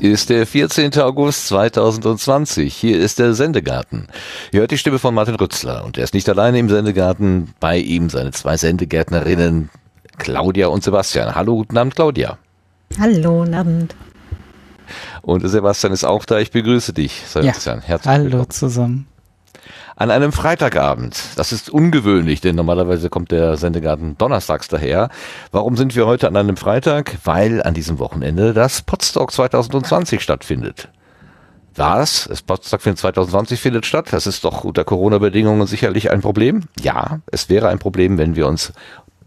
Ist der 14. August 2020. Hier ist der Sendegarten. Ihr hört die Stimme von Martin Rützler und er ist nicht alleine im Sendegarten. Bei ihm seine zwei Sendegärtnerinnen Claudia und Sebastian. Hallo, guten Abend, Claudia. Hallo, guten Abend. Und Sebastian ist auch da. Ich begrüße dich, Sebastian. Ja. Herzlich Hallo willkommen. zusammen an einem Freitagabend. Das ist ungewöhnlich, denn normalerweise kommt der Sendegarten donnerstags daher. Warum sind wir heute an einem Freitag? Weil an diesem Wochenende das Potsdok 2020 stattfindet. Was? Das Potsdok 2020 findet statt. Das ist doch unter Corona-Bedingungen sicherlich ein Problem. Ja, es wäre ein Problem, wenn wir uns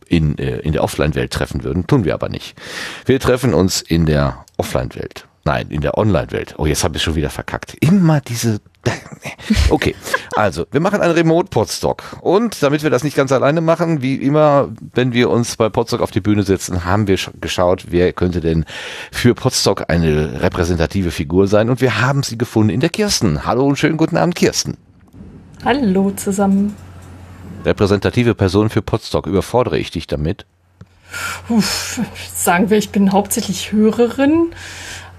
in, äh, in der Offline-Welt treffen würden. Tun wir aber nicht. Wir treffen uns in der Offline-Welt. Nein, in der Online-Welt. Oh, jetzt habe ich schon wieder verkackt. Immer diese. Okay, also wir machen einen Remote-Podstock. Und damit wir das nicht ganz alleine machen, wie immer, wenn wir uns bei Podstock auf die Bühne setzen, haben wir geschaut, wer könnte denn für Podstock eine repräsentative Figur sein. Und wir haben sie gefunden in der Kirsten. Hallo und schönen guten Abend, Kirsten. Hallo zusammen. Repräsentative Person für Podstock. Überfordere ich dich damit? Uff, sagen wir, ich bin hauptsächlich Hörerin.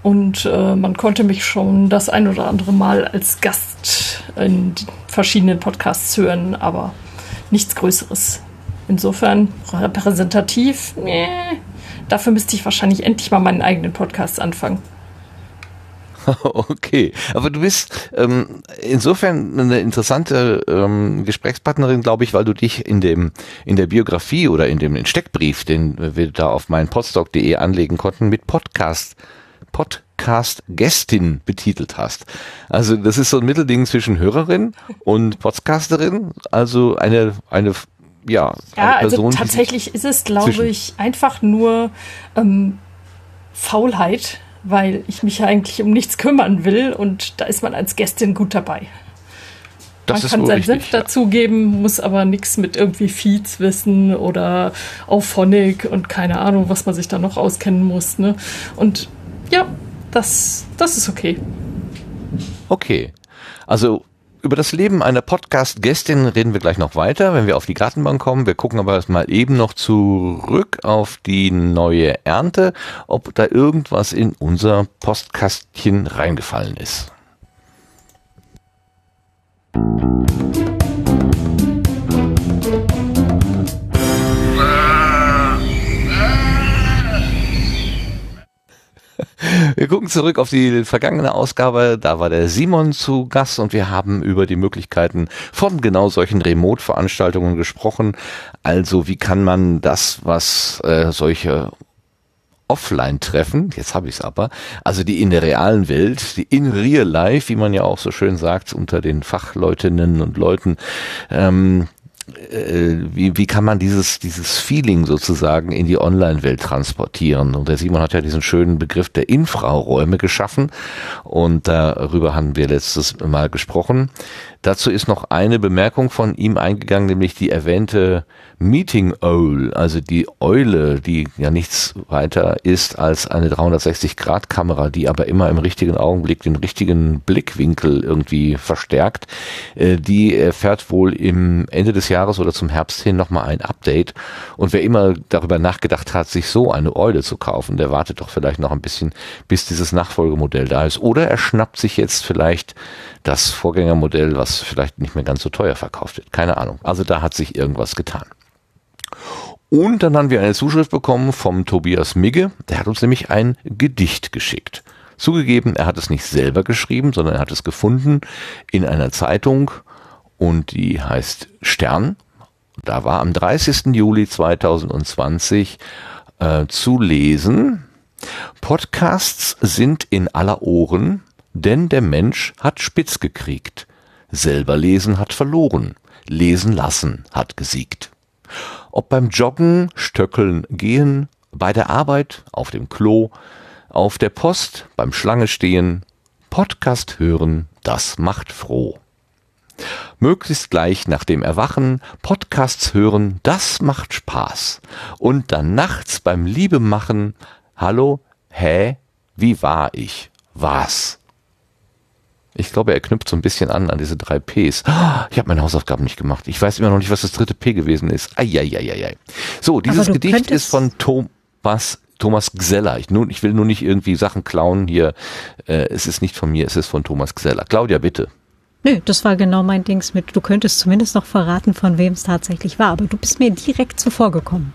Und äh, man konnte mich schon das ein oder andere Mal als Gast in verschiedenen Podcasts hören, aber nichts Größeres. Insofern repräsentativ, nee. Dafür müsste ich wahrscheinlich endlich mal meinen eigenen Podcast anfangen. Okay, aber du bist ähm, insofern eine interessante ähm, Gesprächspartnerin, glaube ich, weil du dich in dem in der Biografie oder in dem Steckbrief, den wir da auf mein podstock.de anlegen konnten, mit Podcast Podcast-Gästin betitelt hast. Also das ist so ein Mittelding zwischen Hörerin und Podcasterin, also eine, eine ja, ja also Person, also tatsächlich ist es, glaube ich, einfach nur ähm, Faulheit, weil ich mich ja eigentlich um nichts kümmern will und da ist man als Gästin gut dabei. Das man kann seinen Senf ja. dazugeben, muss aber nichts mit irgendwie Feeds wissen oder auf Phonic und keine Ahnung, was man sich da noch auskennen muss. Ne? Und ja, das, das ist okay. Okay. Also über das Leben einer Podcast-Gästin reden wir gleich noch weiter, wenn wir auf die Gartenbank kommen. Wir gucken aber mal eben noch zurück auf die neue Ernte, ob da irgendwas in unser Postkastchen reingefallen ist. Wir gucken zurück auf die vergangene Ausgabe. Da war der Simon zu Gast und wir haben über die Möglichkeiten von genau solchen Remote-Veranstaltungen gesprochen. Also wie kann man das, was äh, solche Offline-Treffen, jetzt habe ich es aber, also die in der realen Welt, die in real life, wie man ja auch so schön sagt, unter den Fachleutinnen und Leuten, ähm, äh, wie, wie kann man dieses, dieses Feeling sozusagen in die Online-Welt transportieren? Und der Simon hat ja diesen schönen Begriff der Infraräume geschaffen und darüber haben wir letztes Mal gesprochen. Dazu ist noch eine Bemerkung von ihm eingegangen, nämlich die erwähnte Meeting Owl, also die Eule, die ja nichts weiter ist als eine 360-Grad-Kamera, die aber immer im richtigen Augenblick den richtigen Blickwinkel irgendwie verstärkt. Äh, die erfährt wohl im Ende des Jahres oder zum Herbst hin nochmal ein Update. Und wer immer darüber nachgedacht hat, sich so eine Eule zu kaufen, der wartet doch vielleicht noch ein bisschen, bis dieses Nachfolgemodell da ist. Oder er schnappt sich jetzt vielleicht das Vorgängermodell, was vielleicht nicht mehr ganz so teuer verkauft wird. Keine Ahnung. Also da hat sich irgendwas getan. Und dann haben wir eine Zuschrift bekommen vom Tobias Migge. Der hat uns nämlich ein Gedicht geschickt. Zugegeben, er hat es nicht selber geschrieben, sondern er hat es gefunden in einer Zeitung und die heißt Stern. Da war am 30. Juli 2020 äh, zu lesen, Podcasts sind in aller Ohren, denn der Mensch hat spitz gekriegt. Selber lesen hat verloren. Lesen lassen hat gesiegt. Ob beim Joggen, Stöckeln, Gehen, bei der Arbeit, auf dem Klo, auf der Post, beim Schlange stehen, Podcast hören, das macht froh. Möglichst gleich nach dem Erwachen Podcasts hören, das macht Spaß. Und dann nachts beim Liebe machen, hallo, hä, wie war ich? Was? Ich glaube, er knüpft so ein bisschen an an diese drei Ps. Ich habe meine Hausaufgaben nicht gemacht. Ich weiß immer noch nicht, was das dritte P gewesen ist. Eieieiei. So, dieses Gedicht ist von Thomas Thomas Gseller. Ich, nun, ich will nur nicht irgendwie Sachen klauen hier. Äh, es ist nicht von mir, es ist von Thomas Gseller. Claudia, bitte. Nö, das war genau mein Dings mit. Du könntest zumindest noch verraten, von wem es tatsächlich war, aber du bist mir direkt zuvor gekommen.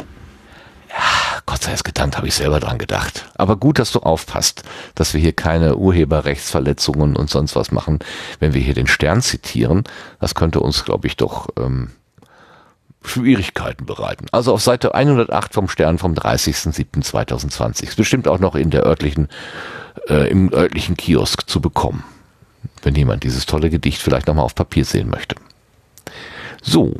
Gott sei es gedankt, habe ich selber dran gedacht. Aber gut, dass du aufpasst, dass wir hier keine Urheberrechtsverletzungen und sonst was machen, wenn wir hier den Stern zitieren. Das könnte uns, glaube ich, doch ähm, Schwierigkeiten bereiten. Also auf Seite 108 vom Stern vom 30.07.2020. Ist bestimmt auch noch in der örtlichen, äh, im örtlichen Kiosk zu bekommen wenn jemand dieses tolle Gedicht vielleicht nochmal auf Papier sehen möchte. So.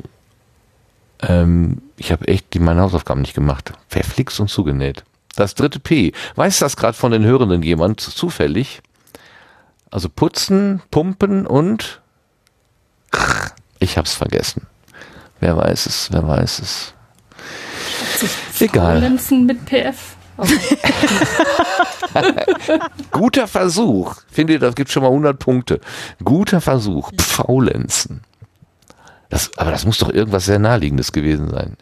Ähm, ich habe echt die, meine Hausaufgaben nicht gemacht. Verflixt und zugenäht. Das dritte P. Weiß das gerade von den Hörenden jemand zufällig? Also putzen, pumpen und ich hab's vergessen. Wer weiß es? Wer weiß es? Egal. mit PF. Okay. Guter Versuch. Finde, das gibt schon mal 100 Punkte. Guter Versuch. Pfaulenzen. Das, aber das muss doch irgendwas sehr naheliegendes gewesen sein.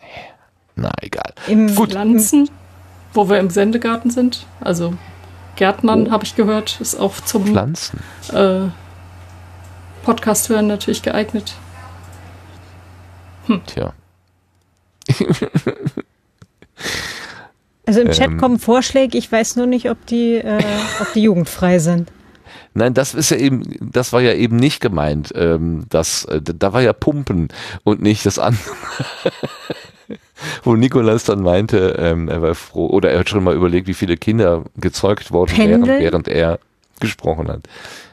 Na, egal. Im Gut. Pflanzen, wo wir im Sendegarten sind. Also Gärtnern, oh. habe ich gehört, ist auch zum Pflanzen. Äh, Podcast hören natürlich geeignet. Hm. Tja. Also im Chat ähm, kommen Vorschläge, ich weiß nur nicht, ob die, äh, ob die jugendfrei sind. Nein, das ist ja eben, das war ja eben nicht gemeint. Ähm, das, äh, da war ja Pumpen und nicht das andere. Wo Nikolas dann meinte, ähm, er war froh, oder er hat schon mal überlegt, wie viele Kinder gezeugt worden wären, während er gesprochen hat.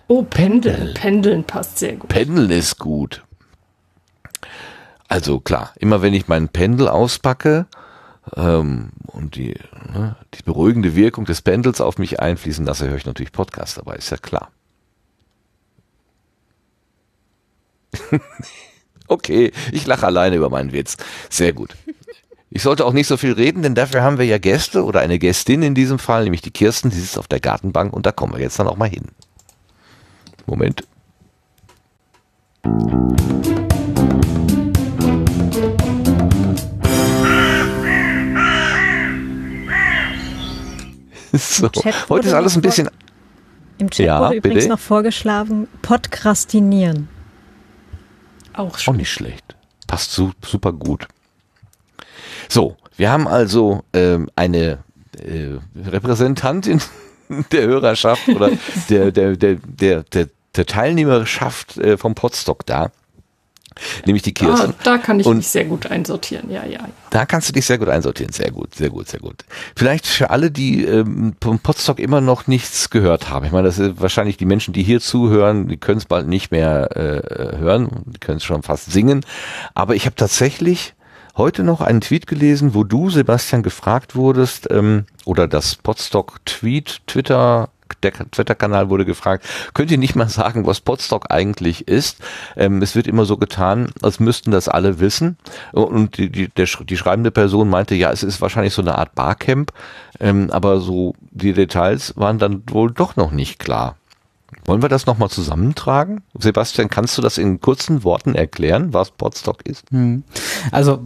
Oh, Pendeln. Pendeln passt sehr gut. Pendeln ist gut. Also klar, immer wenn ich meinen Pendel auspacke, ähm, und die, ne, die beruhigende Wirkung des Pendels auf mich einfließen lasse, höre ich natürlich Podcast dabei, ist ja klar. okay, ich lache alleine über meinen Witz. Sehr gut. Ich sollte auch nicht so viel reden, denn dafür haben wir ja Gäste oder eine Gästin in diesem Fall, nämlich die Kirsten, die sitzt auf der Gartenbank und da kommen wir jetzt dann auch mal hin. Moment. so. Heute ist alles ein bisschen. Im Chat ja, wurde übrigens bitte? noch vorgeschlagen, Podcastinieren. Auch schon. Auch nicht schlecht. Passt su super gut. So, wir haben also ähm, eine äh, Repräsentantin der Hörerschaft oder der, der, der, der, der, der Teilnehmerschaft äh, vom Podstock da. Nämlich die Kirsten. Ah, da kann ich und mich sehr gut einsortieren, ja, ja. Da kannst du dich sehr gut einsortieren, sehr gut, sehr gut, sehr gut. Vielleicht für alle, die ähm, vom Podstock immer noch nichts gehört haben. Ich meine, das sind wahrscheinlich die Menschen, die hier zuhören, die können es bald nicht mehr äh, hören, die können es schon fast singen. Aber ich habe tatsächlich heute noch einen Tweet gelesen, wo du, Sebastian, gefragt wurdest, ähm, oder das Podstock-Tweet, Twitter, der Twitter-Kanal wurde gefragt, könnt ihr nicht mal sagen, was Podstock eigentlich ist? Ähm, es wird immer so getan, als müssten das alle wissen. Und die, die, der, die schreibende Person meinte, ja, es ist wahrscheinlich so eine Art Barcamp, ähm, aber so die Details waren dann wohl doch noch nicht klar. Wollen wir das nochmal zusammentragen? Sebastian, kannst du das in kurzen Worten erklären, was Podstock ist? Hm. Also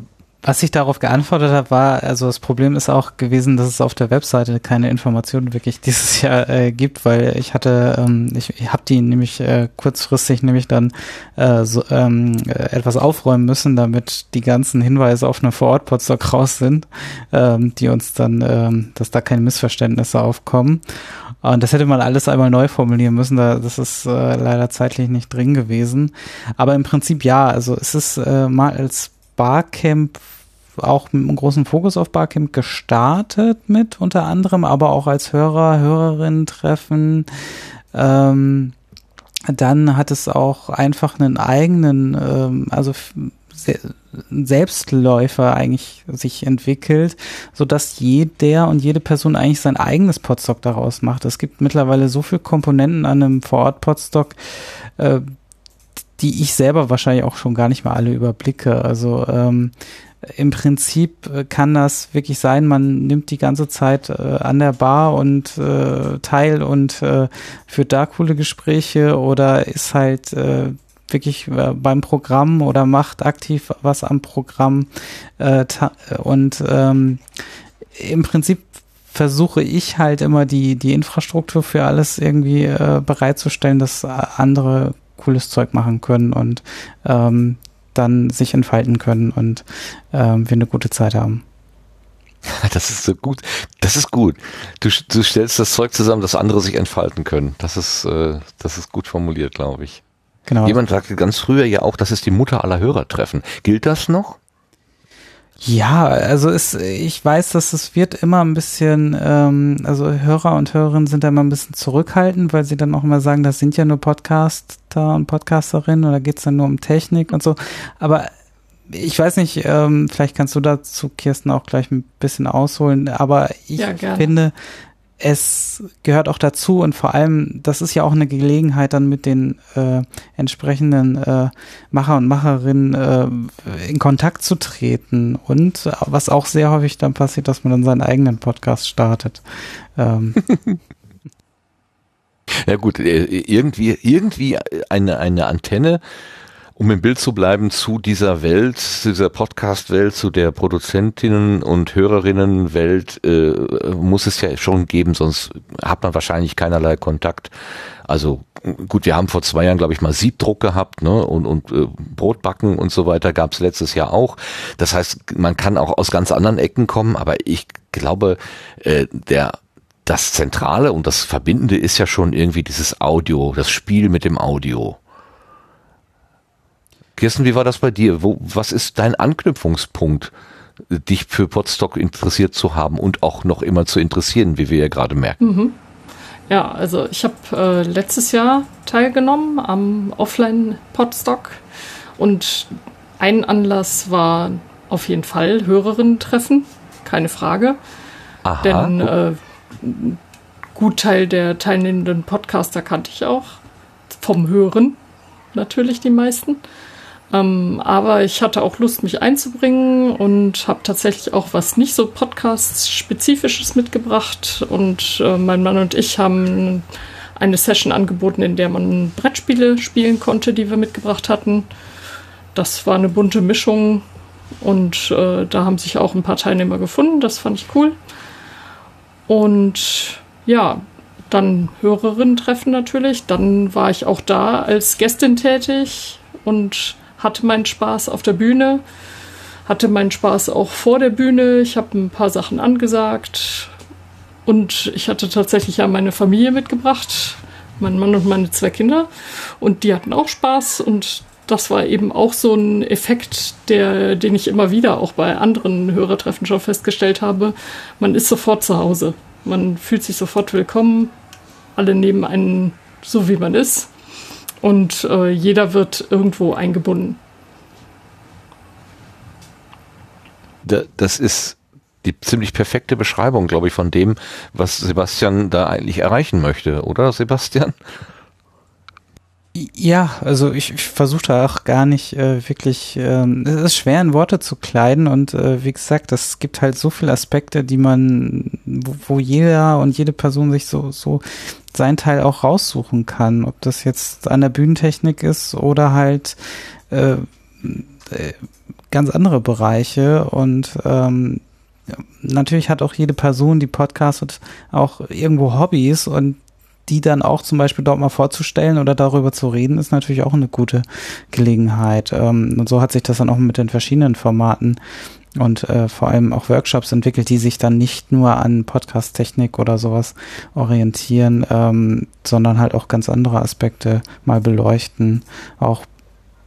was ich darauf geantwortet habe, war, also das Problem ist auch gewesen, dass es auf der Webseite keine Informationen wirklich dieses Jahr äh, gibt, weil ich hatte, ähm, ich, ich habe die nämlich äh, kurzfristig nämlich dann äh, so, ähm, äh, etwas aufräumen müssen, damit die ganzen Hinweise auf eine Vorort-Podstock raus sind, ähm, die uns dann, ähm, dass da keine Missverständnisse aufkommen. Und das hätte man alles einmal neu formulieren müssen. Da, das ist äh, leider zeitlich nicht drin gewesen. Aber im Prinzip ja, also es ist äh, mal als Barcamp auch mit einem großen Fokus auf Barcamp gestartet mit, unter anderem, aber auch als Hörer, Hörerinnen treffen. Ähm, dann hat es auch einfach einen eigenen, ähm, also Selbstläufer eigentlich sich entwickelt, so dass jeder und jede Person eigentlich sein eigenes Podstock daraus macht. Es gibt mittlerweile so viele Komponenten an einem Vorort-Podstock, äh, die ich selber wahrscheinlich auch schon gar nicht mal alle überblicke. Also ähm, im Prinzip äh, kann das wirklich sein, man nimmt die ganze Zeit äh, an der Bar und äh, teil und äh, führt da coole Gespräche oder ist halt äh, wirklich äh, beim Programm oder macht aktiv was am Programm und ähm, im Prinzip versuche ich halt immer die, die Infrastruktur für alles irgendwie bereitzustellen, dass andere cooles Zeug machen können und ähm, dann sich entfalten können und ähm, wir eine gute Zeit haben. Das ist so gut. Das ist gut. Du, du stellst das Zeug zusammen, dass andere sich entfalten können. Das ist, äh, das ist gut formuliert, glaube ich. Genau. Jemand sagte ganz früher ja auch, das ist die Mutter aller Hörertreffen. Gilt das noch? Ja, also es, ich weiß, dass es wird immer ein bisschen, ähm, also Hörer und Hörerinnen sind da immer ein bisschen zurückhaltend, weil sie dann auch immer sagen, das sind ja nur Podcaster und Podcasterinnen oder geht's dann nur um Technik und so. Aber ich weiß nicht, ähm, vielleicht kannst du dazu, Kirsten, auch gleich ein bisschen ausholen, aber ich ja, finde, es gehört auch dazu und vor allem, das ist ja auch eine Gelegenheit, dann mit den äh, entsprechenden äh, Macher und Macherinnen äh, in Kontakt zu treten und was auch sehr häufig dann passiert, dass man dann seinen eigenen Podcast startet. Ähm. ja gut, äh, irgendwie, irgendwie eine, eine Antenne um im Bild zu bleiben, zu dieser Welt, zu dieser Podcast-Welt, zu der Produzentinnen- und Hörerinnen-Welt äh, muss es ja schon geben, sonst hat man wahrscheinlich keinerlei Kontakt. Also gut, wir haben vor zwei Jahren, glaube ich, mal Siebdruck gehabt, ne? Und, und äh, Brotbacken und so weiter gab es letztes Jahr auch. Das heißt, man kann auch aus ganz anderen Ecken kommen, aber ich glaube, äh, der das Zentrale und das Verbindende ist ja schon irgendwie dieses Audio, das Spiel mit dem Audio. Kirsten, wie war das bei dir? Wo, was ist dein Anknüpfungspunkt, dich für Podstock interessiert zu haben und auch noch immer zu interessieren, wie wir ja gerade merken? Mhm. Ja, also ich habe äh, letztes Jahr teilgenommen am Offline-Podstock und ein Anlass war auf jeden Fall Hörerinnen-Treffen, keine Frage. Aha. Denn äh, Gutteil der teilnehmenden Podcaster kannte ich auch. Vom Hören natürlich die meisten. Ähm, aber ich hatte auch Lust, mich einzubringen und habe tatsächlich auch was nicht so Podcast-spezifisches mitgebracht. Und äh, mein Mann und ich haben eine Session angeboten, in der man Brettspiele spielen konnte, die wir mitgebracht hatten. Das war eine bunte Mischung und äh, da haben sich auch ein paar Teilnehmer gefunden. Das fand ich cool. Und ja, dann Hörerinnen-Treffen natürlich. Dann war ich auch da als Gästin tätig und hatte meinen Spaß auf der Bühne, hatte meinen Spaß auch vor der Bühne. Ich habe ein paar Sachen angesagt und ich hatte tatsächlich ja meine Familie mitgebracht, mein Mann und meine zwei Kinder und die hatten auch Spaß und das war eben auch so ein Effekt, der, den ich immer wieder auch bei anderen Hörertreffen schon festgestellt habe. Man ist sofort zu Hause. Man fühlt sich sofort willkommen. Alle nehmen einen so, wie man ist und äh, jeder wird irgendwo eingebunden. Das ist die ziemlich perfekte Beschreibung, glaube ich, von dem, was Sebastian da eigentlich erreichen möchte, oder Sebastian? Ja, also ich, ich versuche da auch gar nicht äh, wirklich, ähm, es ist schwer in Worte zu kleiden und äh, wie gesagt, es gibt halt so viele Aspekte, die man, wo, wo jeder und jede Person sich so, so sein Teil auch raussuchen kann, ob das jetzt an der Bühnentechnik ist oder halt äh, äh, ganz andere Bereiche. Und ähm, natürlich hat auch jede Person, die podcastet, auch irgendwo Hobbys und die dann auch zum Beispiel dort mal vorzustellen oder darüber zu reden, ist natürlich auch eine gute Gelegenheit. Ähm, und so hat sich das dann auch mit den verschiedenen Formaten und äh, vor allem auch Workshops entwickelt, die sich dann nicht nur an Podcast-Technik oder sowas orientieren, ähm, sondern halt auch ganz andere Aspekte mal beleuchten, auch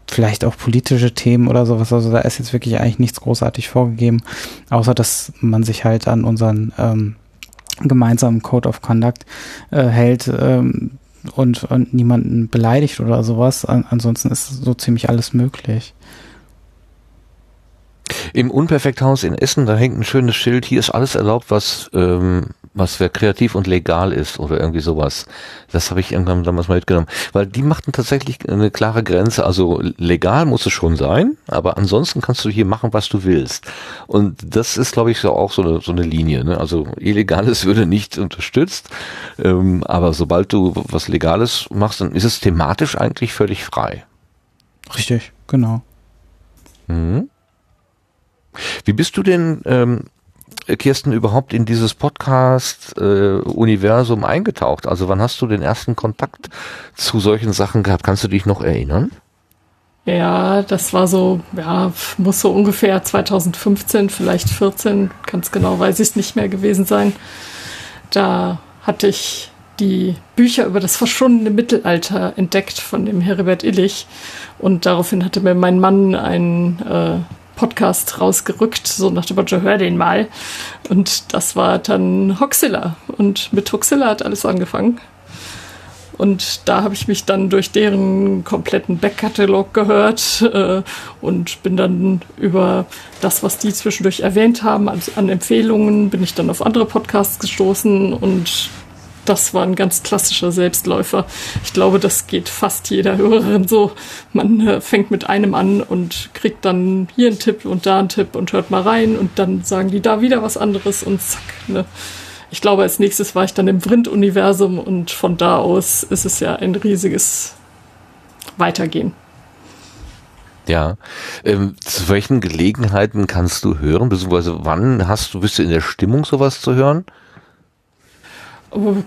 vielleicht auch politische Themen oder sowas. Also da ist jetzt wirklich eigentlich nichts großartig vorgegeben, außer dass man sich halt an unseren ähm, gemeinsamen Code of Conduct äh, hält ähm, und, und niemanden beleidigt oder sowas. An, ansonsten ist so ziemlich alles möglich. Im Unperfekthaus in Essen, da hängt ein schönes Schild, hier ist alles erlaubt, was, ähm, was kreativ und legal ist oder irgendwie sowas. Das habe ich irgendwann damals mal mitgenommen. Weil die machten tatsächlich eine klare Grenze. Also legal muss es schon sein, aber ansonsten kannst du hier machen, was du willst. Und das ist, glaube ich, so auch so eine, so eine Linie. Ne? Also Illegales würde nicht unterstützt, ähm, aber sobald du was Legales machst, dann ist es thematisch eigentlich völlig frei. Richtig, genau. Mhm. Wie bist du denn ähm, Kirsten, überhaupt in dieses Podcast-Universum äh, eingetaucht? Also wann hast du den ersten Kontakt zu solchen Sachen gehabt? Kannst du dich noch erinnern? Ja, das war so, ja, muss so ungefähr 2015, vielleicht 14, ganz genau weiß ich es nicht mehr gewesen sein. Da hatte ich die Bücher über das verschwundene Mittelalter entdeckt von dem Heribert Illich. Und daraufhin hatte mir mein Mann einen äh, Podcast rausgerückt, so nach dem Motto, hör den mal. Und das war dann Hoxilla. Und mit Hoxilla hat alles angefangen. Und da habe ich mich dann durch deren kompletten Backkatalog gehört äh, und bin dann über das, was die zwischendurch erwähnt haben, an, an Empfehlungen, bin ich dann auf andere Podcasts gestoßen und das war ein ganz klassischer Selbstläufer. Ich glaube, das geht fast jeder Hörerin so. Man äh, fängt mit einem an und kriegt dann hier einen Tipp und da einen Tipp und hört mal rein und dann sagen die da wieder was anderes und zack. Ne? Ich glaube, als nächstes war ich dann im Vrind-Universum und von da aus ist es ja ein riesiges Weitergehen. Ja. Ähm, zu welchen Gelegenheiten kannst du hören, beziehungsweise wann hast du, bist du in der Stimmung, sowas zu hören?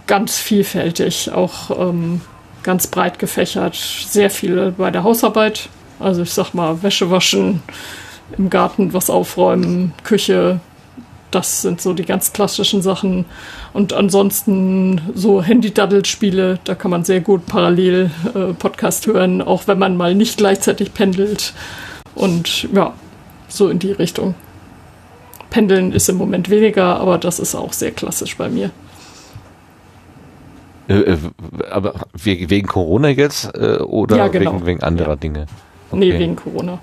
Ganz vielfältig, auch ähm, ganz breit gefächert. Sehr viel bei der Hausarbeit. Also ich sag mal, Wäsche waschen, im Garten was aufräumen, Küche. Das sind so die ganz klassischen Sachen. Und ansonsten so Handy-Daddle-Spiele, da kann man sehr gut parallel äh, Podcast hören, auch wenn man mal nicht gleichzeitig pendelt. Und ja, so in die Richtung. Pendeln ist im Moment weniger, aber das ist auch sehr klassisch bei mir. Äh, äh, aber wegen Corona jetzt äh, oder ja, genau. wegen, wegen anderer ja. Dinge? Okay. Nee, wegen Corona.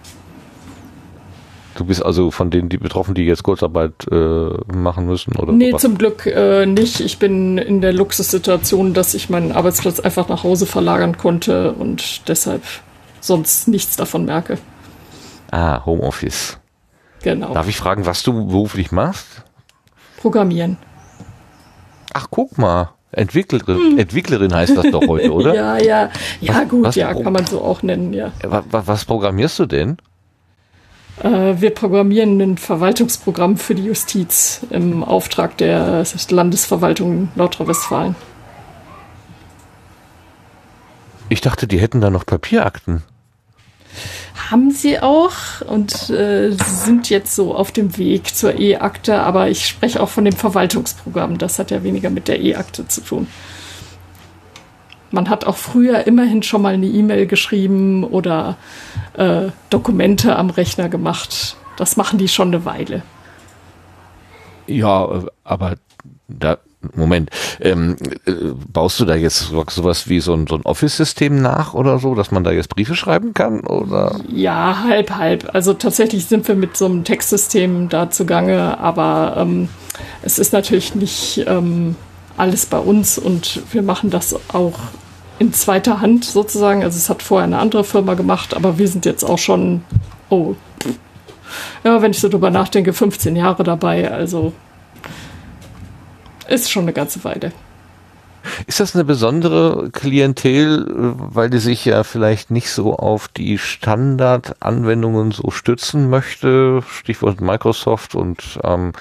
Du bist also von denen, die betroffen, die jetzt Kurzarbeit äh, machen müssen, oder? Nee, was? zum Glück äh, nicht. Ich bin in der Luxussituation, dass ich meinen Arbeitsplatz einfach nach Hause verlagern konnte und deshalb sonst nichts davon merke. Ah, Homeoffice. Genau. Darf ich fragen, was du beruflich machst? Programmieren. Ach, guck mal. Entwicklerin. Entwicklerin heißt das doch heute, oder? ja, ja. Ja, was, gut, was ja, kann man so auch nennen, ja. Was, was programmierst du denn? Äh, wir programmieren ein Verwaltungsprogramm für die Justiz im Auftrag der Landesverwaltung Nordrhein-Westfalen. Ich dachte, die hätten da noch Papierakten haben sie auch und äh, sind jetzt so auf dem Weg zur E-Akte, aber ich spreche auch von dem Verwaltungsprogramm. Das hat ja weniger mit der E-Akte zu tun. Man hat auch früher immerhin schon mal eine E-Mail geschrieben oder äh, Dokumente am Rechner gemacht. Das machen die schon eine Weile. Ja, aber da Moment, ähm, äh, baust du da jetzt sowas wie so ein, so ein Office-System nach oder so, dass man da jetzt Briefe schreiben kann? Oder? Ja, halb, halb. Also tatsächlich sind wir mit so einem Textsystem da zugange, aber ähm, es ist natürlich nicht ähm, alles bei uns und wir machen das auch in zweiter Hand sozusagen. Also es hat vorher eine andere Firma gemacht, aber wir sind jetzt auch schon, oh, ja, wenn ich so drüber nachdenke, 15 Jahre dabei. Also ist schon eine ganze Weile. Ist das eine besondere Klientel, weil die sich ja vielleicht nicht so auf die Standardanwendungen so stützen möchte? Stichwort Microsoft und ähm,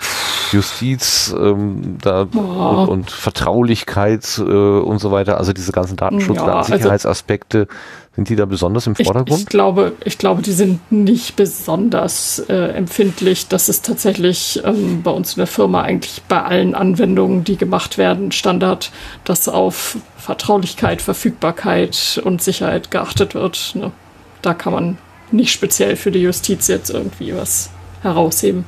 Justiz ähm, da und, und, Vertraulichkeit äh, und so weiter. Also diese ganzen Datenschutz- ja, also Sicherheitsaspekte. Also sind die da besonders im Vordergrund? Ich, ich glaube, ich glaube, die sind nicht besonders äh, empfindlich. Das ist tatsächlich ähm, bei uns in der Firma eigentlich bei allen Anwendungen, die gemacht werden, Standard, dass auf Vertraulichkeit, Verfügbarkeit und Sicherheit geachtet wird. Ne? Da kann man nicht speziell für die Justiz jetzt irgendwie was herausheben.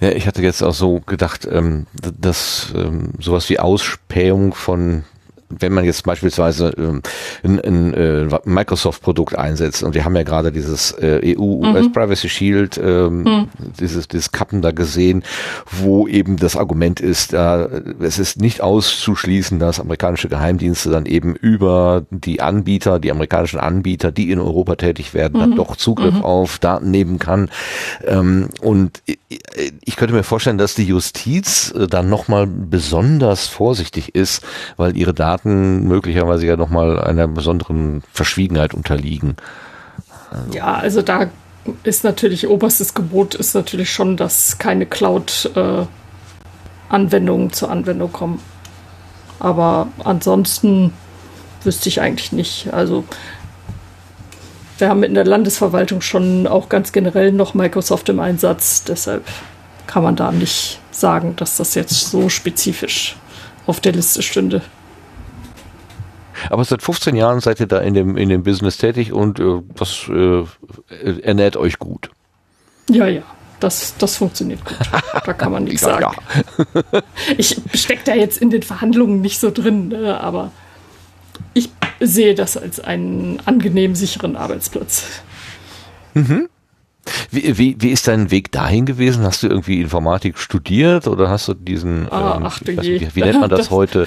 Ja, ich hatte jetzt auch so gedacht, ähm, dass ähm, sowas wie Ausspähung von wenn man jetzt beispielsweise ähm, ein, ein äh, Microsoft-Produkt einsetzt und wir haben ja gerade dieses äh, EU-US mhm. Privacy Shield, ähm, mhm. dieses, dieses Kappen da gesehen, wo eben das Argument ist, äh, es ist nicht auszuschließen, dass amerikanische Geheimdienste dann eben über die Anbieter, die amerikanischen Anbieter, die in Europa tätig werden, mhm. dann doch Zugriff mhm. auf Daten nehmen kann. Ähm, und ich könnte mir vorstellen, dass die Justiz äh, dann nochmal besonders vorsichtig ist, weil ihre Daten Daten möglicherweise ja nochmal einer besonderen Verschwiegenheit unterliegen. Also. Ja, also da ist natürlich oberstes Gebot, ist natürlich schon, dass keine Cloud-Anwendungen äh, zur Anwendung kommen. Aber ansonsten wüsste ich eigentlich nicht. Also wir haben in der Landesverwaltung schon auch ganz generell noch Microsoft im Einsatz. Deshalb kann man da nicht sagen, dass das jetzt so spezifisch auf der Liste stünde. Aber seit 15 Jahren seid ihr da in dem, in dem Business tätig und äh, das äh, ernährt euch gut. Ja, ja. Das, das funktioniert gut. Da kann man nichts sagen. Ja. ich stecke da jetzt in den Verhandlungen nicht so drin, ne, aber ich sehe das als einen angenehm sicheren Arbeitsplatz. Mhm. Wie, wie, wie ist dein Weg dahin gewesen? Hast du irgendwie Informatik studiert oder hast du diesen, ah, ähm, ach, weiß, wie, wie, nennt man das, das heute?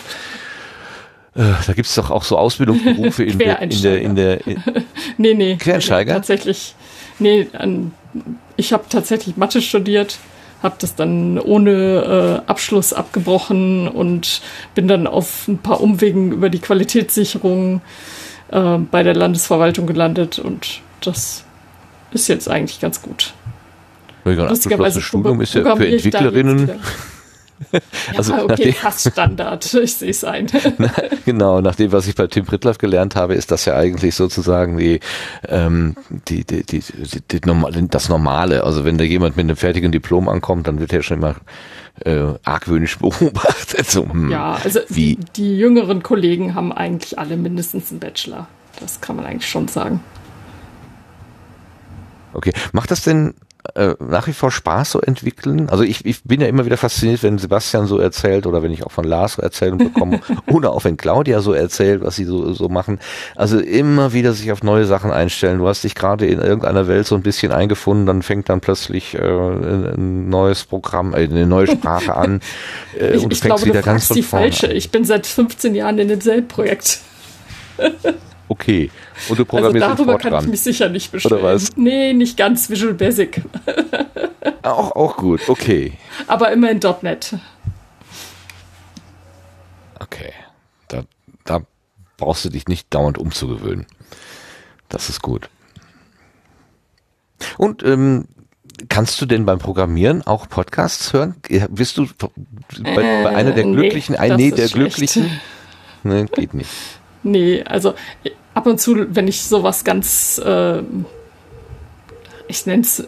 Äh, da gibt es doch auch so Ausbildungsberufe in der, in der, in der, in nee, nee. Quereinsteiger? Tatsächlich. Nee, an, ich habe tatsächlich Mathe studiert, habe das dann ohne äh, Abschluss abgebrochen und bin dann auf ein paar Umwegen über die Qualitätssicherung äh, bei der Landesverwaltung gelandet und das ist jetzt eigentlich ganz gut. Lustigerweise Studium ist ja für Entwicklerinnen also ja, okay, nachdem, fast Standard. Ich sehe es ein. genau, nach dem, was ich bei Tim Pritloff gelernt habe, ist das ja eigentlich sozusagen die, ähm, die, die, die, die, die, das Normale. Also wenn da jemand mit einem fertigen Diplom ankommt, dann wird er schon immer äh, argwöhnisch beobachtet. So, hm, ja, also wie? die jüngeren Kollegen haben eigentlich alle mindestens einen Bachelor. Das kann man eigentlich schon sagen. Okay, macht das denn äh, nach wie vor Spaß so entwickeln? Also ich, ich bin ja immer wieder fasziniert, wenn Sebastian so erzählt oder wenn ich auch von Lars so Erzählungen bekomme oder auch wenn Claudia so erzählt, was sie so, so machen. Also immer wieder sich auf neue Sachen einstellen. Du hast dich gerade in irgendeiner Welt so ein bisschen eingefunden, dann fängt dann plötzlich äh, ein neues Programm, äh, eine neue Sprache an äh, ich, und ich fängst glaube, wieder du ganz von vorne falsche. Ich bin seit 15 Jahren in demselben Projekt. Okay. Und du programmierst also darüber kann ich mich sicher nicht beschweren. Oder was? Nee, nicht ganz Visual Basic. auch, auch gut, okay. Aber immer in .NET. Okay. Da, da brauchst du dich nicht dauernd umzugewöhnen. Das ist gut. Und ähm, kannst du denn beim Programmieren auch Podcasts hören? Bist du bei, bei einer der äh, Glücklichen? Nee, nee der schlecht. Glücklichen? Nee, geht nicht. Nee, also ab und zu, wenn ich sowas ganz, äh, ich nenne es,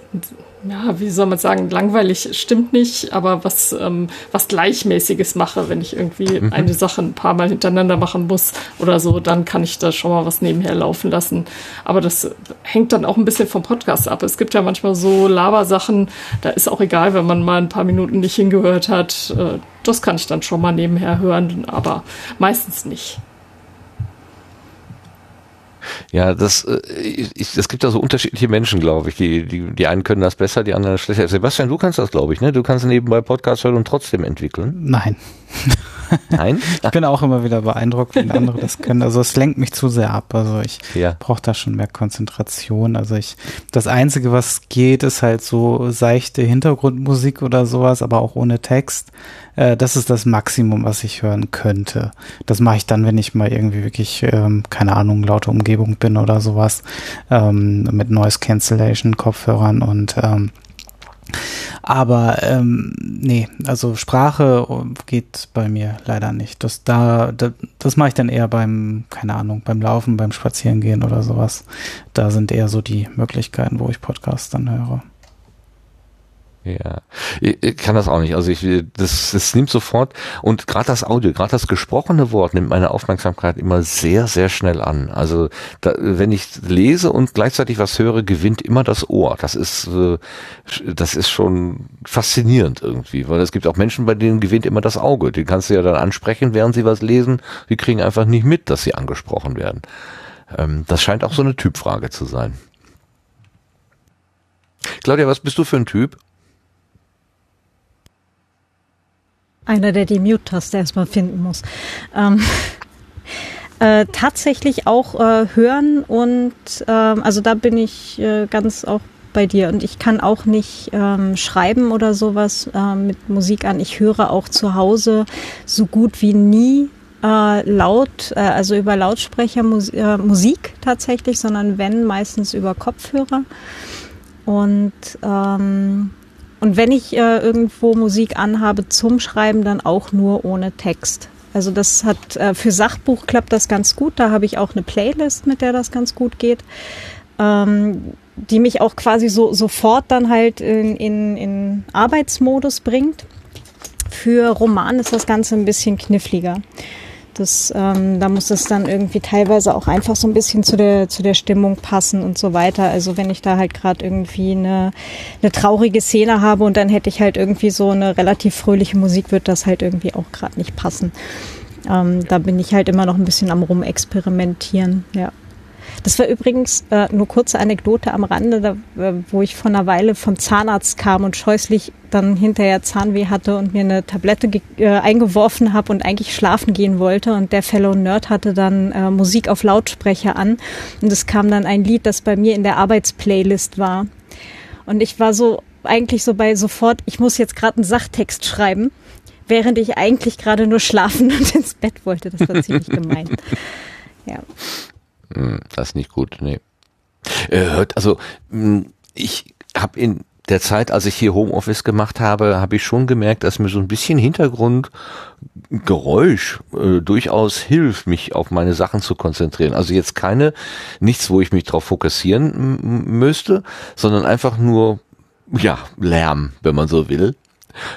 ja, wie soll man sagen, langweilig stimmt nicht, aber was, ähm, was Gleichmäßiges mache, wenn ich irgendwie mhm. eine Sache ein paar Mal hintereinander machen muss oder so, dann kann ich da schon mal was nebenher laufen lassen. Aber das hängt dann auch ein bisschen vom Podcast ab. Es gibt ja manchmal so Labersachen, da ist auch egal, wenn man mal ein paar Minuten nicht hingehört hat. Äh, das kann ich dann schon mal nebenher hören, aber meistens nicht. Ja, das, äh, ich, es gibt da so unterschiedliche Menschen, glaube ich. Die, die, die einen können das besser, die anderen schlechter. Sebastian, du kannst das, glaube ich, ne? Du kannst nebenbei Podcast hören und trotzdem entwickeln. Nein. Nein? ich bin auch immer wieder beeindruckt, wenn andere das können. Also es lenkt mich zu sehr ab. Also ich ja. brauche da schon mehr Konzentration. Also ich, das Einzige, was geht, ist halt so seichte Hintergrundmusik oder sowas, aber auch ohne Text. Äh, das ist das Maximum, was ich hören könnte. Das mache ich dann, wenn ich mal irgendwie wirklich, ähm, keine Ahnung, laute Umgebung bin oder sowas, ähm, mit Noise Cancellation Kopfhörern und ähm, aber ähm, nee, also Sprache geht bei mir leider nicht. Das da, da das mache ich dann eher beim, keine Ahnung, beim Laufen, beim Spazierengehen oder sowas. Da sind eher so die Möglichkeiten, wo ich Podcasts dann höre. Ja, ich kann das auch nicht. Also ich, das, das nimmt sofort und gerade das Audio, gerade das gesprochene Wort nimmt meine Aufmerksamkeit immer sehr, sehr schnell an. Also da, wenn ich lese und gleichzeitig was höre, gewinnt immer das Ohr. Das ist, äh, das ist schon faszinierend irgendwie, weil es gibt auch Menschen, bei denen gewinnt immer das Auge. Die kannst du ja dann ansprechen, während sie was lesen. Die kriegen einfach nicht mit, dass sie angesprochen werden. Ähm, das scheint auch so eine Typfrage zu sein. Claudia, was bist du für ein Typ? Einer, der die Mute-Taste erstmal finden muss. Ähm, äh, tatsächlich auch äh, hören und ähm, also da bin ich äh, ganz auch bei dir und ich kann auch nicht ähm, schreiben oder sowas äh, mit Musik an. Ich höre auch zu Hause so gut wie nie äh, laut, äh, also über Lautsprecher Mus äh, Musik tatsächlich, sondern wenn meistens über Kopfhörer. Und, ähm, und wenn ich äh, irgendwo Musik anhabe zum Schreiben, dann auch nur ohne Text. Also das hat äh, für Sachbuch klappt das ganz gut. Da habe ich auch eine Playlist, mit der das ganz gut geht. Ähm, die mich auch quasi so sofort dann halt in, in, in Arbeitsmodus bringt. Für Roman ist das Ganze ein bisschen kniffliger. Das, ähm, da muss es dann irgendwie teilweise auch einfach so ein bisschen zu der, zu der Stimmung passen und so weiter. Also wenn ich da halt gerade irgendwie eine, eine traurige Szene habe und dann hätte ich halt irgendwie so eine relativ fröhliche Musik, wird das halt irgendwie auch gerade nicht passen. Ähm, da bin ich halt immer noch ein bisschen am Rumexperimentieren, ja. Das war übrigens äh, nur kurze Anekdote am Rande, da, äh, wo ich vor einer Weile vom Zahnarzt kam und scheußlich dann hinterher Zahnweh hatte und mir eine Tablette äh, eingeworfen habe und eigentlich schlafen gehen wollte. Und der Fellow Nerd hatte dann äh, Musik auf Lautsprecher an. Und es kam dann ein Lied, das bei mir in der Arbeitsplaylist war. Und ich war so eigentlich so bei sofort, ich muss jetzt gerade einen Sachtext schreiben, während ich eigentlich gerade nur schlafen und ins Bett wollte. Das war ziemlich gemein. Ja. Hm, das ist nicht gut, nee. Äh, hört, also hm, ich habe in der Zeit, als ich hier Homeoffice gemacht habe, habe ich schon gemerkt, dass mir so ein bisschen Hintergrundgeräusch äh, durchaus hilft, mich auf meine Sachen zu konzentrieren. Also jetzt keine, nichts, wo ich mich drauf fokussieren müsste, sondern einfach nur, ja, Lärm, wenn man so will.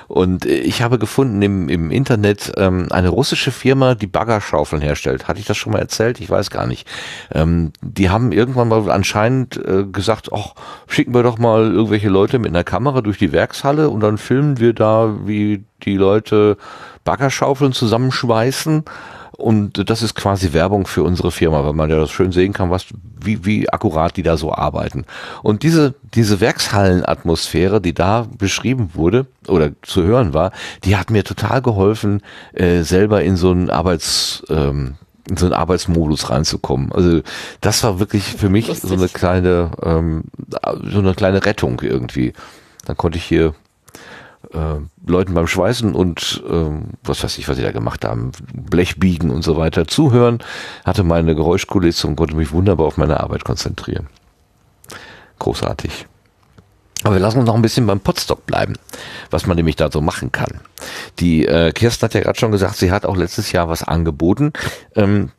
Und äh, ich habe gefunden im, im Internet ähm, eine russische Firma, die Baggerschaufeln herstellt. Hatte ich das schon mal erzählt? Ich weiß gar nicht. Ähm, die haben irgendwann mal anscheinend äh, gesagt, ach, schicken wir doch mal irgendwelche Leute mit einer Kamera durch die Werkshalle und dann filmen wir da, wie die Leute Baggerschaufeln zusammenschweißen und das ist quasi Werbung für unsere Firma, weil man ja das schön sehen kann, was, wie, wie akkurat die da so arbeiten. Und diese, diese Werkshallenatmosphäre, die da beschrieben wurde oder zu hören war, die hat mir total geholfen, äh, selber in so einen Arbeits, ähm, in so einen Arbeitsmodus reinzukommen. Also das war wirklich für mich Lustig. so eine kleine, ähm, so eine kleine Rettung irgendwie. Dann konnte ich hier äh, Leuten beim Schweißen und äh, was weiß ich, was sie da gemacht haben, Blech biegen und so weiter zuhören, hatte meine Geräuschkulisse und konnte mich wunderbar auf meine Arbeit konzentrieren. Großartig. Aber wir lassen uns noch ein bisschen beim Potstock bleiben, was man nämlich da so machen kann. Die äh, Kirsten hat ja gerade schon gesagt, sie hat auch letztes Jahr was angeboten. Ähm,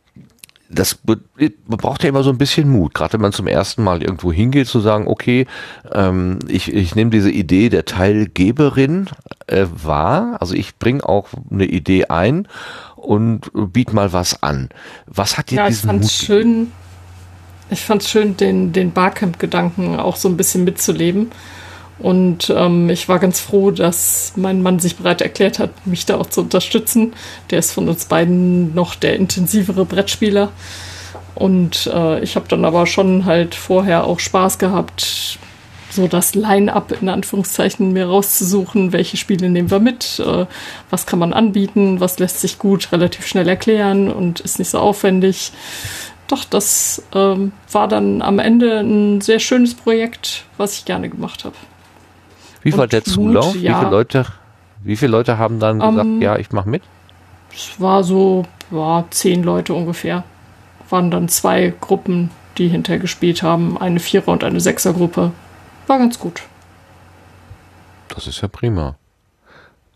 das man braucht ja immer so ein bisschen Mut, gerade wenn man zum ersten Mal irgendwo hingeht, zu sagen, okay, ähm, ich, ich nehme diese Idee der Teilgeberin äh, wahr, also ich bringe auch eine Idee ein und biete mal was an. Was hat dir ja, diesen ich Mut? Schön, ich fand es schön, den, den Barcamp-Gedanken auch so ein bisschen mitzuleben und ähm, ich war ganz froh, dass mein Mann sich bereit erklärt hat, mich da auch zu unterstützen. Der ist von uns beiden noch der intensivere Brettspieler. Und äh, ich habe dann aber schon halt vorher auch Spaß gehabt, so das Line-up in Anführungszeichen mir rauszusuchen, welche Spiele nehmen wir mit, äh, was kann man anbieten, was lässt sich gut relativ schnell erklären und ist nicht so aufwendig. Doch, das ähm, war dann am Ende ein sehr schönes Projekt, was ich gerne gemacht habe. Wie war der Zulauf? Ja. Wie viele Leute, wie viele Leute haben dann um, gesagt, ähm, ja, ich mache mit? Es war so, ja, zehn Leute ungefähr. Waren dann zwei Gruppen, die hinterher gespielt haben. Eine Vierer- und eine Sechser-Gruppe. War ganz gut. Das ist ja prima.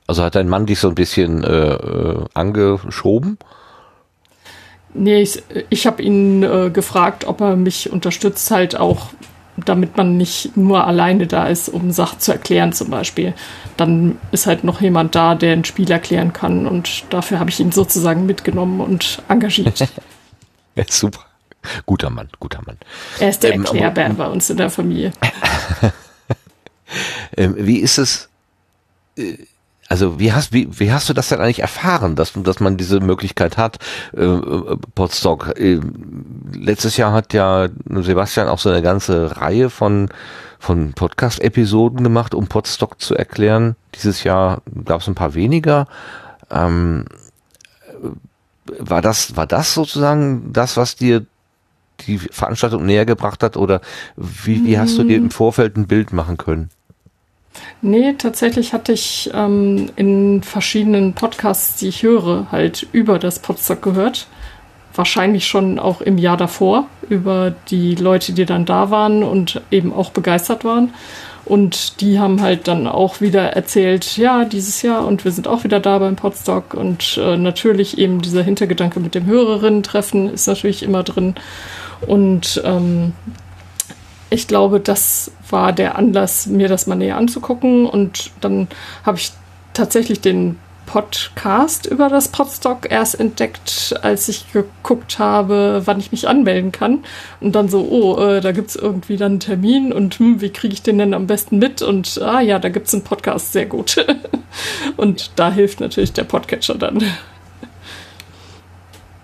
Also hat dein Mann dich so ein bisschen äh, äh angeschoben? Nee, ich, ich habe ihn äh, gefragt, ob er mich unterstützt, halt auch damit man nicht nur alleine da ist, um Sachen zu erklären zum Beispiel. Dann ist halt noch jemand da, der ein Spiel erklären kann und dafür habe ich ihn sozusagen mitgenommen und engagiert. ja, super. Guter Mann, guter Mann. Er ist der ähm, Erklärbär bei uns in der Familie. ähm, wie ist es, äh, also wie hast, wie, wie hast du das denn eigentlich erfahren, dass, dass man diese Möglichkeit hat, äh, äh, Podstock? Äh, letztes Jahr hat ja Sebastian auch so eine ganze Reihe von, von Podcast-Episoden gemacht, um Podstock zu erklären. Dieses Jahr gab es ein paar weniger. Ähm, war das, war das sozusagen das, was dir die Veranstaltung näher gebracht hat oder wie, wie hast du dir im Vorfeld ein Bild machen können? Nee, tatsächlich hatte ich ähm, in verschiedenen Podcasts, die ich höre, halt über das Podstock gehört. wahrscheinlich schon auch im Jahr davor über die Leute, die dann da waren und eben auch begeistert waren. Und die haben halt dann auch wieder erzählt, ja, dieses Jahr und wir sind auch wieder da beim Podstock. Und äh, natürlich eben dieser Hintergedanke mit dem Hörerinnen-Treffen ist natürlich immer drin. Und ähm, ich glaube, das war der Anlass, mir das mal näher anzugucken. Und dann habe ich tatsächlich den Podcast über das Podstock erst entdeckt, als ich geguckt habe, wann ich mich anmelden kann. Und dann so, oh, äh, da gibt es irgendwie dann einen Termin und hm, wie kriege ich den denn am besten mit? Und ah ja, da gibt es einen Podcast, sehr gut. und da hilft natürlich der Podcatcher dann.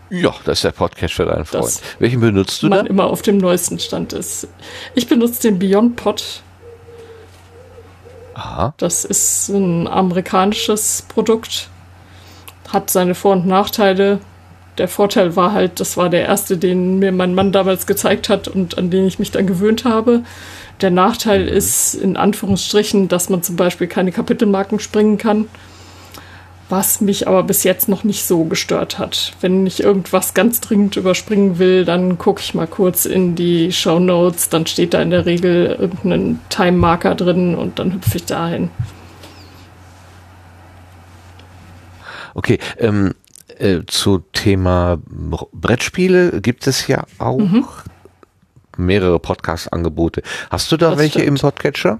Ja, das ist der Podcatcher dein Freund. Das Welchen benutzt du man dann? immer auf dem neuesten Stand ist. Ich benutze den Beyond Pod Aha. Das ist ein amerikanisches Produkt, hat seine Vor- und Nachteile. Der Vorteil war halt, das war der erste, den mir mein Mann damals gezeigt hat und an den ich mich dann gewöhnt habe. Der Nachteil mhm. ist in Anführungsstrichen, dass man zum Beispiel keine Kapitelmarken springen kann was mich aber bis jetzt noch nicht so gestört hat. Wenn ich irgendwas ganz dringend überspringen will, dann gucke ich mal kurz in die Show Notes, dann steht da in der Regel irgendein Time-Marker drin und dann hüpfe ich dahin. Okay, ähm, äh, zu Thema Brettspiele gibt es ja auch mhm. mehrere Podcast-Angebote. Hast du da das welche stimmt. im Podcatcher?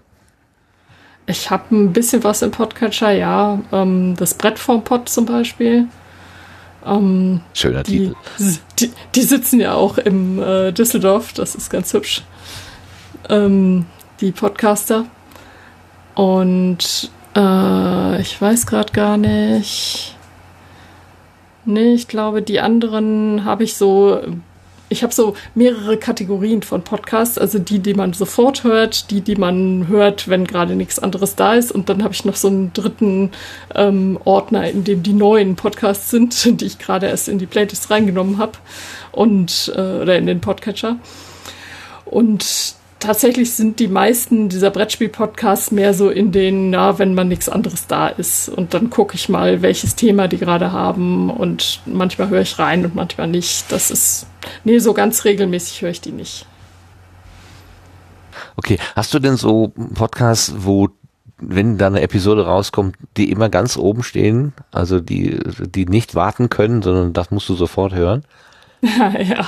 Ich habe ein bisschen was im Podcatcher, ja. Ähm, das Brett vom Pod zum Beispiel. Ähm, Schöner die, Titel. Die, die, sitzen ja auch im äh, Düsseldorf, das ist ganz hübsch. Ähm, die Podcaster. Und äh, ich weiß gerade gar nicht. Nee, ich glaube, die anderen habe ich so ich habe so mehrere Kategorien von Podcasts, also die, die man sofort hört, die, die man hört, wenn gerade nichts anderes da ist. Und dann habe ich noch so einen dritten ähm, Ordner, in dem die neuen Podcasts sind, die ich gerade erst in die Playlist reingenommen habe und äh, oder in den Podcatcher. Und tatsächlich sind die meisten dieser Brettspiel-Podcasts mehr so in den, na, wenn man nichts anderes da ist. Und dann gucke ich mal, welches Thema die gerade haben. Und manchmal höre ich rein und manchmal nicht. Das ist, nee, so ganz regelmäßig höre ich die nicht. Okay, hast du denn so Podcasts, wo wenn da eine Episode rauskommt, die immer ganz oben stehen, also die, die nicht warten können, sondern das musst du sofort hören? Ja, ja.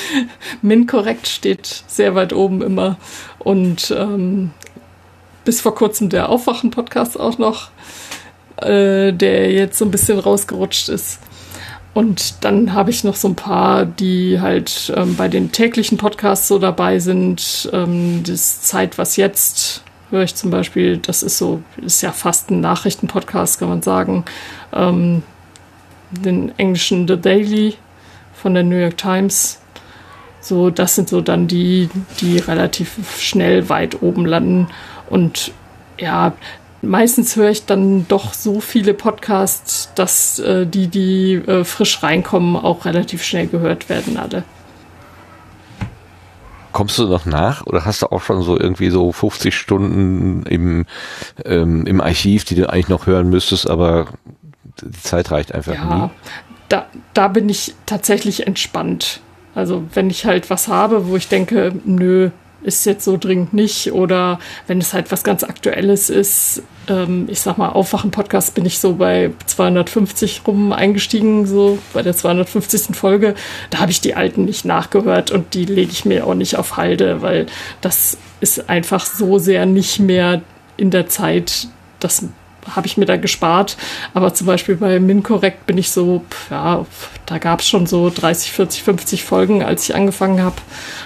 Min-Korrekt steht sehr weit oben immer. Und ähm, bis vor kurzem der Aufwachen-Podcast auch noch, äh, der jetzt so ein bisschen rausgerutscht ist. Und dann habe ich noch so ein paar, die halt ähm, bei den täglichen Podcasts so dabei sind. Ähm, das Zeit, was jetzt höre ich zum Beispiel. Das ist so, ist ja fast ein Nachrichtenpodcast, kann man sagen. Ähm, den englischen The Daily von der New York Times so, das sind so dann die, die relativ schnell weit oben landen. Und ja, meistens höre ich dann doch so viele Podcasts, dass äh, die, die äh, frisch reinkommen, auch relativ schnell gehört werden alle. Kommst du noch nach oder hast du auch schon so irgendwie so 50 Stunden im, ähm, im Archiv, die du eigentlich noch hören müsstest, aber die Zeit reicht einfach ja, nie? Da, da bin ich tatsächlich entspannt. Also wenn ich halt was habe, wo ich denke, nö, ist jetzt so dringend nicht oder wenn es halt was ganz Aktuelles ist, ähm, ich sag mal, Aufwachen-Podcast bin ich so bei 250 rum eingestiegen, so bei der 250. Folge. Da habe ich die alten nicht nachgehört und die lege ich mir auch nicht auf Halde, weil das ist einfach so sehr nicht mehr in der Zeit, dass habe ich mir da gespart. Aber zum Beispiel bei MinCorrect bin ich so, ja, da gab es schon so 30, 40, 50 Folgen, als ich angefangen habe.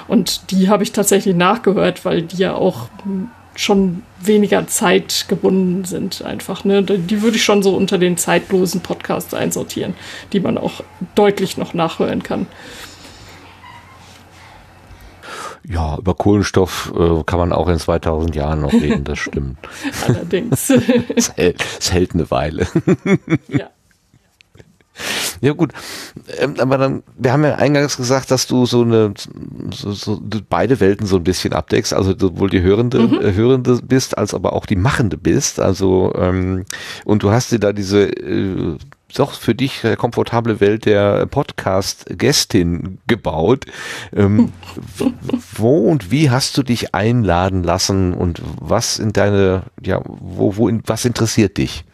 Und die habe ich tatsächlich nachgehört, weil die ja auch schon weniger Zeit gebunden sind einfach. Ne? Die würde ich schon so unter den zeitlosen Podcasts einsortieren, die man auch deutlich noch nachhören kann. Ja, über Kohlenstoff äh, kann man auch in 2000 Jahren noch reden, das stimmt. Allerdings. es, hält, es hält eine Weile. ja. Ja gut, ähm, aber dann, wir haben ja eingangs gesagt, dass du so eine, so, so beide Welten so ein bisschen abdeckst, also sowohl die Hörende, mhm. äh, Hörende bist, als aber auch die Machende bist, also ähm, und du hast dir da diese äh, doch für dich komfortable Welt der Podcast-Gästin gebaut. Ähm, wo und wie hast du dich einladen lassen und was in deine, ja, wo, wo, in, was interessiert dich?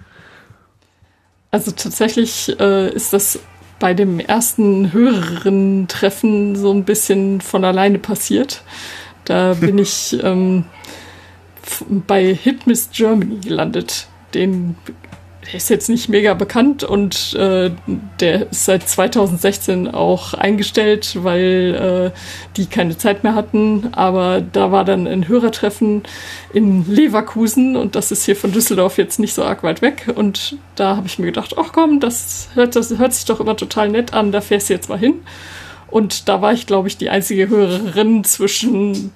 Also tatsächlich äh, ist das bei dem ersten höheren Treffen so ein bisschen von alleine passiert. Da bin ich ähm, bei Hitmiss Germany gelandet. Den der ist jetzt nicht mega bekannt und äh, der ist seit 2016 auch eingestellt, weil äh, die keine Zeit mehr hatten. Aber da war dann ein Hörertreffen in Leverkusen und das ist hier von Düsseldorf jetzt nicht so arg weit weg. Und da habe ich mir gedacht, ach komm, das hört, das hört sich doch immer total nett an, da fährst du jetzt mal hin. Und da war ich, glaube ich, die einzige Hörerin zwischen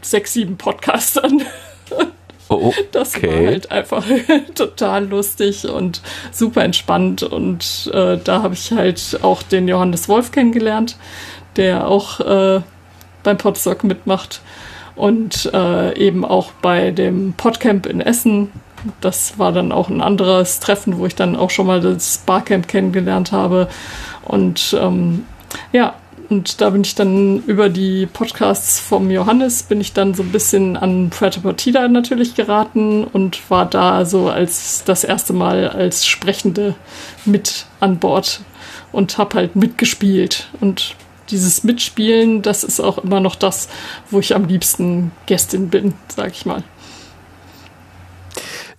sechs, sieben Podcastern. Oh, okay. Das war halt einfach total lustig und super entspannt. Und äh, da habe ich halt auch den Johannes Wolf kennengelernt, der auch äh, beim Podstock mitmacht und äh, eben auch bei dem Podcamp in Essen. Das war dann auch ein anderes Treffen, wo ich dann auch schon mal das Barcamp kennengelernt habe. Und ähm, ja, und da bin ich dann über die Podcasts vom Johannes, bin ich dann so ein bisschen an Puerto Partida natürlich geraten und war da so als das erste Mal als Sprechende mit an Bord und habe halt mitgespielt. Und dieses Mitspielen, das ist auch immer noch das, wo ich am liebsten Gästin bin, sag ich mal.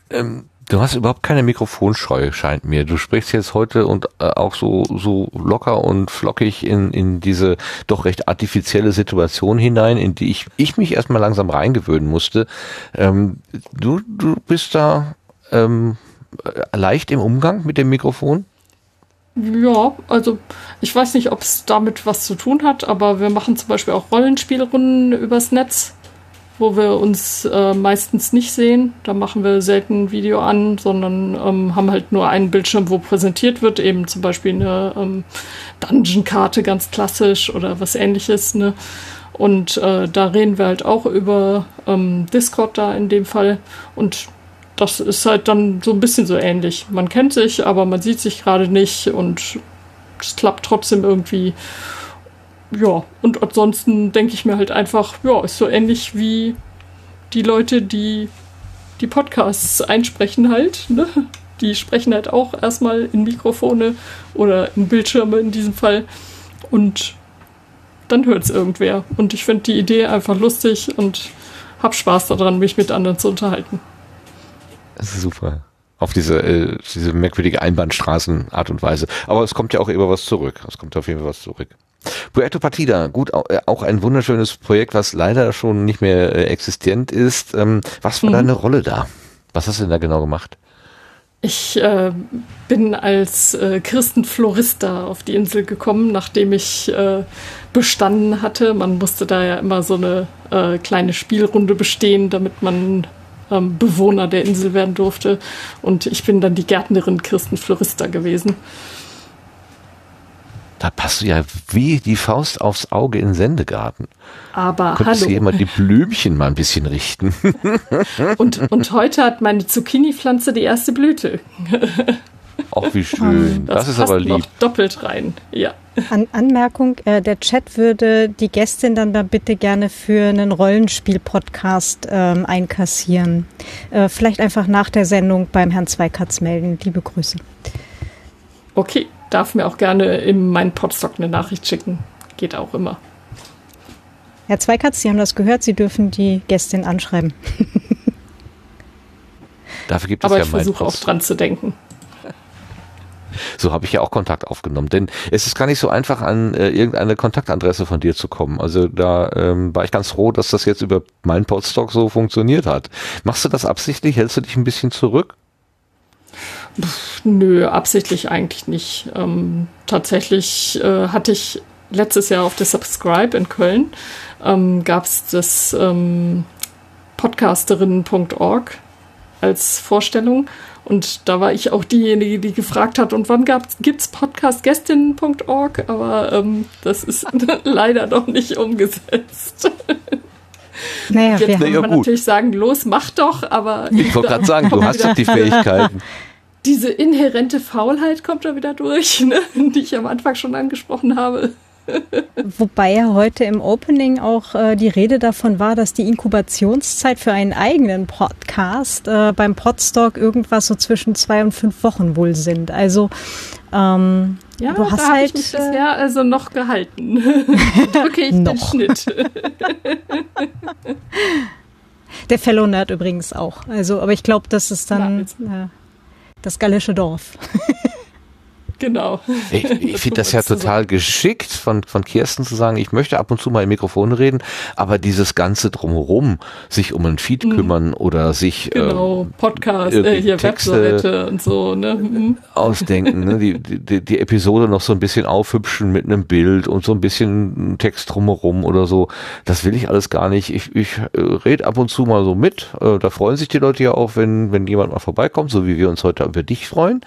Ähm Du hast überhaupt keine Mikrofonscheu, scheint mir. Du sprichst jetzt heute und äh, auch so, so locker und flockig in, in diese doch recht artifizielle Situation hinein, in die ich, ich mich erstmal langsam reingewöhnen musste. Ähm, du, du bist da ähm, leicht im Umgang mit dem Mikrofon? Ja, also ich weiß nicht, ob es damit was zu tun hat, aber wir machen zum Beispiel auch Rollenspielrunden übers Netz wo wir uns äh, meistens nicht sehen. Da machen wir selten ein Video an, sondern ähm, haben halt nur einen Bildschirm, wo präsentiert wird, eben zum Beispiel eine ähm, Dungeon-Karte ganz klassisch oder was ähnliches. Ne? Und äh, da reden wir halt auch über ähm, Discord da in dem Fall. Und das ist halt dann so ein bisschen so ähnlich. Man kennt sich, aber man sieht sich gerade nicht und es klappt trotzdem irgendwie ja, und ansonsten denke ich mir halt einfach, ja, ist so ähnlich wie die Leute, die die Podcasts einsprechen halt, ne? Die sprechen halt auch erstmal in Mikrofone oder in Bildschirme in diesem Fall und dann hört es irgendwer. Und ich finde die Idee einfach lustig und habe Spaß daran, mich mit anderen zu unterhalten. Das ist super. Auf diese, äh, diese merkwürdige Einbahnstraßenart und Weise. Aber es kommt ja auch immer was zurück. Es kommt auf jeden Fall was zurück. Puerto Partida, gut, äh, auch ein wunderschönes Projekt, was leider schon nicht mehr äh, existent ist. Ähm, was war mhm. deine Rolle da? Was hast du denn da genau gemacht? Ich äh, bin als äh, Christenflorista auf die Insel gekommen, nachdem ich äh, bestanden hatte. Man musste da ja immer so eine äh, kleine Spielrunde bestehen, damit man ähm, Bewohner der Insel werden durfte. Und ich bin dann die Gärtnerin Christenflorista gewesen. Da passt du ja wie die Faust aufs Auge in Sendegarten. Aber Könntest hallo. du jemand die Blümchen mal ein bisschen richten? und, und heute hat meine Zucchini-Pflanze die erste Blüte. Auch wie schön. Das, das ist aber lieb. Noch doppelt rein, ja. An Anmerkung, äh, der Chat würde die Gästin dann da bitte gerne für einen Rollenspiel-Podcast ähm, einkassieren. Äh, vielleicht einfach nach der Sendung beim Herrn Zweikatz melden. Liebe Grüße. Okay darf mir auch gerne in meinen Podstock eine Nachricht schicken. Geht auch immer. Herr Zweikatz, Sie haben das gehört, Sie dürfen die Gästin anschreiben. Dafür gibt es Aber ja ich versuche auch dran zu denken. So habe ich ja auch Kontakt aufgenommen. Denn es ist gar nicht so einfach, an äh, irgendeine Kontaktadresse von dir zu kommen. Also da ähm, war ich ganz froh, dass das jetzt über meinen Podstock so funktioniert hat. Machst du das absichtlich? Hältst du dich ein bisschen zurück? Pff, nö, absichtlich eigentlich nicht. Ähm, tatsächlich äh, hatte ich letztes Jahr auf der Subscribe in Köln ähm, gab es das ähm, podcasterinnen.org als Vorstellung. Und da war ich auch diejenige, die gefragt hat, und wann gibt es podcastgästinnen.org? Aber ähm, das ist leider noch nicht umgesetzt. Naja, Jetzt kann man gut. natürlich sagen, los, mach doch, aber. Ich wollte gerade sagen, du hast doch die Fähigkeiten. Diese inhärente Faulheit kommt da wieder durch, ne? die ich am Anfang schon angesprochen habe. Wobei ja heute im Opening auch äh, die Rede davon war, dass die Inkubationszeit für einen eigenen Podcast äh, beim Podstock irgendwas so zwischen zwei und fünf Wochen wohl sind. Also ähm, ja, du hast da halt ich mich äh, bisher also noch gehalten. okay, ich noch. den Schnitt. Der Fellow Nerd übrigens auch. Also, aber ich glaube, das ist dann äh, das gallische Dorf. Genau. Ich, ich finde das ja total geschickt von, von Kirsten zu sagen, ich möchte ab und zu mal im Mikrofon reden, aber dieses ganze drumherum, sich um ein Feed mhm. kümmern oder sich genau, äh, Podcast, äh, hier Texte Webseite und so, ne? Mhm. Ausdenken, ne? die, die, die Episode noch so ein bisschen aufhübschen mit einem Bild und so ein bisschen Text drumherum oder so. Das will ich alles gar nicht. Ich, ich äh, rede ab und zu mal so mit. Äh, da freuen sich die Leute ja auch, wenn, wenn jemand mal vorbeikommt, so wie wir uns heute über dich freuen.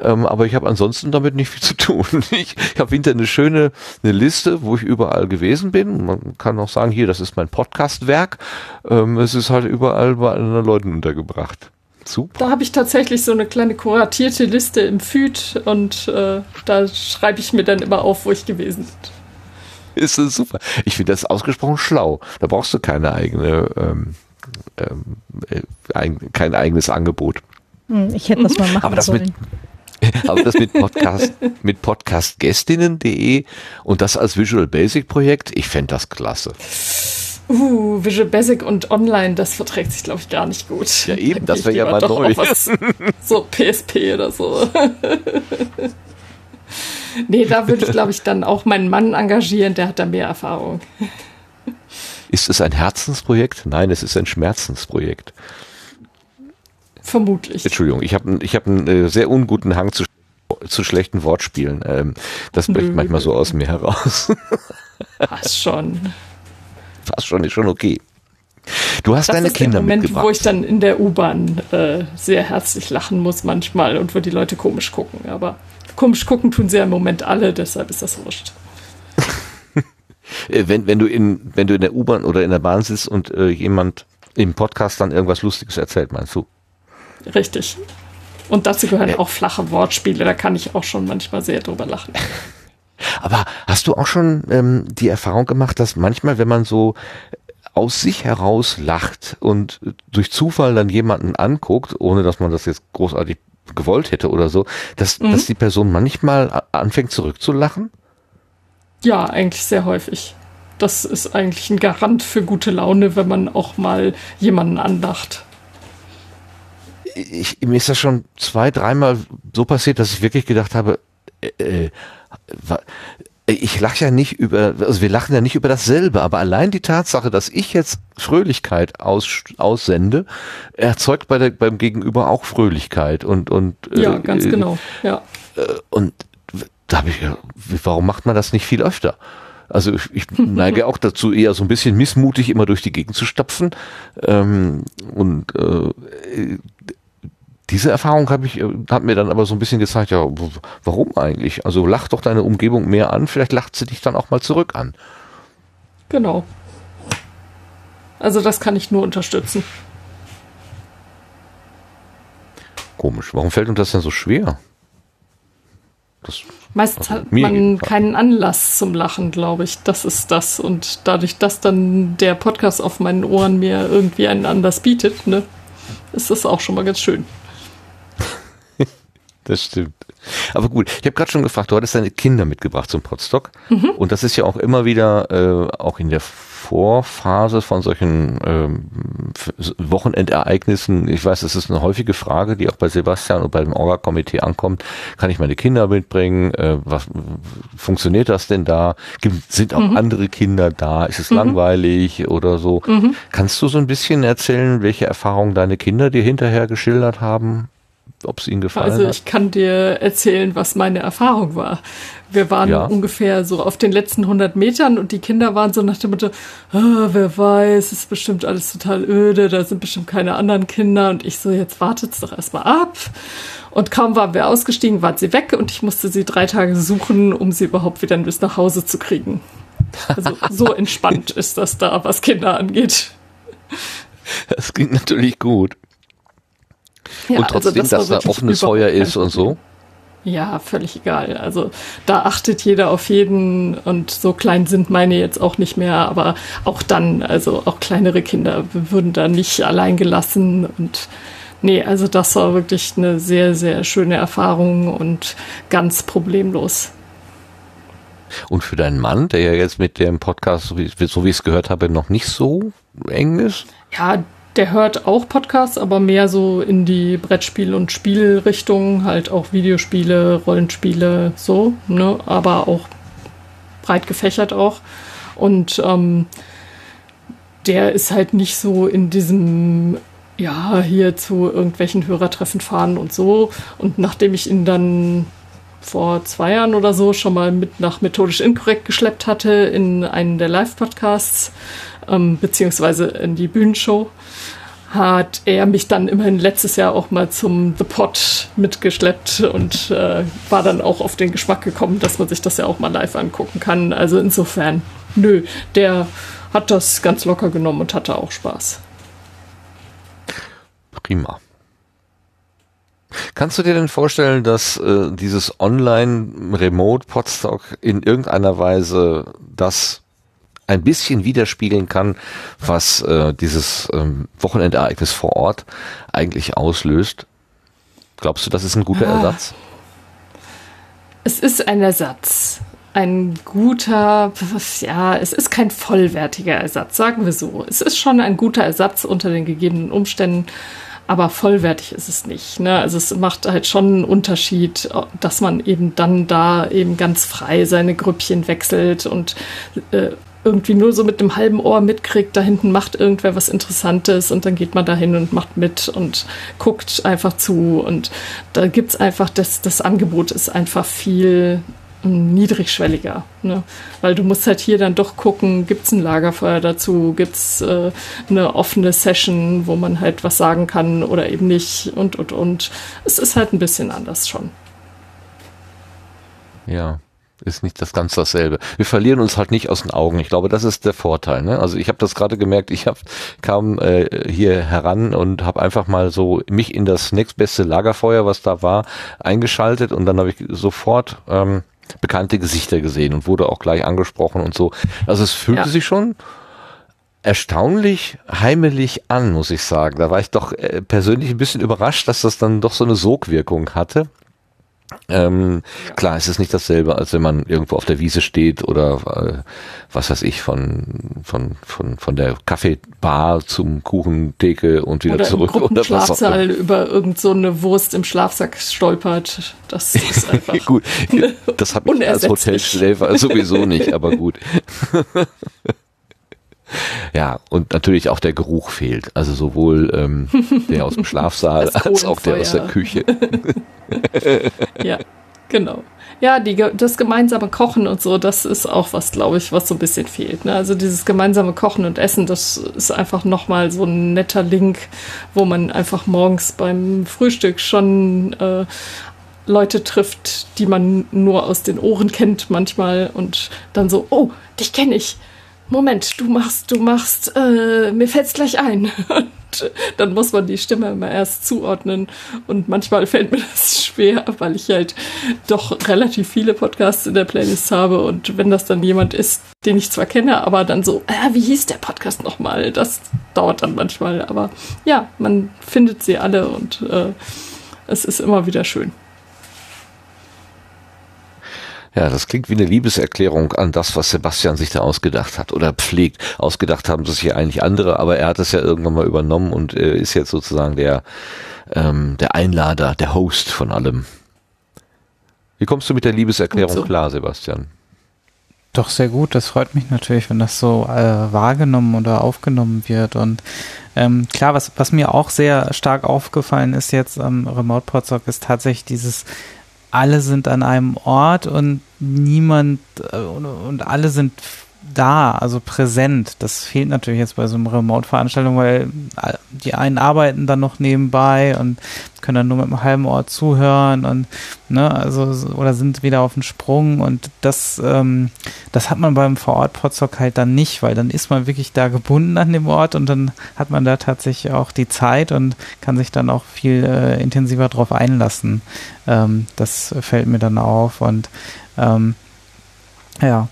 Ähm, aber ich habe ansonsten ansonsten damit nicht viel zu tun. Ich, ich habe hinter eine schöne eine Liste, wo ich überall gewesen bin. Man kann auch sagen, hier, das ist mein Podcastwerk. Ähm, es ist halt überall bei anderen Leuten untergebracht. Super. Da habe ich tatsächlich so eine kleine kuratierte Liste im Feed und äh, da schreibe ich mir dann immer auf, wo ich gewesen bin. Ist das super. Ich finde das ausgesprochen schlau. Da brauchst du keine eigene, ähm, ähm, äh, ein, kein eigenes Angebot. Hm, ich hätte das mal machen Aber das sollen. Mit, aber das mit Podcast, mit Podcastgästinnen.de und das als Visual Basic Projekt, ich fände das klasse. Uh, Visual Basic und Online, das verträgt sich, glaube ich, gar nicht gut. Ja, eben, das wäre ja mal neu. Was, so PSP oder so. nee, da würde ich, glaube ich, dann auch meinen Mann engagieren, der hat da mehr Erfahrung. Ist es ein Herzensprojekt? Nein, es ist ein Schmerzensprojekt. Vermutlich. Entschuldigung, ich habe ich hab einen äh, sehr unguten Hang zu, zu schlechten Wortspielen. Ähm, das bricht manchmal so aus mir heraus. Fast schon. Fast schon, ist schon okay. Du hast das deine ist Kinder der Moment, mitgebracht. wo ich dann in der U-Bahn äh, sehr herzlich lachen muss manchmal und wo die Leute komisch gucken. Aber komisch gucken tun sie ja im Moment alle, deshalb ist das wurscht. Äh, wenn, wenn, du in, wenn du in der U-Bahn oder in der Bahn sitzt und äh, jemand im Podcast dann irgendwas Lustiges erzählt, meinst du? Richtig. Und dazu gehören auch flache Wortspiele, da kann ich auch schon manchmal sehr drüber lachen. Aber hast du auch schon ähm, die Erfahrung gemacht, dass manchmal, wenn man so aus sich heraus lacht und durch Zufall dann jemanden anguckt, ohne dass man das jetzt großartig gewollt hätte oder so, dass, mhm. dass die Person manchmal anfängt zurückzulachen? Ja, eigentlich sehr häufig. Das ist eigentlich ein Garant für gute Laune, wenn man auch mal jemanden anlacht ich, mir ist das schon zwei, dreimal so passiert, dass ich wirklich gedacht habe, äh, äh, ich lache ja nicht über, also wir lachen ja nicht über dasselbe, aber allein die Tatsache, dass ich jetzt Fröhlichkeit aus, aussende, erzeugt bei der, beim Gegenüber auch Fröhlichkeit und und ja, äh, ganz genau, ja. Äh, und da habe ich, warum macht man das nicht viel öfter? Also ich, ich neige auch dazu, eher so ein bisschen missmutig immer durch die Gegend zu stapfen. Ähm, und äh, diese Erfahrung habe ich, äh, hat mir dann aber so ein bisschen gezeigt, ja, warum eigentlich? Also lach doch deine Umgebung mehr an, vielleicht lacht sie dich dann auch mal zurück an. Genau. Also das kann ich nur unterstützen. Komisch. Warum fällt uns das denn so schwer? Das Meistens hat man keinen Anlass zum Lachen, glaube ich. Das ist das. Und dadurch, dass dann der Podcast auf meinen Ohren mir irgendwie einen Anlass bietet, ne, ist das auch schon mal ganz schön. Das stimmt. Aber gut, ich habe gerade schon gefragt, du hattest deine Kinder mitgebracht zum Podstock. Mhm. Und das ist ja auch immer wieder, äh, auch in der Vorphase von solchen ähm, Wochenendereignissen, ich weiß, das ist eine häufige Frage, die auch bei Sebastian und beim Orga-Komitee ankommt, kann ich meine Kinder mitbringen? Äh, was funktioniert das denn da? Gibt, sind auch mhm. andere Kinder da? Ist es mhm. langweilig oder so? Mhm. Kannst du so ein bisschen erzählen, welche Erfahrungen deine Kinder dir hinterher geschildert haben? Ob es Ihnen gefallen also, hat? Also ich kann dir erzählen, was meine Erfahrung war. Wir waren ja. ungefähr so auf den letzten 100 Metern und die Kinder waren so nach dem Motto, oh, wer weiß, ist bestimmt alles total öde, da sind bestimmt keine anderen Kinder und ich so, jetzt wartet's doch erstmal ab. Und kaum waren wir ausgestiegen, waren sie weg und ich musste sie drei Tage suchen, um sie überhaupt wieder bis nach Hause zu kriegen. Also so entspannt ist das da, was Kinder angeht. Das klingt natürlich gut. Ja, und also trotzdem, also das dass da offenes Feuer ist und so? Ja, völlig egal. Also da achtet jeder auf jeden und so klein sind meine jetzt auch nicht mehr, aber auch dann, also auch kleinere Kinder würden da nicht allein gelassen und nee, also das war wirklich eine sehr, sehr schöne Erfahrung und ganz problemlos. Und für deinen Mann, der ja jetzt mit dem Podcast, so wie, so wie ich es gehört habe, noch nicht so eng ist? Ja, der hört auch Podcasts, aber mehr so in die Brettspiel- und Spielrichtung, halt auch Videospiele, Rollenspiele, so, ne? Aber auch breit gefächert auch. Und ähm, der ist halt nicht so in diesem, ja, hier zu irgendwelchen Hörertreffen fahren und so. Und nachdem ich ihn dann vor zwei Jahren oder so schon mal mit nach methodisch inkorrekt geschleppt hatte in einen der Live-Podcasts, ähm, beziehungsweise in die Bühnenshow, hat er mich dann immerhin letztes Jahr auch mal zum The Pot mitgeschleppt und äh, war dann auch auf den Geschmack gekommen, dass man sich das ja auch mal live angucken kann. Also insofern, nö, der hat das ganz locker genommen und hatte auch Spaß. Prima. Kannst du dir denn vorstellen, dass äh, dieses Online-Remote-Podstock in irgendeiner Weise das ein bisschen widerspiegeln kann, was äh, dieses ähm, Wochenendereignis vor Ort eigentlich auslöst. Glaubst du, das ist ein guter ah. Ersatz? Es ist ein Ersatz. Ein guter, ja, es ist kein vollwertiger Ersatz, sagen wir so. Es ist schon ein guter Ersatz unter den gegebenen Umständen, aber vollwertig ist es nicht. Ne? Also es macht halt schon einen Unterschied, dass man eben dann da eben ganz frei seine Grüppchen wechselt und äh, irgendwie nur so mit dem halben Ohr mitkriegt, da hinten macht irgendwer was Interessantes und dann geht man da hin und macht mit und guckt einfach zu. Und da gibt es einfach, das, das Angebot ist einfach viel niedrigschwelliger. Ne? Weil du musst halt hier dann doch gucken, gibt es ein Lagerfeuer dazu, gibt es äh, eine offene Session, wo man halt was sagen kann oder eben nicht und, und, und. Es ist halt ein bisschen anders schon. Ja ist nicht das ganz dasselbe. Wir verlieren uns halt nicht aus den Augen. Ich glaube, das ist der Vorteil. Ne? Also ich habe das gerade gemerkt. Ich hab, kam äh, hier heran und habe einfach mal so mich in das nächstbeste Lagerfeuer, was da war, eingeschaltet und dann habe ich sofort ähm, bekannte Gesichter gesehen und wurde auch gleich angesprochen und so. Also es fühlte ja. sich schon erstaunlich heimelig an, muss ich sagen. Da war ich doch äh, persönlich ein bisschen überrascht, dass das dann doch so eine Sogwirkung hatte. Ähm, ja. Klar, es ist nicht dasselbe, als wenn man irgendwo auf der Wiese steht oder äh, was weiß ich, von, von, von, von der Kaffeebar zum Kuchentheke und wieder oder zurück. Im oder Schlafsaal über irgend so eine Wurst im Schlafsack stolpert. Das ist einfach. gut, das habe ich als Hotelschläfer sowieso nicht, aber gut. Ja, und natürlich auch der Geruch fehlt. Also sowohl ähm, der aus dem Schlafsaal als auch der aus der Küche. ja, genau. Ja, die, das gemeinsame Kochen und so, das ist auch was, glaube ich, was so ein bisschen fehlt. Ne? Also dieses gemeinsame Kochen und Essen, das ist einfach nochmal so ein netter Link, wo man einfach morgens beim Frühstück schon äh, Leute trifft, die man nur aus den Ohren kennt manchmal und dann so, oh, dich kenne ich. Moment, du machst, du machst, äh, mir fällt's gleich ein. Und dann muss man die Stimme immer erst zuordnen. Und manchmal fällt mir das schwer, weil ich halt doch relativ viele Podcasts in der Playlist habe. Und wenn das dann jemand ist, den ich zwar kenne, aber dann so, äh, wie hieß der Podcast nochmal? Das dauert dann manchmal. Aber ja, man findet sie alle und äh, es ist immer wieder schön. Ja, das klingt wie eine Liebeserklärung an das, was Sebastian sich da ausgedacht hat oder pflegt. Ausgedacht haben sich ja eigentlich andere, aber er hat es ja irgendwann mal übernommen und äh, ist jetzt sozusagen der, ähm, der Einlader, der Host von allem. Wie kommst du mit der Liebeserklärung so. klar, Sebastian? Doch sehr gut, das freut mich natürlich, wenn das so äh, wahrgenommen oder aufgenommen wird. Und ähm, klar, was, was mir auch sehr stark aufgefallen ist jetzt am Remote Podstock, ist tatsächlich dieses alle sind an einem Ort und niemand äh, und, und alle sind da, also präsent. Das fehlt natürlich jetzt bei so einer Remote-Veranstaltung, weil die einen arbeiten dann noch nebenbei und können dann nur mit einem halben Ort zuhören und ne, also oder sind wieder auf dem Sprung und das, ähm, das hat man beim Vor-Ort-Podstock halt dann nicht, weil dann ist man wirklich da gebunden an dem Ort und dann hat man da tatsächlich auch die Zeit und kann sich dann auch viel äh, intensiver drauf einlassen. Ähm, das fällt mir dann auf und ähm, ja.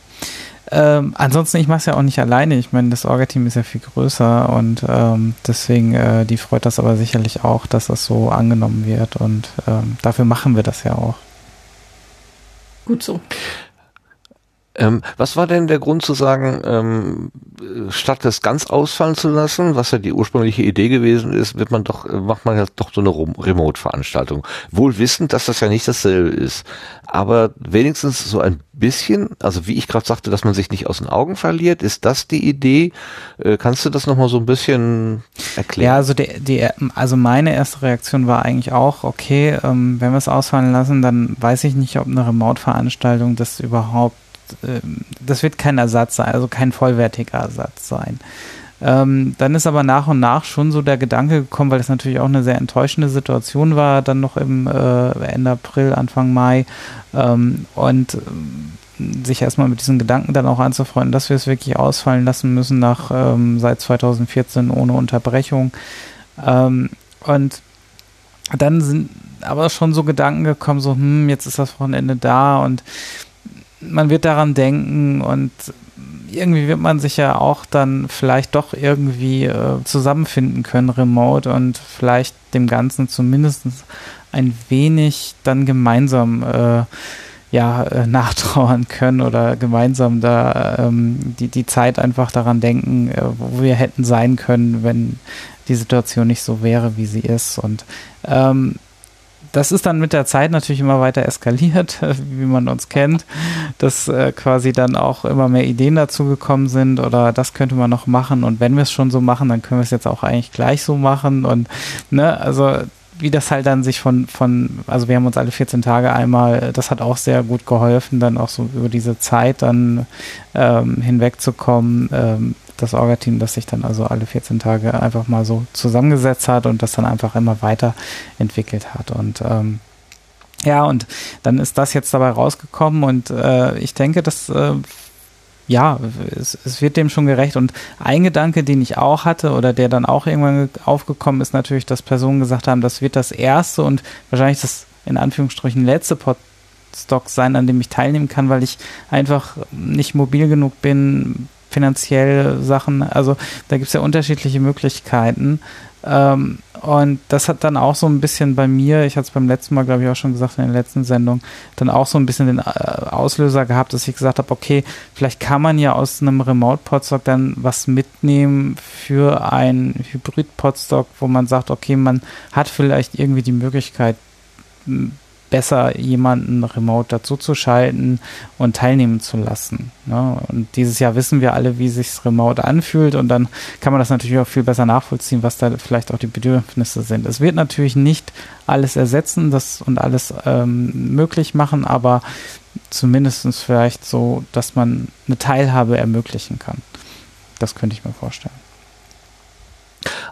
Ähm, ansonsten, ich mache es ja auch nicht alleine. Ich meine, das Orga-Team ist ja viel größer und ähm, deswegen, äh, die freut das aber sicherlich auch, dass das so angenommen wird und ähm, dafür machen wir das ja auch. Gut so. Ähm, was war denn der Grund zu sagen, ähm, statt das ganz ausfallen zu lassen, was ja die ursprüngliche Idee gewesen ist, wird man doch, macht man ja doch so eine Remote-Veranstaltung. Wohl wissend, dass das ja nicht dasselbe ist. Aber wenigstens so ein bisschen, also wie ich gerade sagte, dass man sich nicht aus den Augen verliert, ist das die Idee? Äh, kannst du das nochmal so ein bisschen erklären? Ja, also die, die, also meine erste Reaktion war eigentlich auch, okay, ähm, wenn wir es ausfallen lassen, dann weiß ich nicht, ob eine Remote-Veranstaltung das überhaupt das wird kein Ersatz sein, also kein vollwertiger Ersatz sein. Ähm, dann ist aber nach und nach schon so der Gedanke gekommen, weil es natürlich auch eine sehr enttäuschende Situation war, dann noch im äh, Ende April, Anfang Mai ähm, und ähm, sich erstmal mit diesen Gedanken dann auch anzufreunden, dass wir es wirklich ausfallen lassen müssen nach ähm, seit 2014 ohne Unterbrechung. Ähm, und dann sind aber schon so Gedanken gekommen, so, hm, jetzt ist das Wochenende da und man wird daran denken und irgendwie wird man sich ja auch dann vielleicht doch irgendwie äh, zusammenfinden können, remote und vielleicht dem Ganzen zumindest ein wenig dann gemeinsam äh, ja, äh, nachtrauern können oder gemeinsam da ähm, die, die Zeit einfach daran denken, äh, wo wir hätten sein können, wenn die Situation nicht so wäre, wie sie ist. Und ähm, das ist dann mit der Zeit natürlich immer weiter eskaliert, wie man uns kennt, dass äh, quasi dann auch immer mehr Ideen dazu gekommen sind oder das könnte man noch machen und wenn wir es schon so machen, dann können wir es jetzt auch eigentlich gleich so machen und ne, also wie das halt dann sich von, von, also wir haben uns alle 14 Tage einmal, das hat auch sehr gut geholfen, dann auch so über diese Zeit dann ähm, hinwegzukommen, ähm, das Orga-Team, das sich dann also alle 14 Tage einfach mal so zusammengesetzt hat und das dann einfach immer weiterentwickelt hat. Und ähm, ja, und dann ist das jetzt dabei rausgekommen und äh, ich denke, dass äh, ja, es, es, wird dem schon gerecht. Und ein Gedanke, den ich auch hatte oder der dann auch irgendwann aufgekommen ist, natürlich, dass Personen gesagt haben, das wird das erste und wahrscheinlich das in Anführungsstrichen letzte Podstock sein, an dem ich teilnehmen kann, weil ich einfach nicht mobil genug bin, finanziell Sachen. Also da gibt es ja unterschiedliche Möglichkeiten. Ähm, und das hat dann auch so ein bisschen bei mir, ich hatte es beim letzten Mal, glaube ich, auch schon gesagt in der letzten Sendung, dann auch so ein bisschen den äh, Auslöser gehabt, dass ich gesagt habe, okay, vielleicht kann man ja aus einem Remote-Podstock dann was mitnehmen für ein Hybrid-Podstock, wo man sagt, okay, man hat vielleicht irgendwie die Möglichkeit, besser, jemanden remote dazuzuschalten und teilnehmen zu lassen. Ne? Und dieses Jahr wissen wir alle, wie sich remote anfühlt und dann kann man das natürlich auch viel besser nachvollziehen, was da vielleicht auch die Bedürfnisse sind. Es wird natürlich nicht alles ersetzen das und alles ähm, möglich machen, aber zumindest vielleicht so, dass man eine Teilhabe ermöglichen kann. Das könnte ich mir vorstellen.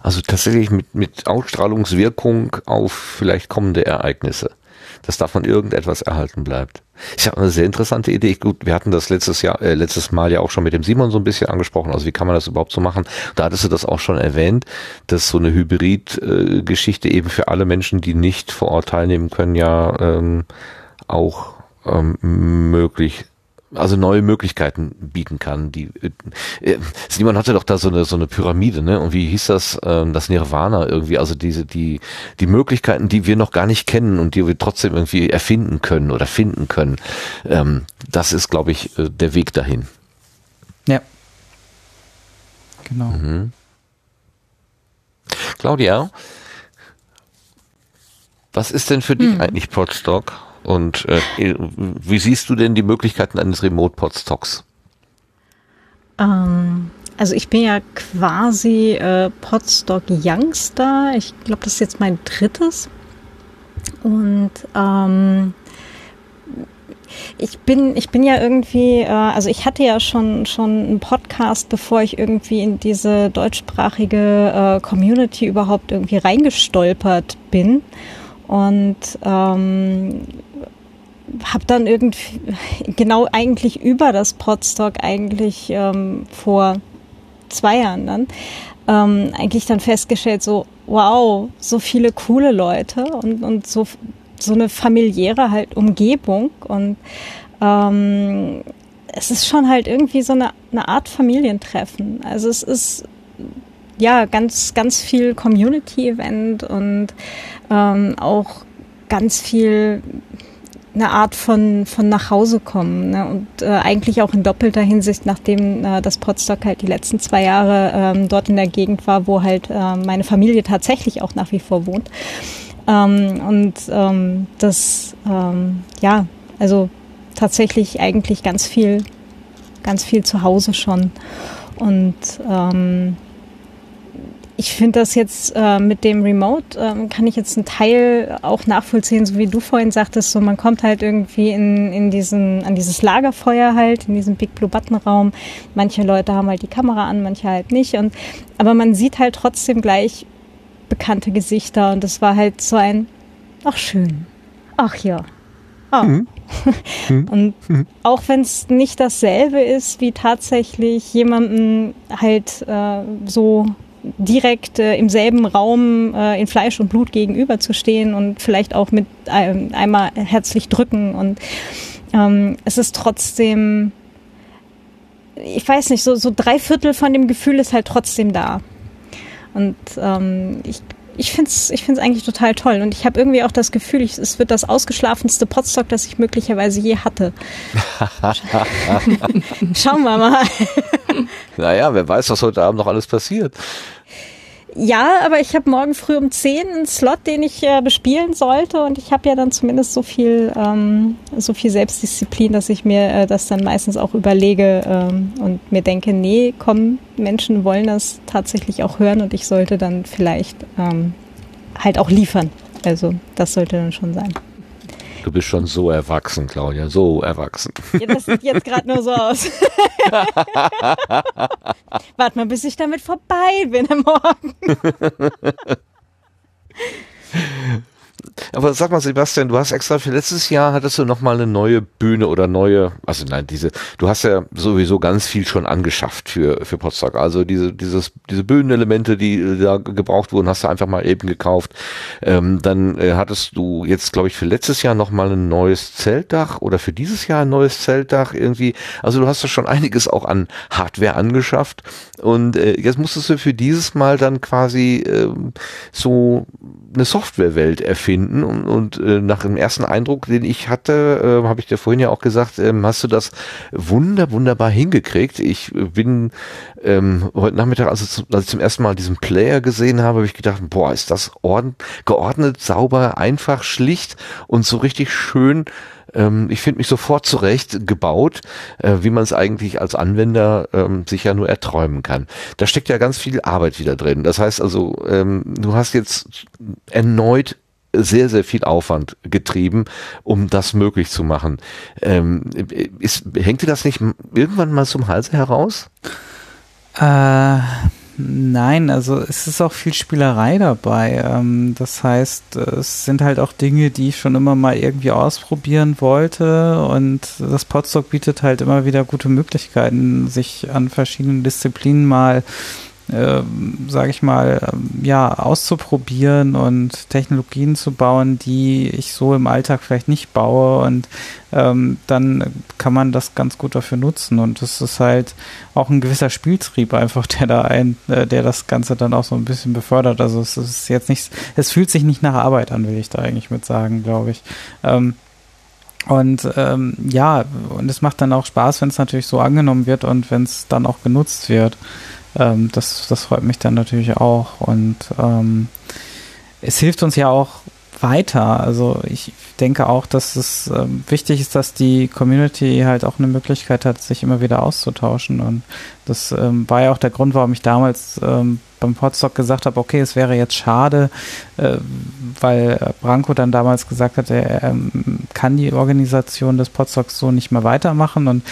Also tatsächlich mit, mit Ausstrahlungswirkung auf vielleicht kommende Ereignisse dass davon irgendetwas erhalten bleibt. Ist ja eine sehr interessante Idee. Gut, wir hatten das letztes Jahr, äh, letztes Mal ja auch schon mit dem Simon so ein bisschen angesprochen. Also wie kann man das überhaupt so machen? Da hattest du das auch schon erwähnt, dass so eine Hybrid-Geschichte eben für alle Menschen, die nicht vor Ort teilnehmen können, ja ähm, auch ähm, möglich also neue Möglichkeiten bieten kann. Die äh, äh, Simon hatte doch da so eine so eine Pyramide, ne? Und wie hieß das? Äh, das Nirvana irgendwie. Also diese die die Möglichkeiten, die wir noch gar nicht kennen und die wir trotzdem irgendwie erfinden können oder finden können. Ähm, das ist, glaube ich, äh, der Weg dahin. Ja. Genau. Mhm. Claudia, was ist denn für dich hm. eigentlich Podstock? Und äh, wie siehst du denn die Möglichkeiten eines Remote-Podstocks? Ähm, also ich bin ja quasi äh, Podstock Youngster. Ich glaube, das ist jetzt mein drittes. Und ähm, ich bin, ich bin ja irgendwie, äh, also ich hatte ja schon schon einen Podcast, bevor ich irgendwie in diese deutschsprachige äh, Community überhaupt irgendwie reingestolpert bin und ähm, habe dann irgendwie genau eigentlich über das Podstock eigentlich ähm, vor zwei Jahren dann ähm, eigentlich dann festgestellt, so wow, so viele coole Leute und, und so, so eine familiäre halt Umgebung und ähm, es ist schon halt irgendwie so eine, eine Art Familientreffen. Also es ist ja ganz, ganz viel Community-Event und ähm, auch ganz viel eine Art von, von nach Hause kommen. Ne? Und äh, eigentlich auch in doppelter Hinsicht, nachdem äh, das Potsdok halt die letzten zwei Jahre ähm, dort in der Gegend war, wo halt äh, meine Familie tatsächlich auch nach wie vor wohnt. Ähm, und ähm, das, ähm, ja, also tatsächlich eigentlich ganz viel, ganz viel zu Hause schon. Und ähm, ich finde das jetzt äh, mit dem Remote, ähm, kann ich jetzt einen Teil auch nachvollziehen, so wie du vorhin sagtest, so man kommt halt irgendwie in, in diesen, an dieses Lagerfeuer halt, in diesem Big Blue Button Raum. Manche Leute haben halt die Kamera an, manche halt nicht. Und, aber man sieht halt trotzdem gleich bekannte Gesichter und das war halt so ein, ach schön, ach ja. Oh. Mhm. und mhm. auch wenn es nicht dasselbe ist, wie tatsächlich jemanden halt äh, so direkt äh, im selben Raum äh, in Fleisch und Blut gegenüberzustehen und vielleicht auch mit ähm, einmal herzlich drücken. Und ähm, es ist trotzdem, ich weiß nicht, so, so drei Viertel von dem Gefühl ist halt trotzdem da. Und ähm, ich ich finde es ich find's eigentlich total toll. Und ich habe irgendwie auch das Gefühl, ich, es wird das ausgeschlafenste Potstock, das ich möglicherweise je hatte. Schauen wir mal. naja, wer weiß, was heute Abend noch alles passiert. Ja, aber ich habe morgen früh um 10 einen Slot, den ich äh, bespielen sollte und ich habe ja dann zumindest so viel, ähm, so viel Selbstdisziplin, dass ich mir äh, das dann meistens auch überlege ähm, und mir denke, nee, komm, Menschen wollen das tatsächlich auch hören und ich sollte dann vielleicht ähm, halt auch liefern. Also das sollte dann schon sein. Du bist schon so erwachsen, Claudia, so erwachsen. Ja, das sieht jetzt gerade nur so aus. Warte mal, bis ich damit vorbei bin am Morgen. Aber sag mal, Sebastian, du hast extra für letztes Jahr hattest du nochmal eine neue Bühne oder neue, also nein, diese, du hast ja sowieso ganz viel schon angeschafft für, für Potsdok. Also diese, dieses, diese Bühnenelemente, die da gebraucht wurden, hast du einfach mal eben gekauft. Ähm, dann äh, hattest du jetzt, glaube ich, für letztes Jahr nochmal ein neues Zeltdach oder für dieses Jahr ein neues Zeltdach irgendwie. Also du hast da schon einiges auch an Hardware angeschafft. Und äh, jetzt musstest du für dieses Mal dann quasi äh, so eine Softwarewelt erfinden und, und äh, nach dem ersten Eindruck, den ich hatte, äh, habe ich dir vorhin ja auch gesagt, ähm, hast du das wunder wunderbar hingekriegt. Ich bin ähm, heute Nachmittag, also als ich zum ersten Mal diesen Player gesehen habe, habe ich gedacht, boah, ist das ordn geordnet, sauber, einfach, schlicht und so richtig schön ähm, ich finde mich sofort zurecht gebaut, äh, wie man es eigentlich als Anwender ähm, sich ja nur erträumen kann. Da steckt ja ganz viel Arbeit wieder drin. Das heißt also, ähm, du hast jetzt erneut sehr, sehr viel Aufwand getrieben, um das möglich zu machen. Ähm, ist, hängt dir das nicht irgendwann mal zum Halse heraus? Äh, Nein, also es ist auch viel Spielerei dabei. Ähm, das heißt, es sind halt auch Dinge, die ich schon immer mal irgendwie ausprobieren wollte und das Podstock bietet halt immer wieder gute Möglichkeiten, sich an verschiedenen Disziplinen mal äh, sage ich mal, äh, ja, auszuprobieren und Technologien zu bauen, die ich so im Alltag vielleicht nicht baue und ähm, dann kann man das ganz gut dafür nutzen und das ist halt auch ein gewisser Spieltrieb einfach, der da ein, äh, der das Ganze dann auch so ein bisschen befördert. Also es ist jetzt nicht, es fühlt sich nicht nach Arbeit an, will ich da eigentlich mit sagen, glaube ich. Ähm, und ähm, ja, und es macht dann auch Spaß, wenn es natürlich so angenommen wird und wenn es dann auch genutzt wird ähm, das, das freut mich dann natürlich auch. Und ähm, es hilft uns ja auch weiter. Also ich denke auch, dass es ähm, wichtig ist, dass die Community halt auch eine Möglichkeit hat, sich immer wieder auszutauschen. Und das ähm, war ja auch der Grund, warum ich damals ähm, beim Podstock gesagt habe, okay, es wäre jetzt schade, äh, weil Branko dann damals gesagt hat, er ähm, kann die Organisation des Podstocks so nicht mehr weitermachen und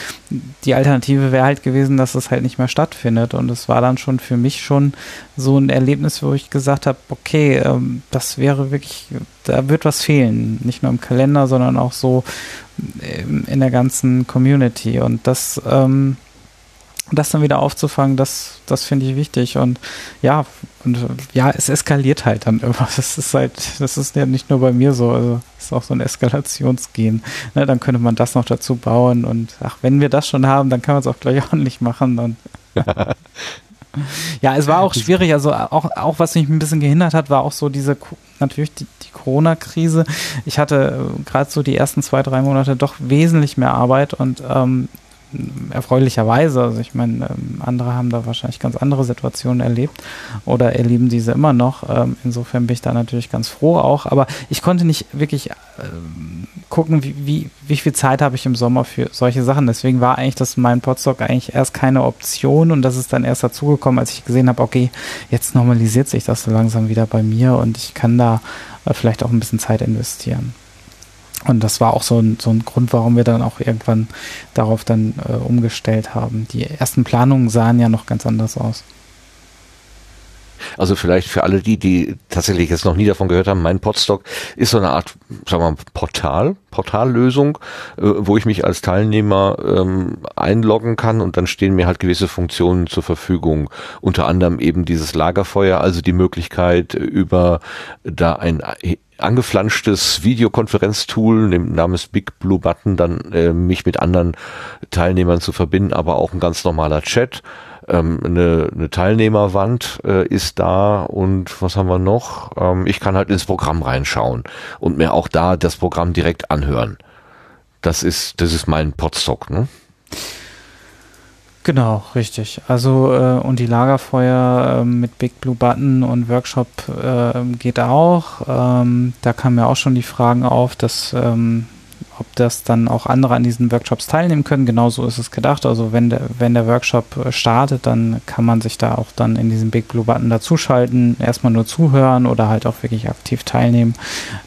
die Alternative wäre halt gewesen, dass es halt nicht mehr stattfindet. Und es war dann schon für mich schon so ein Erlebnis, wo ich gesagt habe, okay, ähm, das wäre wirklich, da wird was fehlen, nicht nur im Kalender, sondern auch so ähm, in der ganzen Community. Und das ähm, das dann wieder aufzufangen, das, das finde ich wichtig. Und ja, und ja, es eskaliert halt dann immer. Das ist halt, das ist ja nicht nur bei mir so, also ist auch so ein Eskalationsgehen. Ne, dann könnte man das noch dazu bauen und ach, wenn wir das schon haben, dann kann man es auch gleich ordentlich machen. Und ja, es war auch schwierig. Also auch, auch was mich ein bisschen gehindert hat, war auch so diese natürlich die, die Corona-Krise. Ich hatte äh, gerade so die ersten zwei, drei Monate doch wesentlich mehr Arbeit und ähm, erfreulicherweise. Also ich meine, ähm, andere haben da wahrscheinlich ganz andere Situationen erlebt oder erleben diese immer noch. Ähm, insofern bin ich da natürlich ganz froh auch. Aber ich konnte nicht wirklich ähm, gucken, wie, wie, wie viel Zeit habe ich im Sommer für solche Sachen. Deswegen war eigentlich das mein Podstock eigentlich erst keine Option und das ist dann erst dazugekommen, als ich gesehen habe, okay, jetzt normalisiert sich das so langsam wieder bei mir und ich kann da äh, vielleicht auch ein bisschen Zeit investieren. Und das war auch so ein, so ein Grund, warum wir dann auch irgendwann darauf dann äh, umgestellt haben. Die ersten Planungen sahen ja noch ganz anders aus. Also vielleicht für alle die, die tatsächlich jetzt noch nie davon gehört haben, mein Podstock ist so eine Art, sagen wir mal, Portal, Portallösung, äh, wo ich mich als Teilnehmer ähm, einloggen kann und dann stehen mir halt gewisse Funktionen zur Verfügung. Unter anderem eben dieses Lagerfeuer, also die Möglichkeit über da ein angeflanschtes Videokonferenztool namens Big Blue Button dann äh, mich mit anderen Teilnehmern zu verbinden, aber auch ein ganz normaler Chat. Ähm, eine, eine Teilnehmerwand äh, ist da und was haben wir noch? Ähm, ich kann halt ins Programm reinschauen und mir auch da das Programm direkt anhören. Das ist, das ist mein Podstock, ne? Genau, richtig. Also äh, und die Lagerfeuer äh, mit Big Blue Button und Workshop äh, geht auch. Ähm, da kamen ja auch schon die Fragen auf, dass ähm, ob das dann auch andere an diesen Workshops teilnehmen können. Genauso ist es gedacht. Also wenn der, wenn der Workshop äh, startet, dann kann man sich da auch dann in diesem Big Blue Button dazuschalten, erstmal nur zuhören oder halt auch wirklich aktiv teilnehmen.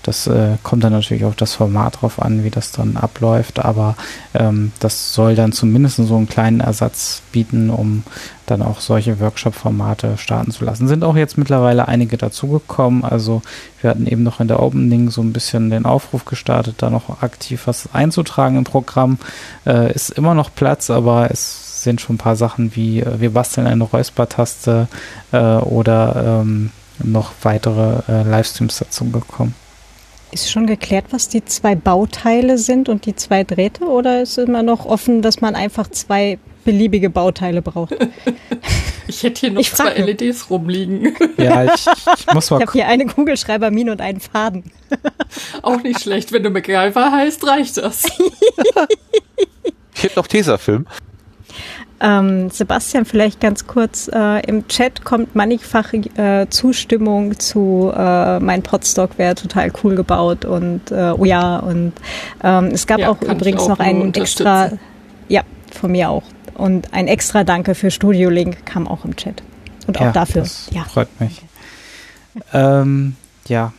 Das äh, kommt dann natürlich auf das Format drauf an, wie das dann abläuft, aber ähm, das soll dann zumindest so einen kleinen Ersatz bieten, um dann auch solche Workshop-Formate starten zu lassen. Sind auch jetzt mittlerweile einige dazugekommen. Also wir hatten eben noch in der Opening so ein bisschen den Aufruf gestartet, da noch aktiv was einzutragen im Programm. Äh, ist immer noch Platz, aber es sind schon ein paar Sachen wie äh, wir basteln eine Räuspertaste äh, oder ähm, noch weitere äh, Livestreams dazu gekommen. Ist schon geklärt, was die zwei Bauteile sind und die zwei Drähte? Oder ist immer noch offen, dass man einfach zwei beliebige Bauteile braucht. Ich hätte hier noch ich zwei LEDs rumliegen. Ja, ich, ich muss mal. Ich habe hier eine Kugelschreibermine und einen Faden. Auch nicht schlecht. Wenn du MacGyver heißt, reicht das. ich hätte noch Tesafilm. Ähm, Sebastian, vielleicht ganz kurz. Äh, Im Chat kommt mannigfache äh, Zustimmung zu äh, mein Podstock wäre total cool gebaut und äh, oh ja und ähm, es gab ja, auch übrigens auch noch einen extra. Von mir auch. Und ein extra Danke für Studio Link kam auch im Chat. Und auch ja, dafür. Das ja. Freut mich. ähm, ja.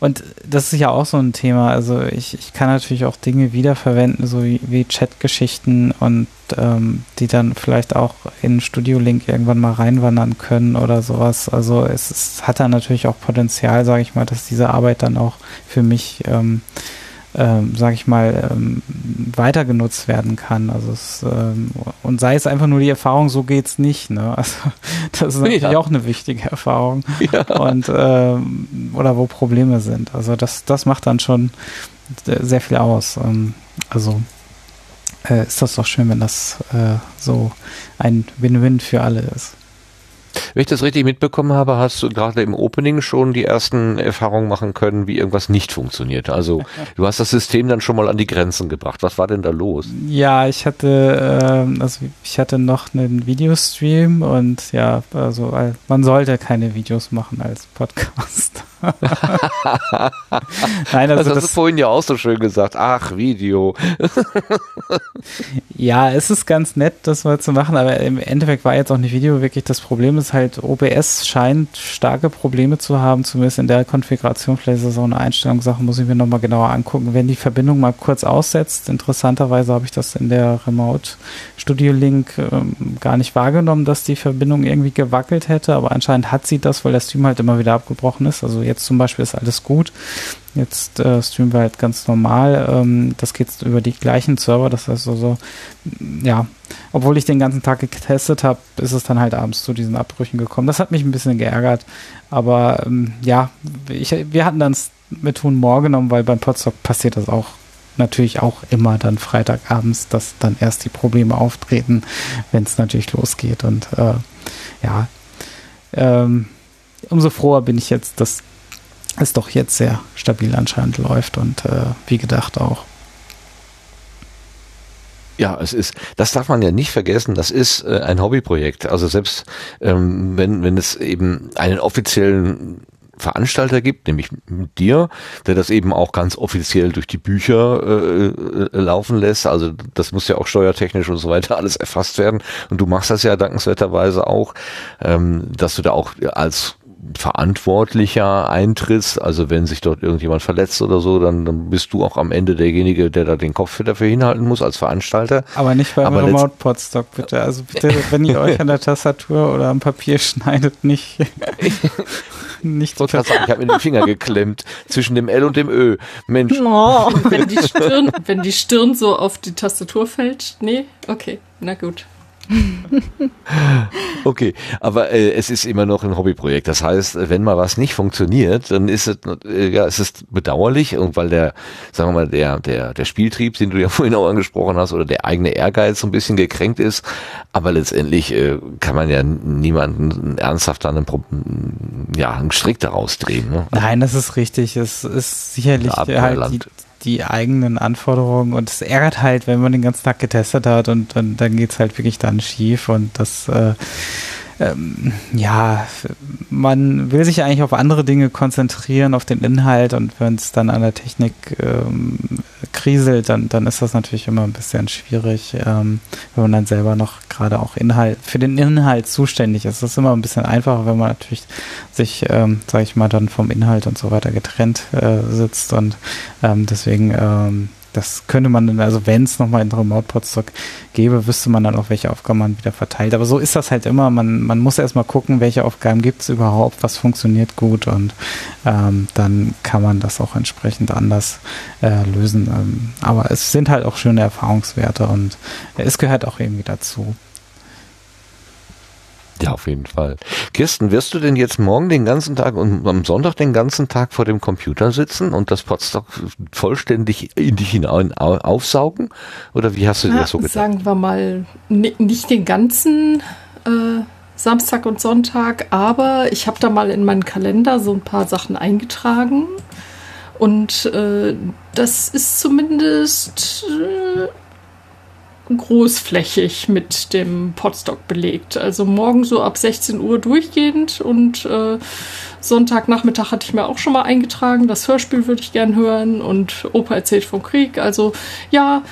Und das ist ja auch so ein Thema. Also ich, ich kann natürlich auch Dinge wiederverwenden, so wie, wie Chatgeschichten und ähm, die dann vielleicht auch in Studio Link irgendwann mal reinwandern können oder sowas. Also es, es hat da natürlich auch Potenzial, sage ich mal, dass diese Arbeit dann auch für mich ähm, ähm, sage ich mal, ähm, weiter genutzt werden kann. Also es, ähm, und sei es einfach nur die Erfahrung, so geht's nicht. Ne? Also das ist natürlich ja. auch eine wichtige Erfahrung. Ja. Und ähm, oder wo Probleme sind. Also das, das macht dann schon sehr viel aus. Ähm, also äh, ist das doch schön, wenn das äh, so ein Win-Win für alle ist. Wenn ich das richtig mitbekommen habe, hast du gerade im Opening schon die ersten Erfahrungen machen können, wie irgendwas nicht funktioniert. Also du hast das System dann schon mal an die Grenzen gebracht. Was war denn da los? Ja, ich hatte, äh, also ich hatte noch einen Videostream und ja, also man sollte keine Videos machen als Podcast. Nein, also das, hast du vorhin ja auch so schön gesagt. Ach, Video. ja, es ist ganz nett, das mal zu machen, aber im Endeffekt war jetzt auch nicht Video wirklich das Problem. Ist halt OBS scheint starke Probleme zu haben, zumindest in der Konfiguration. Vielleicht ist das auch eine Einstellungssache, muss ich mir nochmal genauer angucken. Wenn die Verbindung mal kurz aussetzt, interessanterweise habe ich das in der Remote Studio Link ähm, gar nicht wahrgenommen, dass die Verbindung irgendwie gewackelt hätte, aber anscheinend hat sie das, weil der Stream halt immer wieder abgebrochen ist. Also jetzt zum Beispiel ist alles gut. Jetzt äh, streamen wir halt ganz normal. Ähm, das geht über die gleichen Server. Das heißt also, ja, obwohl ich den ganzen Tag getestet habe, ist es dann halt abends zu diesen Abbrüchen gekommen. Das hat mich ein bisschen geärgert. Aber ähm, ja, ich, wir hatten dann mit Humor genommen, weil beim Podstock passiert das auch natürlich auch immer dann Freitagabends, dass dann erst die Probleme auftreten, wenn es natürlich losgeht. Und äh, ja, ähm, umso froher bin ich jetzt, dass es doch jetzt sehr stabil anscheinend läuft und äh, wie gedacht auch. Ja, es ist, das darf man ja nicht vergessen, das ist äh, ein Hobbyprojekt. Also selbst ähm, wenn, wenn es eben einen offiziellen Veranstalter gibt, nämlich mit dir, der das eben auch ganz offiziell durch die Bücher äh, äh, laufen lässt. Also das muss ja auch steuertechnisch und so weiter alles erfasst werden. Und du machst das ja dankenswerterweise auch, ähm, dass du da auch als Verantwortlicher eintrittst, also wenn sich dort irgendjemand verletzt oder so, dann, dann bist du auch am Ende derjenige, der da den Kopf dafür hinhalten muss als Veranstalter. Aber nicht beim Remote Podstock, bitte. Also bitte, wenn ihr euch an der Tastatur oder am Papier schneidet, nicht. nicht ich sagen, ich habe mir den Finger geklemmt zwischen dem L und dem Ö. Mensch. Oh. Wenn, die Stirn, wenn die Stirn so auf die Tastatur fällt, nee, okay, na gut. okay, aber äh, es ist immer noch ein Hobbyprojekt. Das heißt, wenn mal was nicht funktioniert, dann ist es äh, ja, es ist bedauerlich, und weil der, sagen wir mal, der der der Spieltrieb, den du ja vorhin auch angesprochen hast, oder der eigene Ehrgeiz so ein bisschen gekränkt ist. Aber letztendlich äh, kann man ja niemanden ernsthaft an einem ja einen Strick daraus drehen. Ne? Nein, das ist richtig. Es ist sicherlich halt die, die eigenen Anforderungen und es ärgert halt, wenn man den ganzen Tag getestet hat und, und dann es halt wirklich dann schief und das äh, ähm, ja, man will sich eigentlich auf andere Dinge konzentrieren, auf den Inhalt und wenn es dann an der Technik ähm, kriselt, dann, dann ist das natürlich immer ein bisschen schwierig, ähm, wenn man dann selber noch gerade auch Inhalt, für den Inhalt zuständig ist. Das ist immer ein bisschen einfacher, wenn man natürlich sich, ähm, sage ich mal, dann vom Inhalt und so weiter getrennt äh, sitzt und ähm, deswegen ähm, das könnte man dann, also wenn es nochmal in Remote Podstock gäbe, wüsste man dann auch, welche Aufgaben man wieder verteilt. Aber so ist das halt immer. Man, man muss erstmal gucken, welche Aufgaben gibt es überhaupt, was funktioniert gut und ähm, dann kann man das auch entsprechend anders äh, lösen. Ähm, aber es sind halt auch schöne Erfahrungswerte und es gehört auch irgendwie dazu. Ja, auf jeden Fall. Kirsten, wirst du denn jetzt morgen den ganzen Tag und am Sonntag den ganzen Tag vor dem Computer sitzen und das Podstock vollständig in dich hinein aufsaugen? Oder wie hast du dir ja, das so gedacht? Sagen wir mal, nicht den ganzen äh, Samstag und Sonntag, aber ich habe da mal in meinen Kalender so ein paar Sachen eingetragen. Und äh, das ist zumindest äh, großflächig mit dem Podstock belegt. Also morgen so ab 16 Uhr durchgehend und äh, Sonntagnachmittag hatte ich mir auch schon mal eingetragen. Das Hörspiel würde ich gern hören und Opa erzählt vom Krieg. Also ja,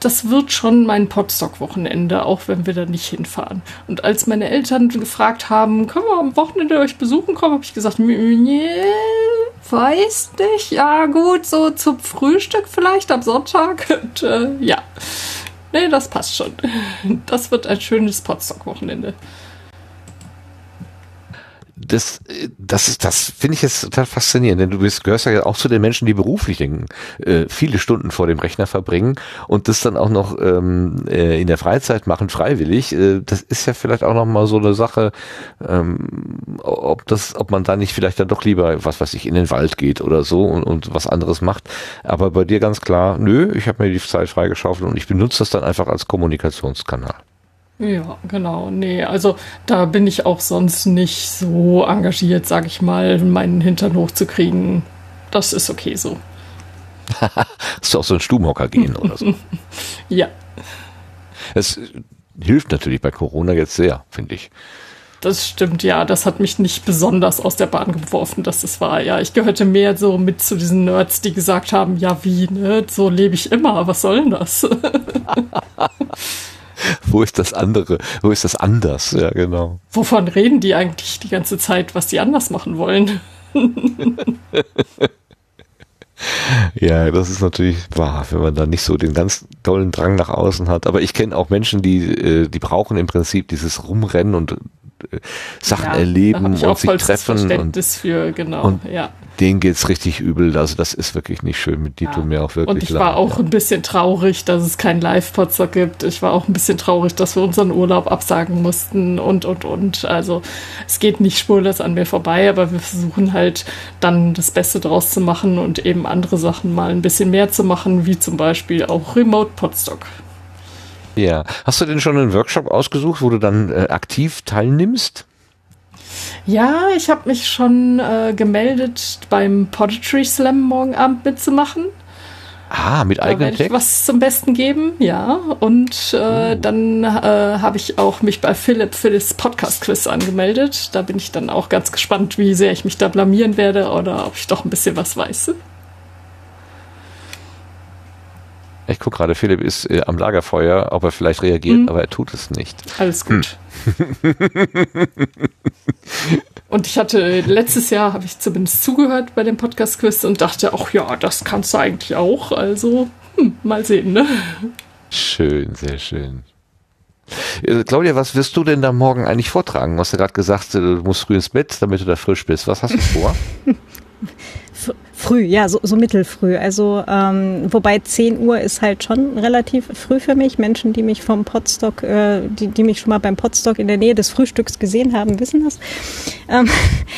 das wird schon mein Podstock-Wochenende, auch wenn wir da nicht hinfahren. Und als meine Eltern gefragt haben, können wir am Wochenende euch besuchen kommen, habe ich gesagt, nee, weiß nicht. Ja gut, so zum Frühstück vielleicht am Sonntag. Und äh, ja, Nee, das passt schon. Das wird ein schönes Potstock-Wochenende das, das ist, das finde ich jetzt total faszinierend, denn du bist, gehörst ja auch zu den Menschen, die beruflich denken, äh, viele Stunden vor dem Rechner verbringen und das dann auch noch ähm, äh, in der Freizeit machen, freiwillig. Äh, das ist ja vielleicht auch noch mal so eine Sache, ähm, ob das, ob man da nicht vielleicht dann doch lieber, was weiß ich, in den Wald geht oder so und, und was anderes macht. Aber bei dir ganz klar, nö, ich habe mir die Zeit freigeschaufelt und ich benutze das dann einfach als Kommunikationskanal. Ja, genau. Nee, also da bin ich auch sonst nicht so engagiert, sag ich mal, meinen Hintern hochzukriegen. Das ist okay so. Hast du auch so ein Stubenhocker gehen oder so? ja. Es hilft natürlich bei Corona jetzt sehr, finde ich. Das stimmt, ja. Das hat mich nicht besonders aus der Bahn geworfen, dass das war. Ja, ich gehörte mehr so mit zu diesen Nerds, die gesagt haben, ja wie, ne, so lebe ich immer. Was soll denn das? wo ist das andere? Wo ist das anders? Ja, genau. Wovon reden die eigentlich die ganze Zeit, was die anders machen wollen? Ja, das ist natürlich wahr, wenn man da nicht so den ganz tollen Drang nach außen hat. Aber ich kenne auch Menschen, die, äh, die brauchen im Prinzip dieses Rumrennen und Sachen ja, erleben und sich treffen. Und, für, genau, und ja denen geht's richtig übel. Also das ist wirklich nicht schön. Mit die ja. tun mir auch wirklich Und ich war auch ja. ein bisschen traurig, dass es keinen Live-Potzer gibt. Ich war auch ein bisschen traurig, dass wir unseren Urlaub absagen mussten und, und, und. Also es geht nicht spurlos an mir vorbei, aber wir versuchen halt dann das Beste draus zu machen und eben andere Sachen mal ein bisschen mehr zu machen, wie zum Beispiel auch Remote Podstock. Ja. Hast du denn schon einen Workshop ausgesucht, wo du dann äh, aktiv teilnimmst? Ja, ich habe mich schon äh, gemeldet, beim Poetry Slam morgen Abend mitzumachen. Ah, mit eigenem Text? was zum Besten geben, ja. Und äh, oh. dann äh, habe ich auch mich bei Philipp für das Podcast-Quiz angemeldet. Da bin ich dann auch ganz gespannt, wie sehr ich mich da blamieren werde oder ob ich doch ein bisschen was weiß. Ich gucke gerade, Philipp ist äh, am Lagerfeuer, ob er vielleicht reagiert, hm. aber er tut es nicht. Alles gut. Hm. und ich hatte letztes Jahr, habe ich zumindest zugehört bei dem Podcast-Quiz und dachte, ach ja, das kannst du eigentlich auch. Also, hm, mal sehen, ne? Schön, sehr schön. Äh, Claudia, was wirst du denn da morgen eigentlich vortragen? Du hast ja gerade gesagt, du musst früh ins Bett, damit du da frisch bist. Was hast du vor? Früh, ja, so, so mittelfrüh. Also ähm, wobei 10 Uhr ist halt schon relativ früh für mich. Menschen, die mich vom Podstock, äh, die, die mich schon mal beim Podstock in der Nähe des Frühstücks gesehen haben, wissen das. Ähm,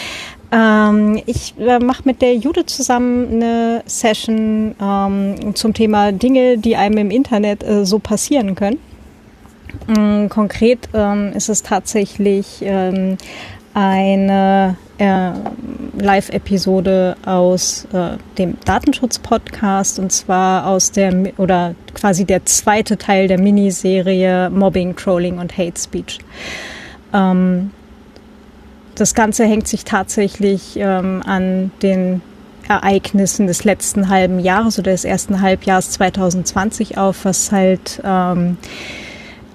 ähm, ich äh, mache mit der Jude zusammen eine Session ähm, zum Thema Dinge, die einem im Internet äh, so passieren können. Ähm, konkret ist es tatsächlich ähm, eine äh, Live-Episode aus äh, dem Datenschutz-Podcast und zwar aus der oder quasi der zweite Teil der Miniserie Mobbing, Trolling und Hate Speech. Ähm, das Ganze hängt sich tatsächlich ähm, an den Ereignissen des letzten halben Jahres oder des ersten Halbjahres 2020 auf, was halt ähm,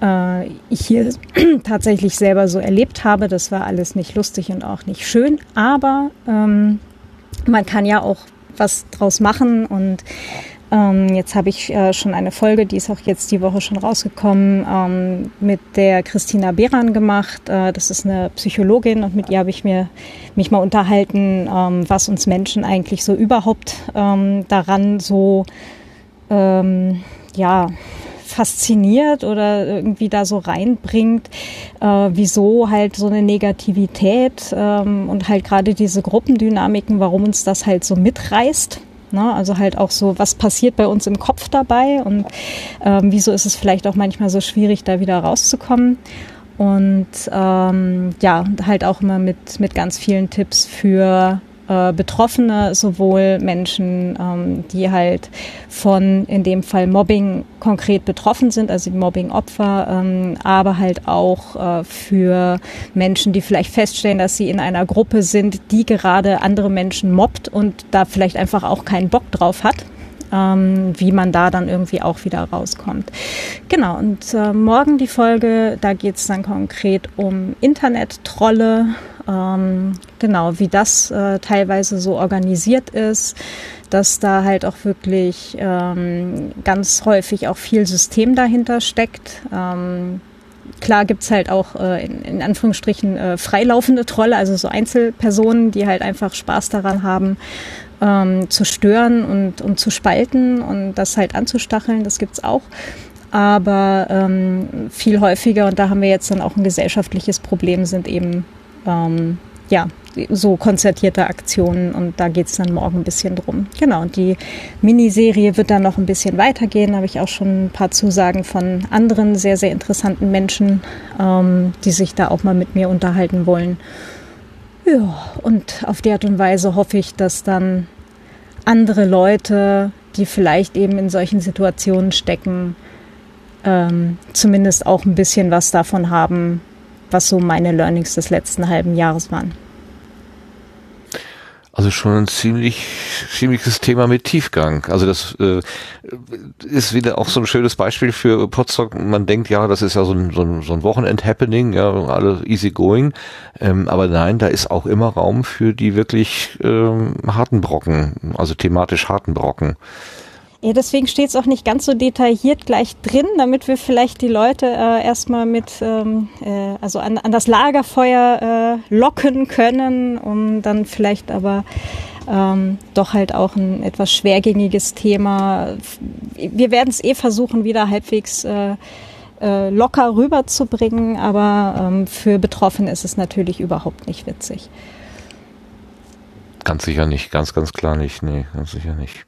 äh, ich hier tatsächlich selber so erlebt habe. Das war alles nicht lustig und auch nicht schön, aber ähm, man kann ja auch was draus machen und ähm, jetzt habe ich äh, schon eine Folge, die ist auch jetzt die Woche schon rausgekommen, ähm, mit der Christina Behran gemacht. Äh, das ist eine Psychologin und mit ihr habe ich mir, mich mal unterhalten, ähm, was uns Menschen eigentlich so überhaupt ähm, daran so ähm, ja, fasziniert oder irgendwie da so reinbringt, äh, wieso halt so eine Negativität ähm, und halt gerade diese Gruppendynamiken, warum uns das halt so mitreißt. Ne? Also halt auch so, was passiert bei uns im Kopf dabei und ähm, wieso ist es vielleicht auch manchmal so schwierig, da wieder rauszukommen. Und ähm, ja, halt auch immer mit, mit ganz vielen Tipps für äh, Betroffene, sowohl Menschen, ähm, die halt von in dem Fall Mobbing konkret betroffen sind, also die Mobbing-Opfer, ähm, aber halt auch äh, für Menschen, die vielleicht feststellen, dass sie in einer Gruppe sind, die gerade andere Menschen mobbt und da vielleicht einfach auch keinen Bock drauf hat. Ähm, wie man da dann irgendwie auch wieder rauskommt. Genau, und äh, morgen die Folge, da geht es dann konkret um Internet-Trolle, ähm, genau, wie das äh, teilweise so organisiert ist, dass da halt auch wirklich ähm, ganz häufig auch viel System dahinter steckt. Ähm, klar gibt's halt auch äh, in, in Anführungsstrichen äh, freilaufende Trolle, also so Einzelpersonen, die halt einfach Spaß daran haben, ähm, zu stören und, und zu spalten und das halt anzustacheln, das gibt's auch. Aber ähm, viel häufiger, und da haben wir jetzt dann auch ein gesellschaftliches Problem, sind eben ähm, ja, so konzertierte Aktionen und da geht es dann morgen ein bisschen drum. Genau, und die Miniserie wird dann noch ein bisschen weitergehen. Da habe ich auch schon ein paar Zusagen von anderen sehr, sehr interessanten Menschen, ähm, die sich da auch mal mit mir unterhalten wollen. Ja, und auf die Art und Weise hoffe ich, dass dann andere Leute, die vielleicht eben in solchen Situationen stecken, ähm, zumindest auch ein bisschen was davon haben, was so meine Learnings des letzten halben Jahres waren. Also schon ein ziemlich ziemliches Thema mit Tiefgang. Also das äh, ist wieder auch so ein schönes Beispiel für Potsdok. Man denkt, ja, das ist ja so ein, so ein, so ein Wochenend-Happening, ja, alle easy going. Ähm, aber nein, da ist auch immer Raum für die wirklich ähm, harten Brocken, also thematisch harten Brocken. Ja, deswegen steht es auch nicht ganz so detailliert gleich drin, damit wir vielleicht die Leute äh, erstmal mit, ähm, äh, also an, an das Lagerfeuer äh, locken können, um dann vielleicht aber ähm, doch halt auch ein etwas schwergängiges Thema. Wir werden es eh versuchen, wieder halbwegs äh, äh, locker rüberzubringen, aber ähm, für Betroffene ist es natürlich überhaupt nicht witzig. Ganz sicher nicht, ganz, ganz klar nicht, nee, ganz sicher nicht.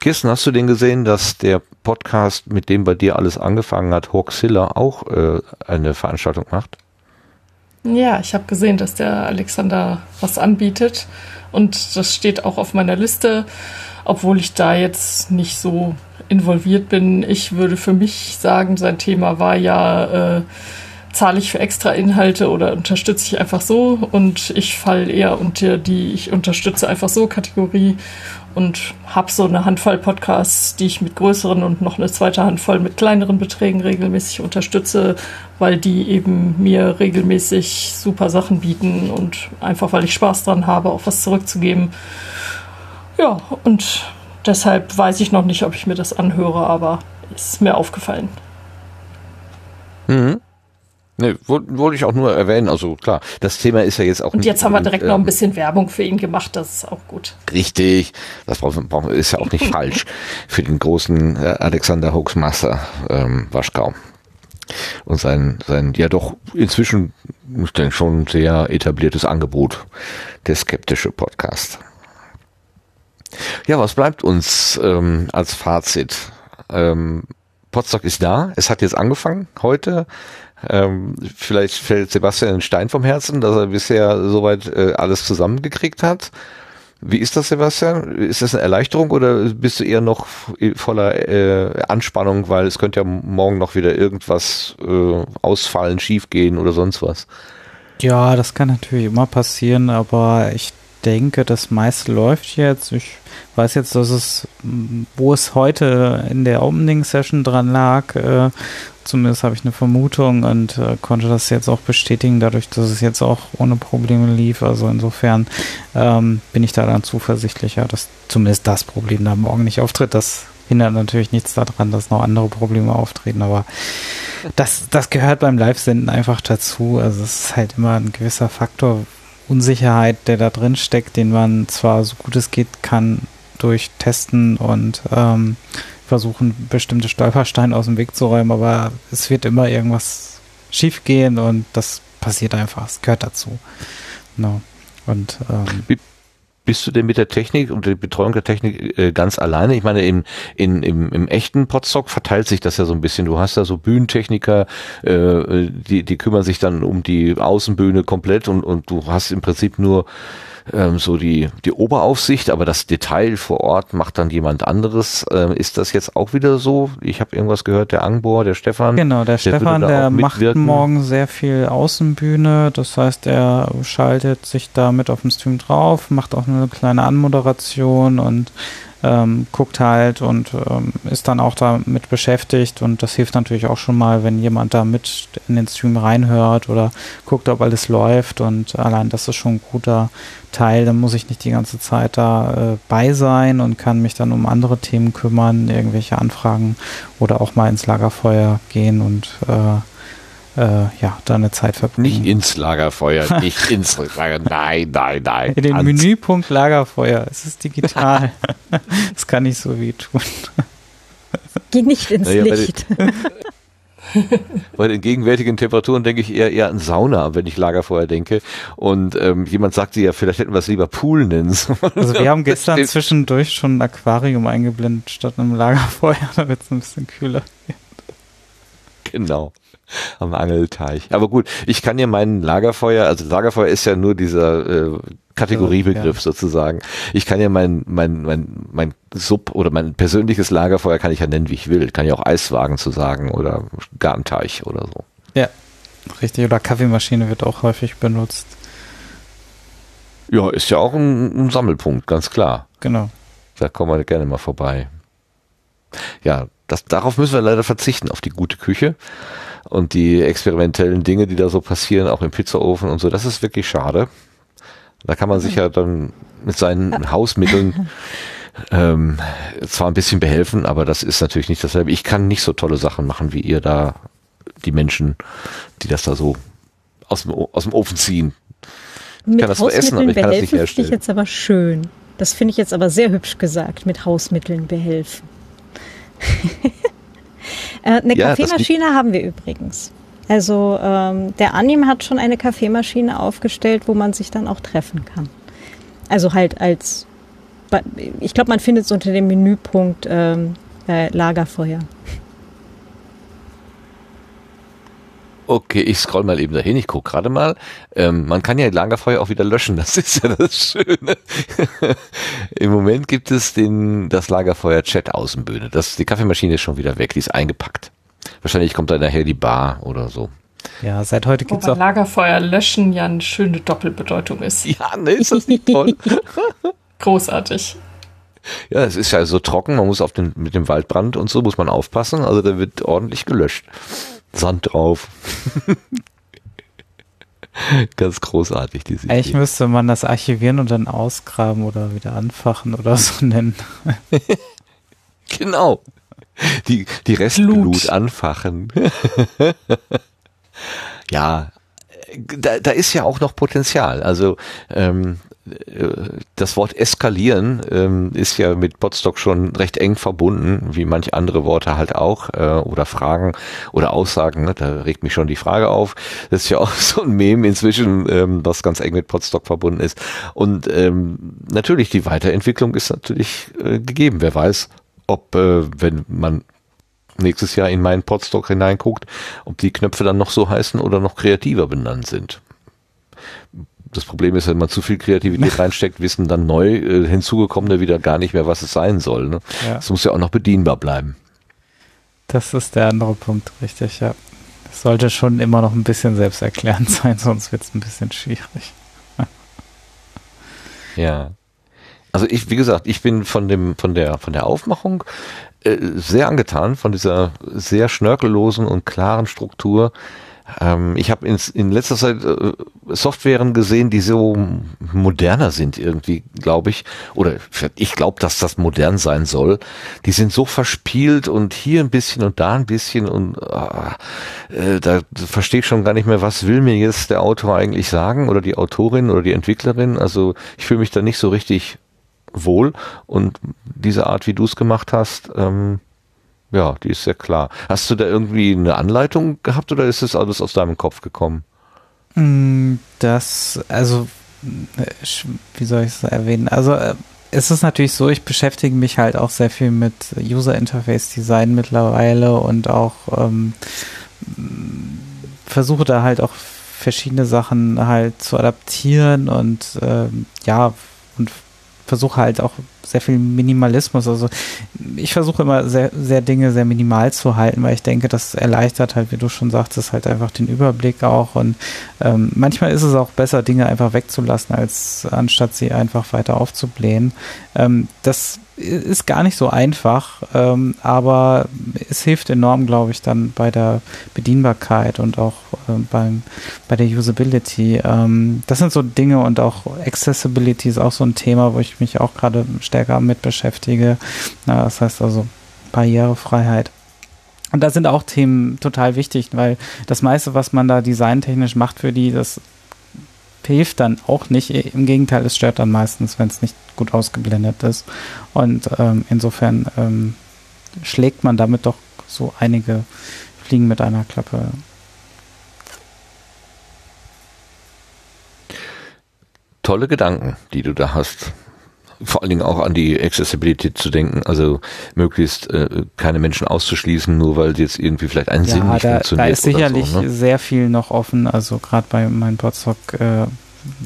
Kirsten, hast du denn gesehen, dass der Podcast, mit dem bei dir alles angefangen hat, Hawkzilla, auch äh, eine Veranstaltung macht? Ja, ich habe gesehen, dass der Alexander was anbietet und das steht auch auf meiner Liste, obwohl ich da jetzt nicht so involviert bin. Ich würde für mich sagen, sein Thema war ja, äh, zahle ich für extra Inhalte oder unterstütze ich einfach so und ich falle eher unter die ich unterstütze einfach so Kategorie und habe so eine Handvoll Podcasts, die ich mit größeren und noch eine zweite Handvoll mit kleineren Beträgen regelmäßig unterstütze, weil die eben mir regelmäßig super Sachen bieten und einfach weil ich Spaß dran habe, auch was zurückzugeben. Ja, und deshalb weiß ich noch nicht, ob ich mir das anhöre, aber ist mir aufgefallen. Mhm. Ne, wollte ich auch nur erwähnen. Also klar, das Thema ist ja jetzt auch. Und jetzt haben wir direkt ähm, noch ein ähm, bisschen Werbung für ihn gemacht. Das ist auch gut. Richtig, das brauchen, ist ja auch nicht falsch für den großen äh, Alexander Hoaxmaster ähm, Waschkau und sein sein ja doch inzwischen ich denke schon sehr etabliertes Angebot, der skeptische Podcast. Ja, was bleibt uns ähm, als Fazit? Ähm, Potsdok ist da. Es hat jetzt angefangen heute. Ähm, vielleicht fällt Sebastian ein Stein vom Herzen, dass er bisher soweit äh, alles zusammengekriegt hat. Wie ist das, Sebastian? Ist das eine Erleichterung oder bist du eher noch voller äh, Anspannung, weil es könnte ja morgen noch wieder irgendwas äh, ausfallen, schiefgehen oder sonst was? Ja, das kann natürlich immer passieren, aber ich denke, das meiste läuft jetzt. Ich weiß jetzt, dass es, wo es heute in der Opening-Session dran lag, äh, Zumindest habe ich eine Vermutung und äh, konnte das jetzt auch bestätigen, dadurch, dass es jetzt auch ohne Probleme lief. Also insofern ähm, bin ich da dann zuversichtlicher, dass zumindest das Problem da morgen nicht auftritt. Das hindert natürlich nichts daran, dass noch andere Probleme auftreten, aber das, das gehört beim Live-Senden einfach dazu. Also es ist halt immer ein gewisser Faktor Unsicherheit, der da drin steckt, den man zwar so gut es geht kann durch Testen und ähm, versuchen, bestimmte Stolpersteine aus dem Weg zu räumen, aber es wird immer irgendwas schief gehen und das passiert einfach. Es gehört dazu. No. Und ähm, Wie, bist du denn mit der Technik und der Betreuung der Technik äh, ganz alleine? Ich meine, im, in, im, im echten Podstock verteilt sich das ja so ein bisschen. Du hast da so Bühnentechniker, äh, die, die kümmern sich dann um die Außenbühne komplett und, und du hast im Prinzip nur ähm, so die, die Oberaufsicht, aber das Detail vor Ort macht dann jemand anderes. Ähm, ist das jetzt auch wieder so? Ich habe irgendwas gehört, der Angbor, der Stefan. Genau, der, der Stefan, der macht morgen sehr viel Außenbühne. Das heißt, er schaltet sich da mit auf dem Stream drauf, macht auch eine kleine Anmoderation und ähm, guckt halt und ähm, ist dann auch damit beschäftigt. Und das hilft natürlich auch schon mal, wenn jemand da mit in den Stream reinhört oder guckt, ob alles läuft. Und allein das ist schon ein guter Teil, dann muss ich nicht die ganze Zeit da äh, bei sein und kann mich dann um andere Themen kümmern, irgendwelche Anfragen oder auch mal ins Lagerfeuer gehen und äh, äh, ja, da eine Zeit verbringen. Nicht ins Lagerfeuer, nicht ins Lagerfeuer, nein, nein, nein. In den Ans Menüpunkt Lagerfeuer, es ist digital. das kann nicht so weh tun. Geh nicht ins naja, Licht. Bei den gegenwärtigen Temperaturen denke ich eher eher an Sauna, wenn ich Lagerfeuer denke. Und ähm, jemand sagte ja, vielleicht hätten wir es lieber Pool nennen sollen. Also wir haben gestern zwischendurch schon ein Aquarium eingeblendet statt einem Lagerfeuer, damit es ein bisschen kühler wird. Genau am Angelteich. Aber gut, ich kann ja meinen Lagerfeuer, also Lagerfeuer ist ja nur dieser äh, Kategoriebegriff ja. sozusagen. Ich kann ja mein, mein, mein, mein Sub oder mein persönliches Lagerfeuer kann ich ja nennen, wie ich will. Kann ja auch Eiswagen zu sagen oder Gartenteich oder so. Ja, richtig. Oder Kaffeemaschine wird auch häufig benutzt. Ja, ist ja auch ein, ein Sammelpunkt, ganz klar. Genau. Da kommen wir gerne mal vorbei. Ja, das, darauf müssen wir leider verzichten, auf die gute Küche und die experimentellen Dinge, die da so passieren, auch im Pizzaofen und so. Das ist wirklich schade. Da kann man sich ja dann mit seinen Hausmitteln ähm, zwar ein bisschen behelfen, aber das ist natürlich nicht dasselbe. Ich kann nicht so tolle Sachen machen wie ihr da, die Menschen, die das da so aus dem, aus dem Ofen ziehen. Ich mit kann das Hausmitteln essen, aber ich kann das nicht herstellen. finde ich jetzt aber schön. Das finde ich jetzt aber sehr hübsch gesagt, mit Hausmitteln behelfen. äh, eine ja, Kaffeemaschine haben wir übrigens. Also ähm, der Anim hat schon eine Kaffeemaschine aufgestellt, wo man sich dann auch treffen kann. Also halt als, ich glaube, man findet es unter dem Menüpunkt ähm, äh, Lagerfeuer. Okay, ich scroll mal eben dahin. Ich gucke gerade mal. Ähm, man kann ja Lagerfeuer auch wieder löschen. Das ist ja das Schöne. Im Moment gibt es den, das Lagerfeuer Chat Außenbühne. Das, die Kaffeemaschine ist schon wieder weg. Die ist eingepackt. Wahrscheinlich kommt da nachher die Bar oder so. Ja, seit heute gibt es auch. Lagerfeuer löschen ja eine schöne Doppelbedeutung ist. Ja, ne, ist das nicht toll? Großartig. Ja, es ist ja so trocken, man muss auf den, mit dem Waldbrand und so muss man aufpassen. Also da wird ordentlich gelöscht. Sand drauf. Ganz großartig, diese Eigentlich Idee. müsste man das archivieren und dann ausgraben oder wieder anfachen oder so nennen. genau. Die, die Restblut anfachen. ja, da, da ist ja auch noch Potenzial. Also ähm, das Wort eskalieren ähm, ist ja mit Potstock schon recht eng verbunden, wie manch andere Worte halt auch, äh, oder Fragen oder Aussagen. Ne? Da regt mich schon die Frage auf. Das ist ja auch so ein Meme inzwischen, ähm, was ganz eng mit Potstock verbunden ist. Und ähm, natürlich, die Weiterentwicklung ist natürlich äh, gegeben. Wer weiß, ob, äh, wenn man nächstes Jahr in meinen Podstock hineinguckt, ob die Knöpfe dann noch so heißen oder noch kreativer benannt sind das Problem ist, wenn man zu viel Kreativität reinsteckt, wissen dann neu äh, hinzugekommene wieder gar nicht mehr, was es sein soll. Ne? Ja. Es muss ja auch noch bedienbar bleiben. Das ist der andere Punkt, richtig, ja. Es sollte schon immer noch ein bisschen selbsterklärend sein, sonst wird es ein bisschen schwierig. ja. Also ich, wie gesagt, ich bin von dem, von der, von der Aufmachung äh, sehr angetan, von dieser sehr schnörkellosen und klaren Struktur. Ähm, ich habe in letzter Zeit äh, Softwaren gesehen, die so moderner sind irgendwie, glaube ich. Oder ich glaube, dass das modern sein soll. Die sind so verspielt und hier ein bisschen und da ein bisschen und äh, da verstehe ich schon gar nicht mehr, was will mir jetzt der Autor eigentlich sagen oder die Autorin oder die Entwicklerin. Also ich fühle mich da nicht so richtig wohl und diese Art, wie du es gemacht hast, ähm, ja, die ist sehr klar. Hast du da irgendwie eine Anleitung gehabt oder ist das alles aus deinem Kopf gekommen? Mm, das, also, wie soll ich es erwähnen? Also, äh, es ist natürlich so, ich beschäftige mich halt auch sehr viel mit User Interface Design mittlerweile und auch ähm, versuche da halt auch verschiedene Sachen halt zu adaptieren und ähm, ja, und versuche halt auch sehr viel Minimalismus. Also ich versuche immer sehr, sehr Dinge sehr minimal zu halten, weil ich denke, das erleichtert halt, wie du schon sagtest, halt einfach den Überblick auch. Und ähm, manchmal ist es auch besser, Dinge einfach wegzulassen, als anstatt sie einfach weiter aufzublähen. Ähm, das ist gar nicht so einfach, ähm, aber es hilft enorm, glaube ich, dann bei der Bedienbarkeit und auch äh, beim, bei der Usability. Ähm, das sind so Dinge und auch Accessibility ist auch so ein Thema, wo ich mich auch gerade stärker mit beschäftige. Na, das heißt also Barrierefreiheit. Und da sind auch Themen total wichtig, weil das meiste, was man da designtechnisch macht für die, das hilft dann auch nicht. Im Gegenteil, es stört dann meistens, wenn es nicht gut ausgeblendet ist. Und ähm, insofern ähm, schlägt man damit doch so einige Fliegen mit einer Klappe. Tolle Gedanken, die du da hast. Vor allen Dingen auch an die Accessibility zu denken, also möglichst äh, keine Menschen auszuschließen, nur weil jetzt irgendwie vielleicht ein ja, Sinn nicht da, funktioniert. Da ist sicherlich so, ne? sehr viel noch offen, also gerade bei meinem Podstock äh,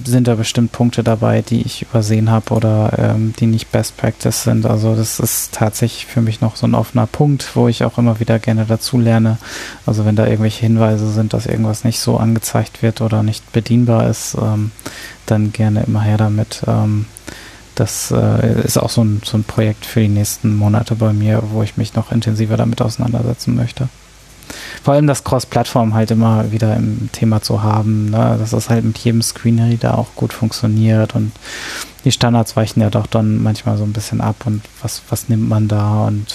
sind da bestimmt Punkte dabei, die ich übersehen habe oder ähm, die nicht Best Practice sind. Also das ist tatsächlich für mich noch so ein offener Punkt, wo ich auch immer wieder gerne dazu lerne. Also wenn da irgendwelche Hinweise sind, dass irgendwas nicht so angezeigt wird oder nicht bedienbar ist, ähm, dann gerne immer her damit. Ähm, das äh, ist auch so ein, so ein Projekt für die nächsten Monate bei mir, wo ich mich noch intensiver damit auseinandersetzen möchte. Vor allem das Cross-Plattform halt immer wieder im Thema zu haben, ne? dass das halt mit jedem Screenreader auch gut funktioniert und die Standards weichen ja doch dann manchmal so ein bisschen ab und was, was nimmt man da und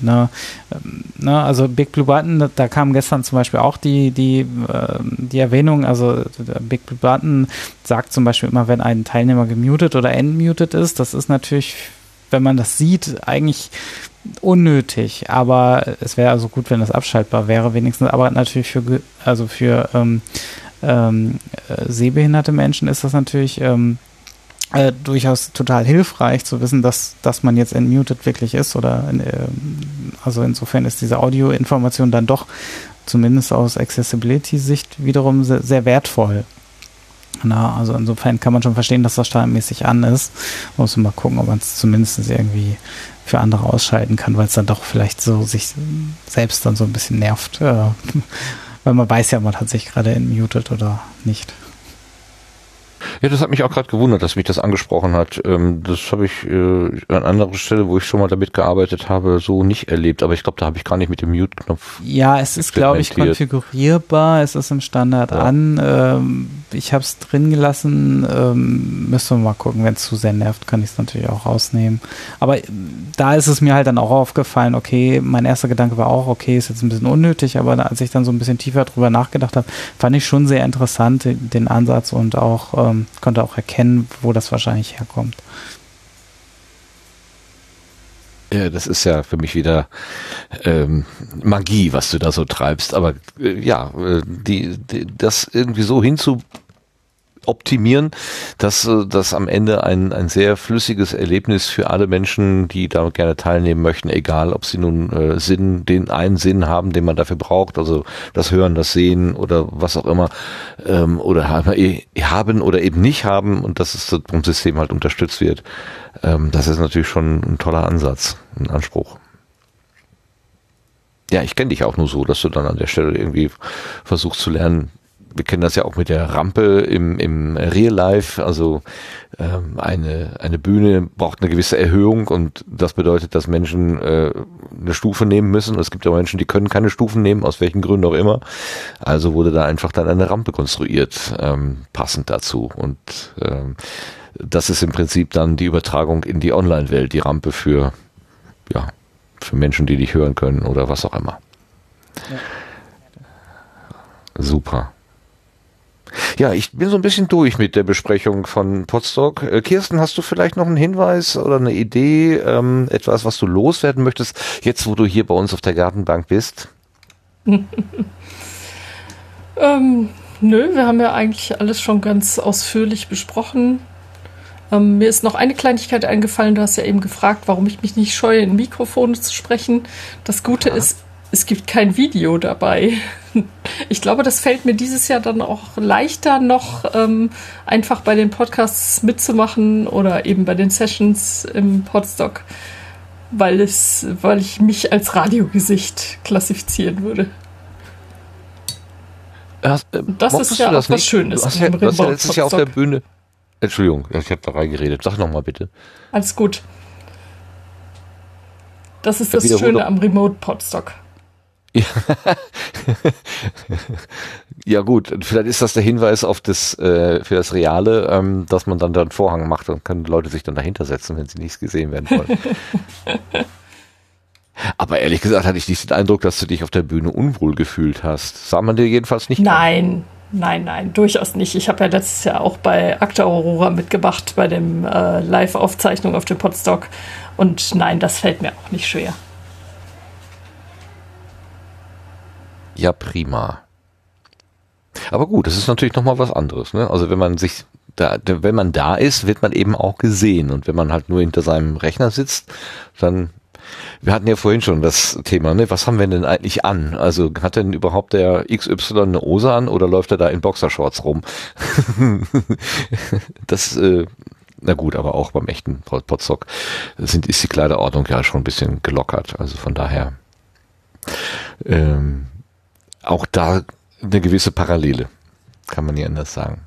Ne, ne, also Big Blue Button, da, kam gestern zum Beispiel auch die, die, äh, die Erwähnung, also Big Blue Button sagt zum Beispiel immer, wenn ein Teilnehmer gemutet oder entmutet ist, das ist natürlich, wenn man das sieht, eigentlich unnötig, aber es wäre also gut, wenn das abschaltbar wäre, wenigstens, aber natürlich für, also für ähm, ähm, äh, sehbehinderte Menschen ist das natürlich ähm, äh, durchaus total hilfreich zu wissen, dass, dass man jetzt entmutet wirklich ist oder äh, also insofern ist diese Audioinformation dann doch zumindest aus Accessibility-Sicht wiederum sehr, sehr wertvoll. Na, also insofern kann man schon verstehen, dass das standardmäßig an ist. Man muss mal gucken, ob man es zumindest irgendwie für andere ausschalten kann, weil es dann doch vielleicht so sich selbst dann so ein bisschen nervt. Äh, weil man weiß ja, man hat sich gerade entmutet oder nicht. Ja, das hat mich auch gerade gewundert, dass mich das angesprochen hat. Ähm, das habe ich äh, an anderer Stelle, wo ich schon mal damit gearbeitet habe, so nicht erlebt. Aber ich glaube, da habe ich gar nicht mit dem Mute-Knopf. Ja, es ist, glaube ich, konfigurierbar. Es ist im Standard ja. an. Ähm, ich habe es drin gelassen. Ähm, müssen wir mal gucken. Wenn es zu sehr nervt, kann ich es natürlich auch rausnehmen. Aber äh, da ist es mir halt dann auch aufgefallen, okay, mein erster Gedanke war auch, okay, ist jetzt ein bisschen unnötig, aber als ich dann so ein bisschen tiefer drüber nachgedacht habe, fand ich schon sehr interessant den Ansatz und auch ähm, konnte auch erkennen, wo das wahrscheinlich herkommt. Ja, das ist ja für mich wieder ähm, Magie, was du da so treibst. Aber äh, ja, äh, die, die, das irgendwie so hinzu optimieren, dass äh, das am Ende ein, ein sehr flüssiges Erlebnis für alle Menschen, die da gerne teilnehmen möchten, egal ob sie nun äh, Sinn, den einen Sinn haben, den man dafür braucht, also das Hören, das Sehen oder was auch immer, ähm, oder haben oder eben nicht haben und dass es vom System halt unterstützt wird. Ähm, das ist natürlich schon ein toller Ansatz, ein Anspruch. Ja, ich kenne dich auch nur so, dass du dann an der Stelle irgendwie versuchst zu lernen, wir kennen das ja auch mit der Rampe im, im Real Life. Also ähm, eine, eine Bühne braucht eine gewisse Erhöhung und das bedeutet, dass Menschen äh, eine Stufe nehmen müssen. Es gibt ja Menschen, die können keine Stufen nehmen, aus welchen Gründen auch immer. Also wurde da einfach dann eine Rampe konstruiert, ähm, passend dazu. Und ähm, das ist im Prinzip dann die Übertragung in die Online-Welt, die Rampe für, ja, für Menschen, die nicht hören können oder was auch immer. Ja. Super. Ja, ich bin so ein bisschen durch mit der Besprechung von Podstock. Äh, Kirsten, hast du vielleicht noch einen Hinweis oder eine Idee, ähm, etwas, was du loswerden möchtest, jetzt wo du hier bei uns auf der Gartenbank bist? ähm, nö, wir haben ja eigentlich alles schon ganz ausführlich besprochen. Ähm, mir ist noch eine Kleinigkeit eingefallen. Du hast ja eben gefragt, warum ich mich nicht scheue, in Mikrofone zu sprechen. Das Gute ja. ist, es gibt kein Video dabei. Ich glaube, das fällt mir dieses Jahr dann auch leichter, noch ähm, einfach bei den Podcasts mitzumachen oder eben bei den Sessions im Podstock, weil es, weil ich mich als Radiogesicht klassifizieren würde. Hast, äh, das ist ja auch was Schönes. Du hast ja, du hast ja letztes Jahr auf der Bühne. Entschuldigung, ich habe da reingeredet. Sag nochmal bitte. Alles gut. Das ist das Schöne am Remote Podstock. Ja. ja gut, vielleicht ist das der Hinweis auf das äh, für das Reale, ähm, dass man dann da einen Vorhang macht und können Leute sich dann dahinter setzen, wenn sie nicht gesehen werden wollen. Aber ehrlich gesagt hatte ich nicht den Eindruck, dass du dich auf der Bühne unwohl gefühlt hast. Sah man dir jedenfalls nicht? Nein, nein, nein, durchaus nicht. Ich habe ja letztes Jahr auch bei Akta Aurora mitgemacht, bei dem äh, Live-Aufzeichnung auf dem Podstock. Und nein, das fällt mir auch nicht schwer. Ja, prima. Aber gut, das ist natürlich nochmal was anderes. Ne? Also wenn man sich da, wenn man da ist, wird man eben auch gesehen. Und wenn man halt nur hinter seinem Rechner sitzt, dann Wir hatten ja vorhin schon das Thema, ne? Was haben wir denn eigentlich an? Also hat denn überhaupt der XY eine Hose an oder läuft er da in Boxershorts rum? das, äh, na gut, aber auch beim echten Potzock sind, ist die Kleiderordnung ja schon ein bisschen gelockert. Also von daher ähm, auch da eine gewisse Parallele. Kann man nie anders sagen.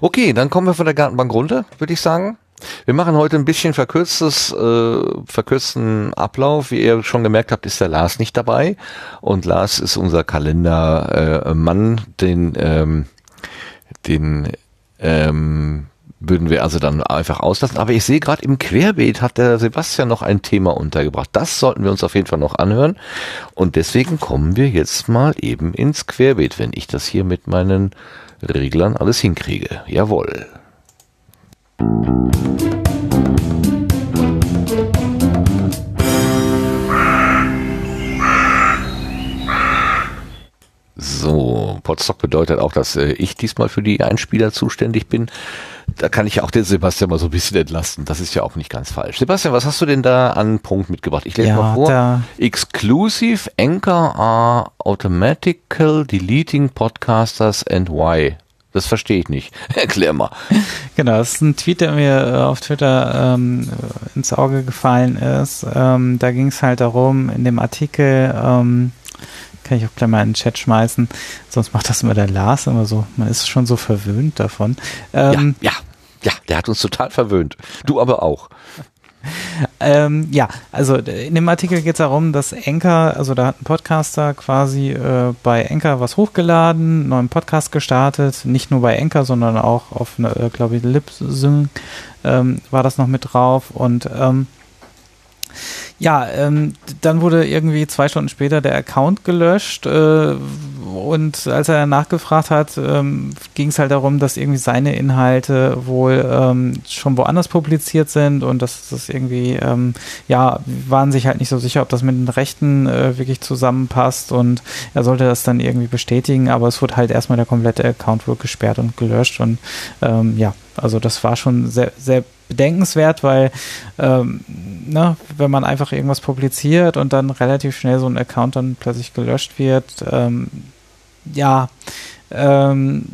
Okay, dann kommen wir von der Gartenbank runter, würde ich sagen. Wir machen heute ein bisschen verkürztes, äh, verkürzten Ablauf. Wie ihr schon gemerkt habt, ist der Lars nicht dabei. Und Lars ist unser Kalendermann, äh, den, ähm, den ähm, würden wir also dann einfach auslassen. Aber ich sehe gerade im Querbeet hat der Sebastian noch ein Thema untergebracht. Das sollten wir uns auf jeden Fall noch anhören. Und deswegen kommen wir jetzt mal eben ins Querbeet, wenn ich das hier mit meinen Reglern alles hinkriege. Jawohl. So, Potstock bedeutet auch, dass äh, ich diesmal für die Einspieler zuständig bin. Da kann ich ja auch den Sebastian mal so ein bisschen entlasten. Das ist ja auch nicht ganz falsch. Sebastian, was hast du denn da an Punkt mitgebracht? Ich lese ja, mal vor. Exclusive Anchor are automatical deleting podcasters and why. Das verstehe ich nicht. Erklär mal. Genau, das ist ein Tweet, der mir äh, auf Twitter ähm, ins Auge gefallen ist. Ähm, da ging es halt darum, in dem Artikel, ähm, kann ich auch gleich mal in den Chat schmeißen, sonst macht das immer der Lars immer so, man ist schon so verwöhnt davon. Ähm, ja, ja, ja, der hat uns total verwöhnt. Du aber auch. Ähm, ja, also in dem Artikel geht es darum, dass Enker, also da hat ein Podcaster quasi äh, bei Enker was hochgeladen, einen neuen Podcast gestartet, nicht nur bei Enker, sondern auch auf, äh, glaube ich, Lipsync ähm, war das noch mit drauf und ähm, ja, ähm, dann wurde irgendwie zwei Stunden später der Account gelöscht äh, und als er nachgefragt hat, ähm, ging es halt darum, dass irgendwie seine Inhalte wohl ähm, schon woanders publiziert sind und dass das irgendwie, ähm, ja, waren sich halt nicht so sicher, ob das mit den Rechten äh, wirklich zusammenpasst und er sollte das dann irgendwie bestätigen, aber es wurde halt erstmal der komplette Account wohl gesperrt und gelöscht und ähm, ja, also das war schon sehr, sehr bedenkenswert, weil ähm, ne, wenn man einfach irgendwas publiziert und dann relativ schnell so ein Account dann plötzlich gelöscht wird, ähm, ja, ähm,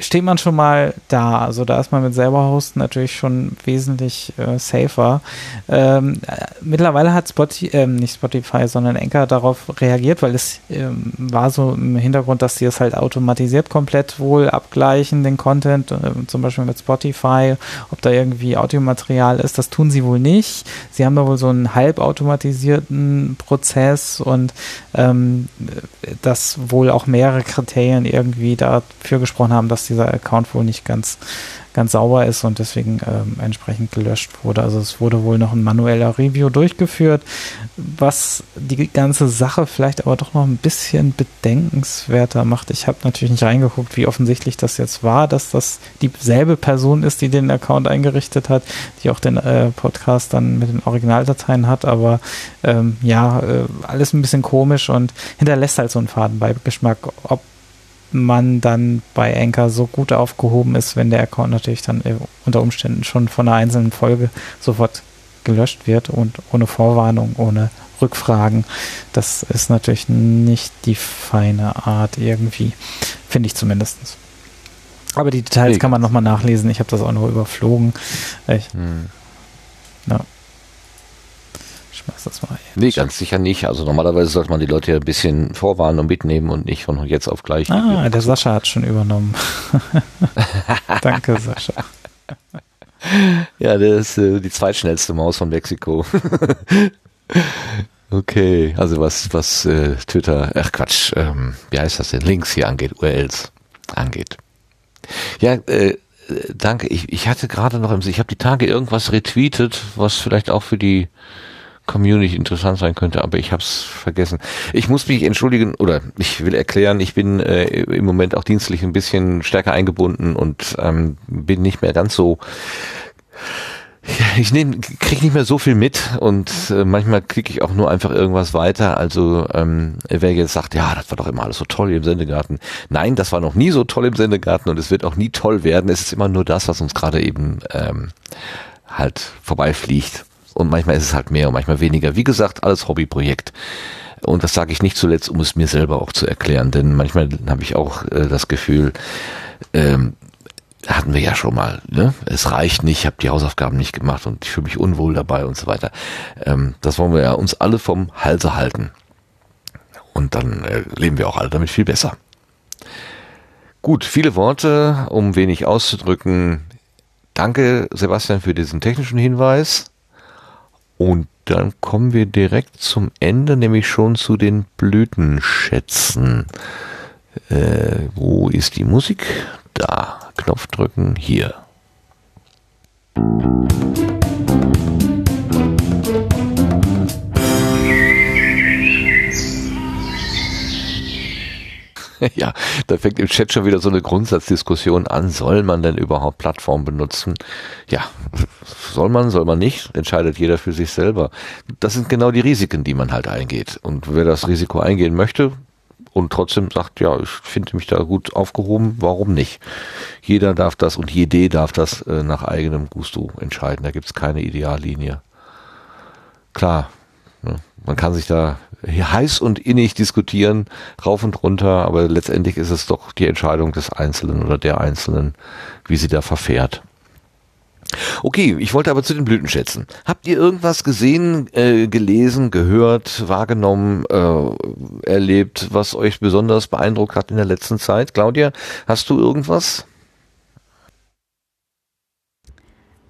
steht man schon mal da. Also da ist man mit selber hosten natürlich schon wesentlich äh, safer. Ähm, äh, mittlerweile hat Spotify, äh, nicht Spotify, sondern Anchor darauf reagiert, weil es ähm, war so im Hintergrund, dass sie es halt automatisiert komplett wohl abgleichen, den Content, äh, zum Beispiel mit Spotify, ob da irgendwie Audiomaterial ist. Das tun sie wohl nicht. Sie haben da wohl so einen halbautomatisierten Prozess und ähm, das wohl auch mehrere Kriterien irgendwie die dafür gesprochen haben, dass dieser Account wohl nicht ganz, ganz sauber ist und deswegen ähm, entsprechend gelöscht wurde. Also es wurde wohl noch ein manueller Review durchgeführt, was die ganze Sache vielleicht aber doch noch ein bisschen bedenkenswerter macht. Ich habe natürlich nicht reingeguckt, wie offensichtlich das jetzt war, dass das dieselbe Person ist, die den Account eingerichtet hat, die auch den äh, Podcast dann mit den Originaldateien hat, aber ähm, ja, äh, alles ein bisschen komisch und hinterlässt halt so einen Fadenbeigeschmack, ob man dann bei Anchor so gut aufgehoben ist, wenn der Account natürlich dann äh, unter Umständen schon von einer einzelnen Folge sofort gelöscht wird und ohne Vorwarnung, ohne Rückfragen. Das ist natürlich nicht die feine Art irgendwie, finde ich zumindest. Aber die Details kann man nochmal nachlesen. Ich habe das auch nur überflogen. Ich, hm. ja schmeiß das mal. Nee, ganz sicher nicht. Also normalerweise sollte man die Leute ja ein bisschen vorwarnen und mitnehmen und nicht von jetzt auf gleich. Ah, der Sascha hat schon übernommen. Danke, Sascha. Ja, der ist äh, die zweitschnellste Maus von Mexiko. okay, also was, was äh, Twitter, ach Quatsch, ähm, wie heißt das denn? Links hier angeht, URLs angeht. Ja, äh, danke. Ich, ich hatte gerade noch im, ich habe die Tage irgendwas retweetet, was vielleicht auch für die Community interessant sein könnte, aber ich habe es vergessen. Ich muss mich entschuldigen oder ich will erklären, ich bin äh, im Moment auch dienstlich ein bisschen stärker eingebunden und ähm, bin nicht mehr ganz so ich nehm, krieg nicht mehr so viel mit und äh, manchmal klicke ich auch nur einfach irgendwas weiter. Also ähm, wer jetzt sagt, ja, das war doch immer alles so toll im Sendegarten. Nein, das war noch nie so toll im Sendegarten und es wird auch nie toll werden. Es ist immer nur das, was uns gerade eben ähm, halt vorbeifliegt Und manchmal ist es halt mehr und manchmal weniger. Wie gesagt, alles Hobbyprojekt. Und das sage ich nicht zuletzt, um es mir selber auch zu erklären, denn manchmal habe ich auch äh, das Gefühl, ähm, hatten wir ja schon mal, ne? es reicht nicht, ich habe die Hausaufgaben nicht gemacht und ich fühle mich unwohl dabei und so weiter. Ähm, das wollen wir ja uns alle vom Halse halten. Und dann äh, leben wir auch alle damit viel besser. Gut, viele Worte, um wenig auszudrücken. Danke, Sebastian, für diesen technischen Hinweis. Und dann kommen wir direkt zum Ende, nämlich schon zu den Blütenschätzen. Äh, wo ist die Musik? Da. Knopf drücken. Hier. ja, da fängt im Chat schon wieder so eine Grundsatzdiskussion an. Soll man denn überhaupt Plattformen benutzen? Ja, soll man, soll man nicht? Entscheidet jeder für sich selber. Das sind genau die Risiken, die man halt eingeht. Und wer das Risiko eingehen möchte und trotzdem sagt, ja, ich finde mich da gut aufgehoben, warum nicht? Jeder darf das und jede darf das äh, nach eigenem Gusto entscheiden. Da gibt's keine Ideallinie. Klar, ne? Man kann sich da heiß und innig diskutieren, rauf und runter, aber letztendlich ist es doch die Entscheidung des Einzelnen oder der Einzelnen, wie sie da verfährt. Okay, ich wollte aber zu den Blütenschätzen. Habt ihr irgendwas gesehen, äh, gelesen, gehört, wahrgenommen, äh, erlebt, was euch besonders beeindruckt hat in der letzten Zeit? Claudia, hast du irgendwas?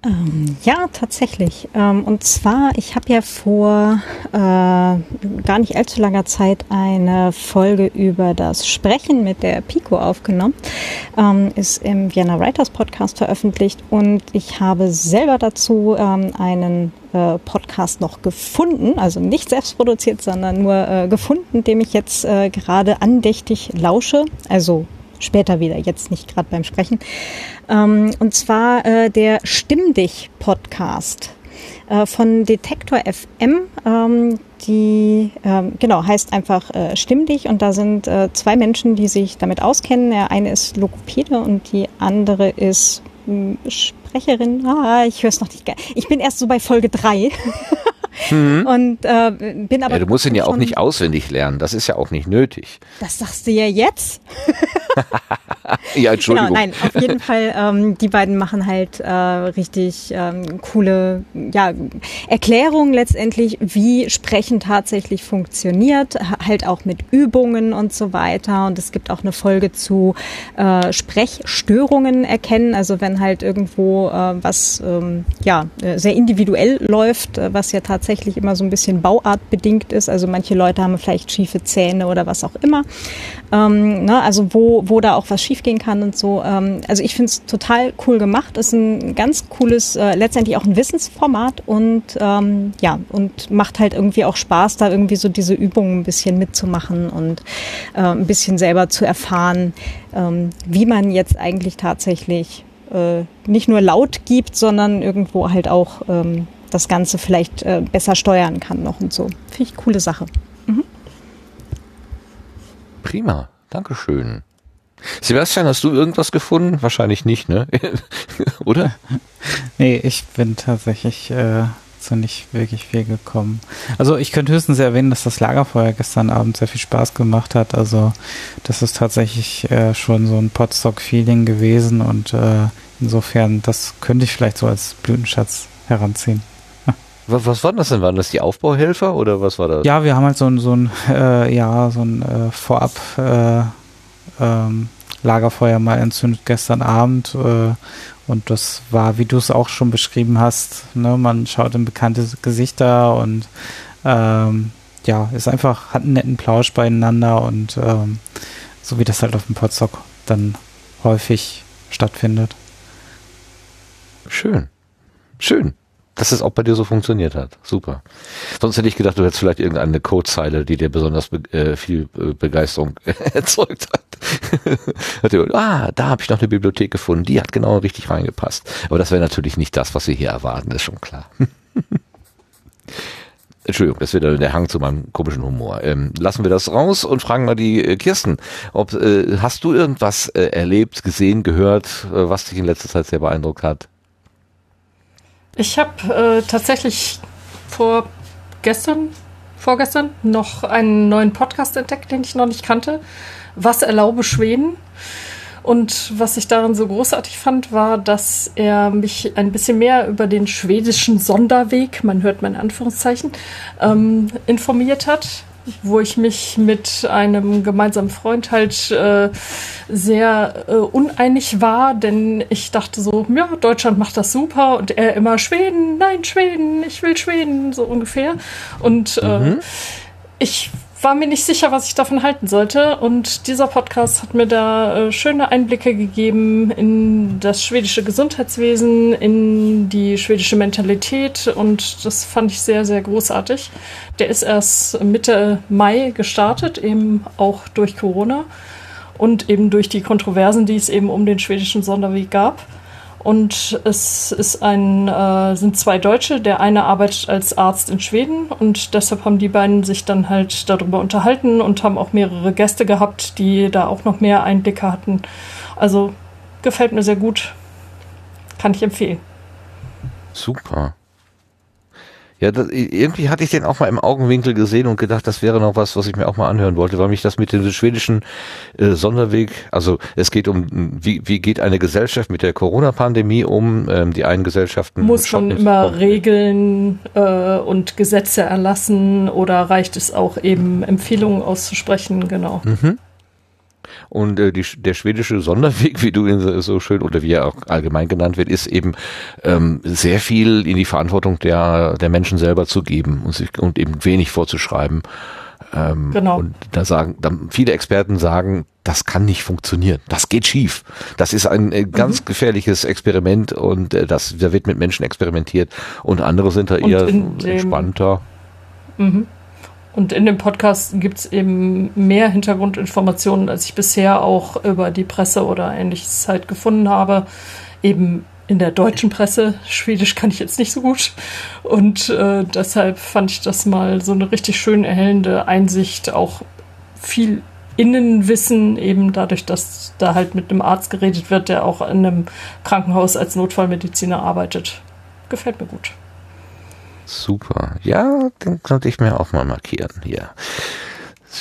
Ähm, ja, tatsächlich. Ähm, und zwar, ich habe ja vor äh, gar nicht allzu langer Zeit eine Folge über das Sprechen mit der Pico aufgenommen. Ähm, ist im Vienna Writers Podcast veröffentlicht und ich habe selber dazu ähm, einen äh, Podcast noch gefunden, also nicht selbst produziert, sondern nur äh, gefunden, dem ich jetzt äh, gerade andächtig lausche. Also später wieder, jetzt nicht gerade beim Sprechen. Ähm, und zwar äh, der Stimm dich Podcast äh, von Detektor FM. Ähm, die ähm, genau heißt einfach äh, Stimm dich und da sind äh, zwei Menschen, die sich damit auskennen. Der eine ist Lokopäde und die andere ist mh, hm, Sprecherin. Ah, ich höre es noch nicht. Ich bin erst so bei Folge drei. Mhm. Und äh, bin aber. Ja, du musst ihn ja auch nicht auswendig lernen. Das ist ja auch nicht nötig. Das sagst du ja jetzt. ja, Entschuldigung. Genau, nein, auf jeden Fall, ähm, die beiden machen halt äh, richtig ähm, coole ja, Erklärungen letztendlich, wie Sprechen tatsächlich funktioniert, halt auch mit Übungen und so weiter. Und es gibt auch eine Folge zu äh, Sprechstörungen erkennen, also wenn halt irgendwo äh, was ähm, ja sehr individuell läuft, äh, was ja tatsächlich immer so ein bisschen bauartbedingt ist. Also manche Leute haben vielleicht schiefe Zähne oder was auch immer. Ähm, ne, also wo, wo da auch was schiefgehen kann und so. Ähm, also ich finde es total cool gemacht. Ist ein ganz cooles, äh, letztendlich auch ein Wissensformat und ähm, ja, und macht halt irgendwie auch Spaß, da irgendwie so diese Übungen ein bisschen mitzumachen und äh, ein bisschen selber zu erfahren, ähm, wie man jetzt eigentlich tatsächlich äh, nicht nur laut gibt, sondern irgendwo halt auch ähm, das Ganze vielleicht äh, besser steuern kann noch und so. Finde ich coole Sache. Mhm. Prima, Dankeschön. Sebastian, hast du irgendwas gefunden? Wahrscheinlich nicht, ne? Oder? Nee, ich bin tatsächlich äh, zu nicht wirklich viel gekommen. Also ich könnte höchstens erwähnen, dass das Lagerfeuer gestern Abend sehr viel Spaß gemacht hat. Also das ist tatsächlich äh, schon so ein Potstock-Feeling gewesen und äh, insofern, das könnte ich vielleicht so als Blütenschatz heranziehen. Was, was waren das denn? Waren das die Aufbauhelfer oder was war das? Ja, wir haben halt so ein, so ein, äh, ja, so ein äh, Vorab äh, ähm, Lagerfeuer mal entzündet gestern Abend äh, und das war, wie du es auch schon beschrieben hast, ne, man schaut in bekannte Gesichter und ähm, ja, ist einfach, hat einen netten Plausch beieinander und ähm, so wie das halt auf dem Podstock dann häufig stattfindet. Schön. Schön dass es auch bei dir so funktioniert hat. Super. Sonst hätte ich gedacht, du hättest vielleicht irgendeine Codezeile, die dir besonders be äh, viel äh, Begeisterung erzeugt hat. ah, da habe ich noch eine Bibliothek gefunden, die hat genau richtig reingepasst. Aber das wäre natürlich nicht das, was wir hier erwarten, ist schon klar. Entschuldigung, das wird der Hang zu meinem komischen Humor. Ähm, lassen wir das raus und fragen mal die äh, Kirsten. Ob, äh, hast du irgendwas äh, erlebt, gesehen, gehört, äh, was dich in letzter Zeit sehr beeindruckt hat? Ich habe äh, tatsächlich vor gestern, vorgestern noch einen neuen Podcast entdeckt, den ich noch nicht kannte. Was erlaube Schweden? Und was ich daran so großartig fand, war, dass er mich ein bisschen mehr über den schwedischen Sonderweg, man hört meine Anführungszeichen, ähm, informiert hat wo ich mich mit einem gemeinsamen Freund halt äh, sehr äh, uneinig war, denn ich dachte so, ja, Deutschland macht das super und er immer Schweden, nein, Schweden, ich will Schweden, so ungefähr. Und äh, mhm. ich war mir nicht sicher, was ich davon halten sollte. Und dieser Podcast hat mir da äh, schöne Einblicke gegeben in das schwedische Gesundheitswesen, in die schwedische Mentalität. Und das fand ich sehr, sehr großartig. Der ist erst Mitte Mai gestartet, eben auch durch Corona und eben durch die Kontroversen, die es eben um den schwedischen Sonderweg gab. Und es ist ein, äh, sind zwei Deutsche. Der eine arbeitet als Arzt in Schweden und deshalb haben die beiden sich dann halt darüber unterhalten und haben auch mehrere Gäste gehabt, die da auch noch mehr Einblicke hatten. Also gefällt mir sehr gut. Kann ich empfehlen. Super. Ja, das, irgendwie hatte ich den auch mal im Augenwinkel gesehen und gedacht, das wäre noch was, was ich mir auch mal anhören wollte, weil mich das mit dem schwedischen äh, Sonderweg, also es geht um, wie, wie geht eine Gesellschaft mit der Corona-Pandemie um? Ähm, die einen Gesellschaften muss man immer Regeln äh, und Gesetze erlassen oder reicht es auch eben Empfehlungen auszusprechen? Genau. Mhm. Und äh, die, der schwedische Sonderweg, wie du ihn so schön oder wie er auch allgemein genannt wird, ist eben ähm, sehr viel in die Verantwortung der, der Menschen selber zu geben und, sich, und eben wenig vorzuschreiben. Ähm, genau. Und da sagen, da viele Experten sagen, das kann nicht funktionieren. Das geht schief. Das ist ein äh, ganz mhm. gefährliches Experiment und äh, das, da wird mit Menschen experimentiert und andere sind da eher entspannter. Mhm. Und in dem Podcast gibt es eben mehr Hintergrundinformationen, als ich bisher auch über die Presse oder ähnliches halt gefunden habe. Eben in der deutschen Presse. Schwedisch kann ich jetzt nicht so gut. Und äh, deshalb fand ich das mal so eine richtig schön erhellende Einsicht, auch viel Innenwissen, eben dadurch, dass da halt mit einem Arzt geredet wird, der auch in einem Krankenhaus als Notfallmediziner arbeitet. Gefällt mir gut. Super. Ja, den konnte ich mir auch mal markieren hier.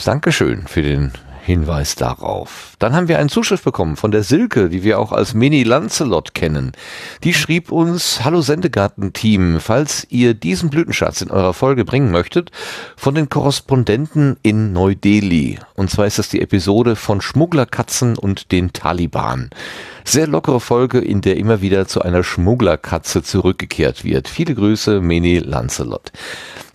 Dankeschön für den Hinweis darauf. Dann haben wir einen Zuschrift bekommen von der Silke, die wir auch als Mini Lancelot kennen. Die schrieb uns, Hallo Sendegarten-Team, falls ihr diesen Blütenschatz in eurer Folge bringen möchtet, von den Korrespondenten in Neu-Delhi. Und zwar ist das die Episode von Schmugglerkatzen und den Taliban. Sehr lockere Folge, in der immer wieder zu einer Schmugglerkatze zurückgekehrt wird. Viele Grüße, Mini Lancelot.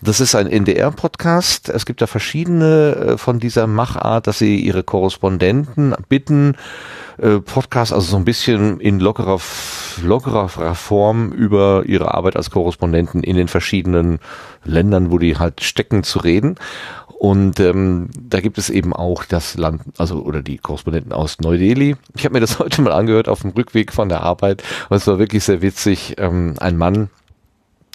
Das ist ein NDR-Podcast. Es gibt da verschiedene äh, von dieser Machart, dass sie ihre Korrespondenten bitten, äh, Podcast, also so ein bisschen in lockerer, lockerer Form über ihre Arbeit als Korrespondenten in den verschiedenen Ländern, wo die halt stecken, zu reden. Und ähm, da gibt es eben auch das Land, also oder die Korrespondenten aus Neu-Delhi. Ich habe mir das heute mal angehört auf dem Rückweg von der Arbeit und es war wirklich sehr witzig. Ähm, ein Mann,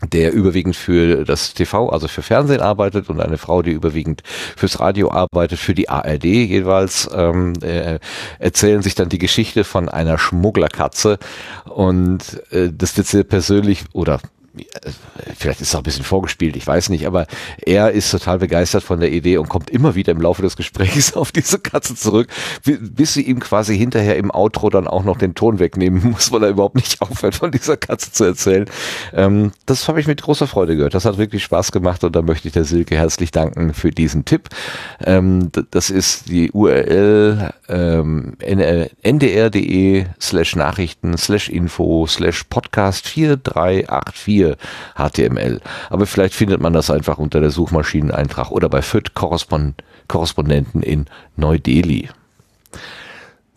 der überwiegend für das TV, also für Fernsehen arbeitet und eine Frau, die überwiegend fürs Radio arbeitet, für die ARD jeweils, ähm, äh, erzählen sich dann die Geschichte von einer Schmugglerkatze. Und äh, das wird sehr persönlich oder vielleicht ist es auch ein bisschen vorgespielt, ich weiß nicht, aber er ist total begeistert von der Idee und kommt immer wieder im Laufe des Gesprächs auf diese Katze zurück, bis sie ihm quasi hinterher im Outro dann auch noch den Ton wegnehmen muss, weil er überhaupt nicht aufhört, von dieser Katze zu erzählen. Ähm, das habe ich mit großer Freude gehört. Das hat wirklich Spaß gemacht und da möchte ich der Silke herzlich danken für diesen Tipp. Ähm, das ist die URL ähm, ndr.de slash Nachrichten slash Info slash Podcast 4384 4 HTML. Aber vielleicht findet man das einfach unter der Suchmaschineneintrag oder bei FIT Korrespondenten in Neu-Delhi.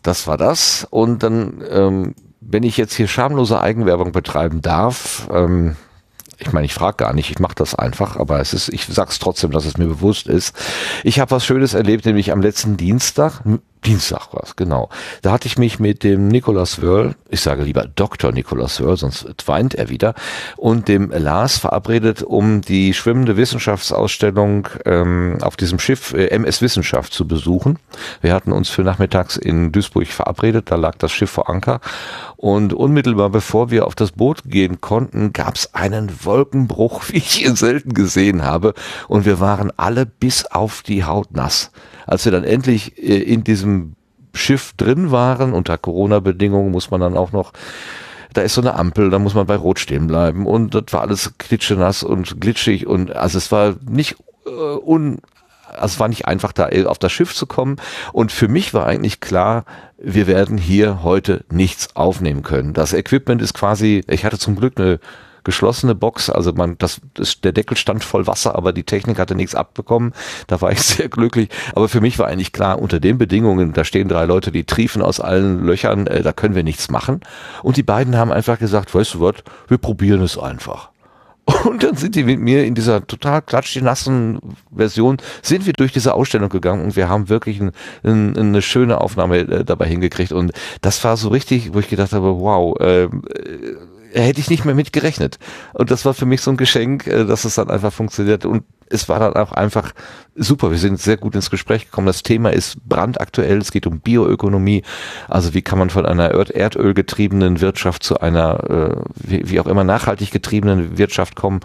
Das war das. Und dann, ähm, wenn ich jetzt hier schamlose Eigenwerbung betreiben darf, ähm, ich meine, ich frage gar nicht, ich mache das einfach, aber es ist, ich sag's trotzdem, dass es mir bewusst ist. Ich habe was Schönes erlebt, nämlich am letzten Dienstag Dienstag war es, genau. Da hatte ich mich mit dem Nicolas Wörl, ich sage lieber Dr. Nicolas Wörl, sonst weint er wieder, und dem Lars verabredet, um die schwimmende Wissenschaftsausstellung ähm, auf diesem Schiff äh, MS Wissenschaft zu besuchen. Wir hatten uns für nachmittags in Duisburg verabredet, da lag das Schiff vor Anker. Und unmittelbar bevor wir auf das Boot gehen konnten, gab es einen Wolkenbruch, wie ich ihn selten gesehen habe. Und wir waren alle bis auf die Haut nass als wir dann endlich äh, in diesem Schiff drin waren, unter Corona-Bedingungen muss man dann auch noch da ist so eine Ampel, da muss man bei Rot stehen bleiben und das war alles klitschenass und glitschig und also es war nicht äh, un also es war nicht einfach da auf das Schiff zu kommen und für mich war eigentlich klar, wir werden hier heute nichts aufnehmen können. Das Equipment ist quasi, ich hatte zum Glück eine geschlossene Box. Also man, das, das, der Deckel stand voll Wasser, aber die Technik hatte nichts abbekommen. Da war ich sehr glücklich. Aber für mich war eigentlich klar, unter den Bedingungen, da stehen drei Leute, die triefen aus allen Löchern, äh, da können wir nichts machen. Und die beiden haben einfach gesagt, weißt du was, wir probieren es einfach. Und dann sind die mit mir in dieser total klatschnassen Version, sind wir durch diese Ausstellung gegangen und wir haben wirklich ein, ein, eine schöne Aufnahme äh, dabei hingekriegt. Und das war so richtig, wo ich gedacht habe, wow, äh, hätte ich nicht mehr mit gerechnet. Und das war für mich so ein Geschenk, äh, dass es dann einfach funktioniert. Und es war dann auch einfach super. Wir sind sehr gut ins Gespräch gekommen. Das Thema ist brandaktuell. Es geht um Bioökonomie. Also wie kann man von einer erdölgetriebenen Wirtschaft zu einer, äh, wie, auch immer, nachhaltig getriebenen Wirtschaft kommen.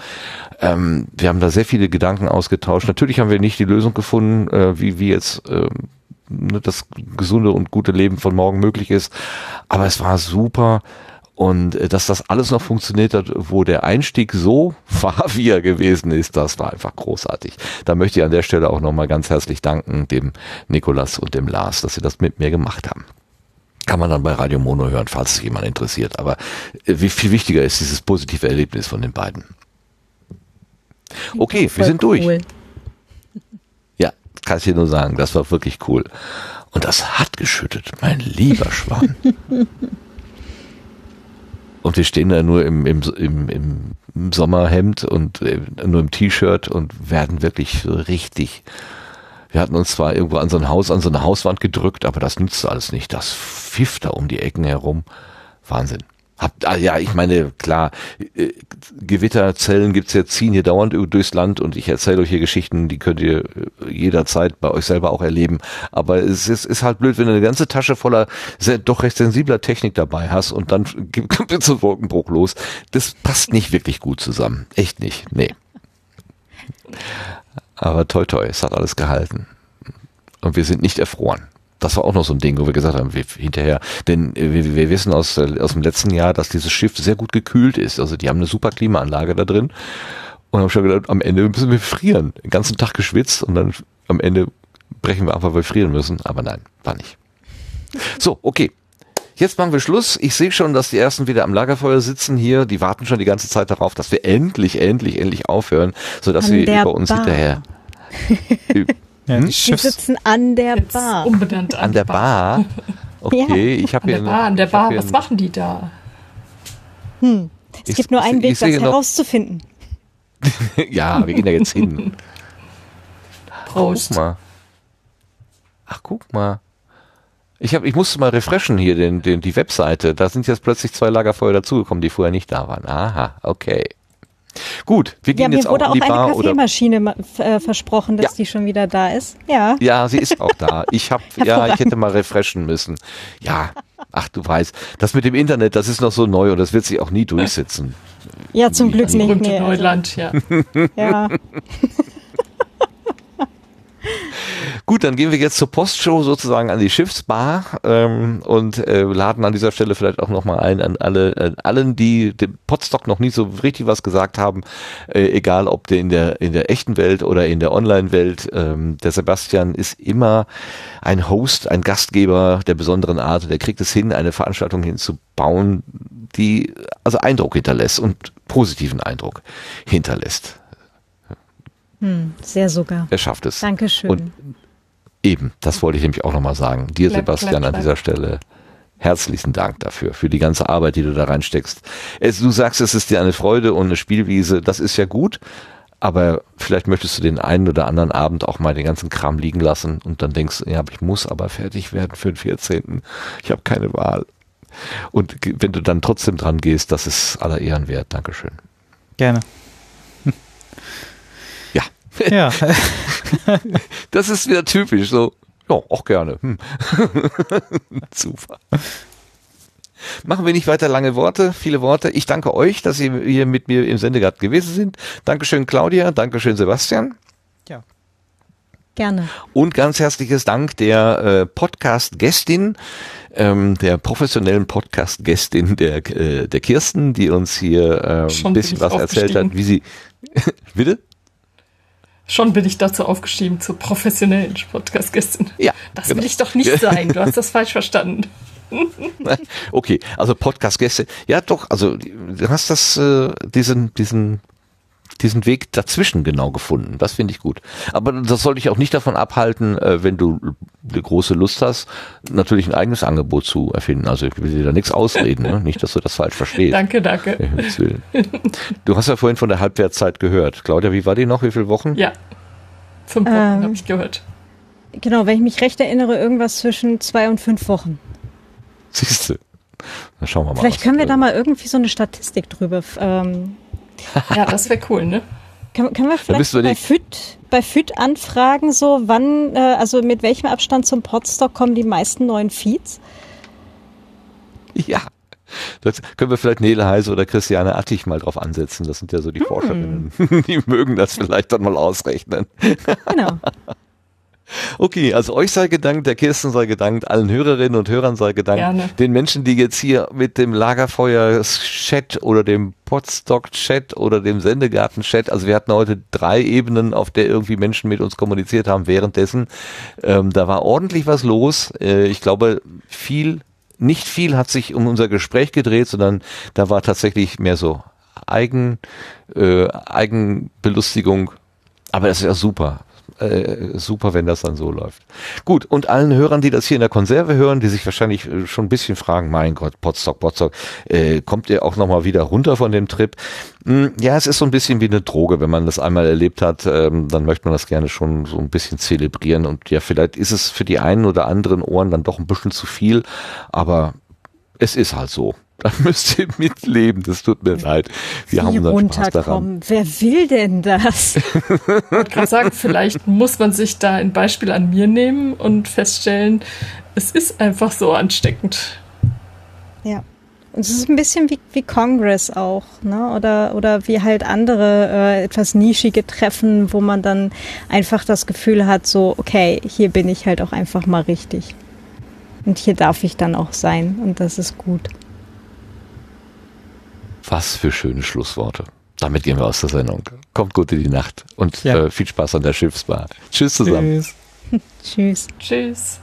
Ähm, wir haben da sehr viele Gedanken ausgetauscht. Natürlich haben wir nicht die Lösung gefunden, äh, wie, wie jetzt äh, das gesunde und gute Leben von morgen möglich ist. Aber es war super und äh, dass das alles noch funktioniert hat, wo der Einstieg so war, wie er gewesen ist, das war einfach großartig. Da möchte ich an der Stelle auch nochmal ganz herzlich danken, dem Nikolas und dem Lars, dass sie das mit mir gemacht haben. Kann man dann bei Radio Mono hören, falls es jemand interessiert. Aber äh, wie viel wichtiger ist dieses positive Erlebnis von den beiden. Okay, wir sind durch. Cool. Ja, kann ich dir nur sagen, das war wirklich cool. Und das hat geschüttet, mein lieber Schwan. Und wir stehen da nur im, im, im, im Sommerhemd und äh, nur im T-Shirt und werden wirklich richtig. Wir hatten uns zwar irgendwo an so ein Haus, an so eine Hauswand gedrückt, aber das nützt alles nicht. Das pfiff da um die Ecken herum. Wahnsinn. Hab, ah, ja, ich meine, klar, äh, Gewitterzellen gibt's ja, ziehen hier dauernd durchs Land und ich erzähle euch hier Geschichten, die könnt ihr äh, jederzeit bei euch selber auch erleben. Aber es ist, ist halt blöd, wenn du eine ganze Tasche voller sehr, doch recht sensibler Technik dabei hast und dann kommt ein Wolkenbruch los. Das passt nicht wirklich gut zusammen. Echt nicht. Nee. Aber toi toi, es hat alles gehalten. Und wir sind nicht erfroren das war auch noch so ein Ding, wo wir gesagt haben, wir, hinterher, denn äh, wir, wir wissen aus, äh, aus dem letzten Jahr, dass dieses Schiff sehr gut gekühlt ist. Also die haben eine super Klimaanlage da drin und haben schon gedacht, am Ende müssen wir frieren. Den ganzen Tag geschwitzt und dann am Ende brechen wir ab, weil wir frieren müssen. Aber nein, war nicht. So, okay. Jetzt machen wir Schluss. Ich sehe schon, dass die ersten wieder am Lagerfeuer sitzen hier. Die warten schon die ganze Zeit darauf, dass wir endlich, endlich, endlich aufhören, sodass An wir über uns Bar. hinterher Ja, hm? die, die sitzen an der Jetzt Bar. Unbenannt an, an der Bar. Okay, ja. ich habe hier. An der Bar, an der Bar. Was machen die da? Hm. Es ich, gibt nur einen Weg, das herauszufinden. ja, wir gehen da jetzt hin. Prost. Ach, guck mal. Ach, guck mal. Ich, hab, ich musste mal refreshen hier den, den, die Webseite. Da sind jetzt plötzlich zwei Lagerfeuer dazugekommen, die vorher nicht da waren. Aha, okay. Gut, wir gehen ja, jetzt auch in die Bar. Mir wurde auch eine Kaffeemaschine äh, versprochen, dass ja. die schon wieder da ist. Ja. Ja, sie ist auch da. Ich habe, ja, ich hätte mal refreshen müssen. Ja, ach du weißt, das mit dem Internet, das ist noch so neu und das wird sich auch nie durchsetzen. Ja, zum Glück nicht. Nee, also, Neuland, ja. ja. Gut, dann gehen wir jetzt zur Postshow sozusagen an die Schiffsbar ähm, und äh, laden an dieser Stelle vielleicht auch nochmal ein an alle, äh, allen, die dem Podstock noch nie so richtig was gesagt haben, äh, egal ob der in der in der echten Welt oder in der Online-Welt. Ähm, der Sebastian ist immer ein Host, ein Gastgeber der besonderen Art. Der kriegt es hin, eine Veranstaltung hinzubauen, die also Eindruck hinterlässt und positiven Eindruck hinterlässt. Hm, sehr sogar. Er schafft es. Dankeschön. Und Eben, das wollte ich nämlich auch nochmal sagen. Dir, bleib, Sebastian, bleib, an dieser Stelle herzlichen Dank dafür, für die ganze Arbeit, die du da reinsteckst. Es, du sagst, es ist dir eine Freude und eine Spielwiese, das ist ja gut, aber vielleicht möchtest du den einen oder anderen Abend auch mal den ganzen Kram liegen lassen und dann denkst, ja, ich muss aber fertig werden für den 14. Ich habe keine Wahl. Und wenn du dann trotzdem dran gehst, das ist aller Ehren wert. Dankeschön. Gerne. Ja. Das ist wieder typisch, so, ja, auch gerne. Hm. Super. Machen wir nicht weiter lange Worte, viele Worte. Ich danke euch, dass ihr hier mit mir im Sendegarten gewesen sind. Dankeschön, Claudia. Dankeschön, Sebastian. Ja. Gerne. Und ganz herzliches Dank der äh, Podcast-Gästin, ähm, der professionellen Podcast-Gästin der, äh, der Kirsten, die uns hier äh, ein bisschen was erzählt hat, wie sie. Bitte? Schon bin ich dazu aufgestiegen, zur professionellen Podcast-Gästin. Ja. Das genau. will ich doch nicht sein. Du hast das falsch verstanden. okay, also Podcast-Gäste. Ja, doch, also du hast das, äh, diesen, diesen, diesen Weg dazwischen genau gefunden. Das finde ich gut. Aber das soll dich auch nicht davon abhalten, äh, wenn du eine große Lust hast, natürlich ein eigenes Angebot zu erfinden. Also ich will dir da nichts ausreden, ne? nicht, dass du das falsch verstehst. Danke, danke. Du hast ja vorhin von der Halbwertszeit gehört. Claudia, wie war die noch? Wie viele Wochen? Ja, fünf Wochen ähm, habe ich gehört. Genau, wenn ich mich recht erinnere, irgendwas zwischen zwei und fünf Wochen. Siehst du. Dann schauen wir mal. Vielleicht können wir da mal irgendwie so eine Statistik drüber. Ähm, ja, das wäre cool, ne? Können, können wir vielleicht bei, FIT, bei FIT anfragen, so wann, äh, also mit welchem Abstand zum Podstock kommen die meisten neuen Feeds? Ja. Das können wir vielleicht Nele Heise oder Christiane Attich mal drauf ansetzen. Das sind ja so die hm. Forscherinnen. Die mögen das vielleicht dann mal ausrechnen. Genau. Okay, also euch sei gedankt, der Kirsten sei gedankt, allen Hörerinnen und Hörern sei gedankt, Gerne. den Menschen, die jetzt hier mit dem Lagerfeuer-Chat oder dem Podstock-Chat oder dem Sendegarten-Chat, also wir hatten heute drei Ebenen, auf der irgendwie Menschen mit uns kommuniziert haben währenddessen. Ähm, da war ordentlich was los. Äh, ich glaube, viel, nicht viel hat sich um unser Gespräch gedreht, sondern da war tatsächlich mehr so Eigen, äh, Eigenbelustigung. Aber das ist ja super äh, super, wenn das dann so läuft. Gut, und allen Hörern, die das hier in der Konserve hören, die sich wahrscheinlich äh, schon ein bisschen fragen, mein Gott, Potstock, Potstock, äh, kommt ihr auch nochmal wieder runter von dem Trip? Hm, ja, es ist so ein bisschen wie eine Droge. Wenn man das einmal erlebt hat, ähm, dann möchte man das gerne schon so ein bisschen zelebrieren. Und ja, vielleicht ist es für die einen oder anderen Ohren dann doch ein bisschen zu viel, aber es ist halt so. Da müsst ihr mitleben. Das tut mir leid. Wir Wie haben unseren Spaß daran. Wer will denn das? ich wollte gerade sagen, vielleicht muss man sich da ein Beispiel an mir nehmen und feststellen, es ist einfach so ansteckend. Ja. Und es ist ein bisschen wie, wie Congress auch, ne? Oder, oder wie halt andere äh, etwas nischige Treffen, wo man dann einfach das Gefühl hat, so, okay, hier bin ich halt auch einfach mal richtig. Und hier darf ich dann auch sein. Und das ist gut. Was für schöne Schlussworte. Damit gehen wir aus der Sendung. Kommt gut in die Nacht und ja. äh, viel Spaß an der Schiffsbar. Tschüss zusammen. Tschüss. Tschüss. Tschüss.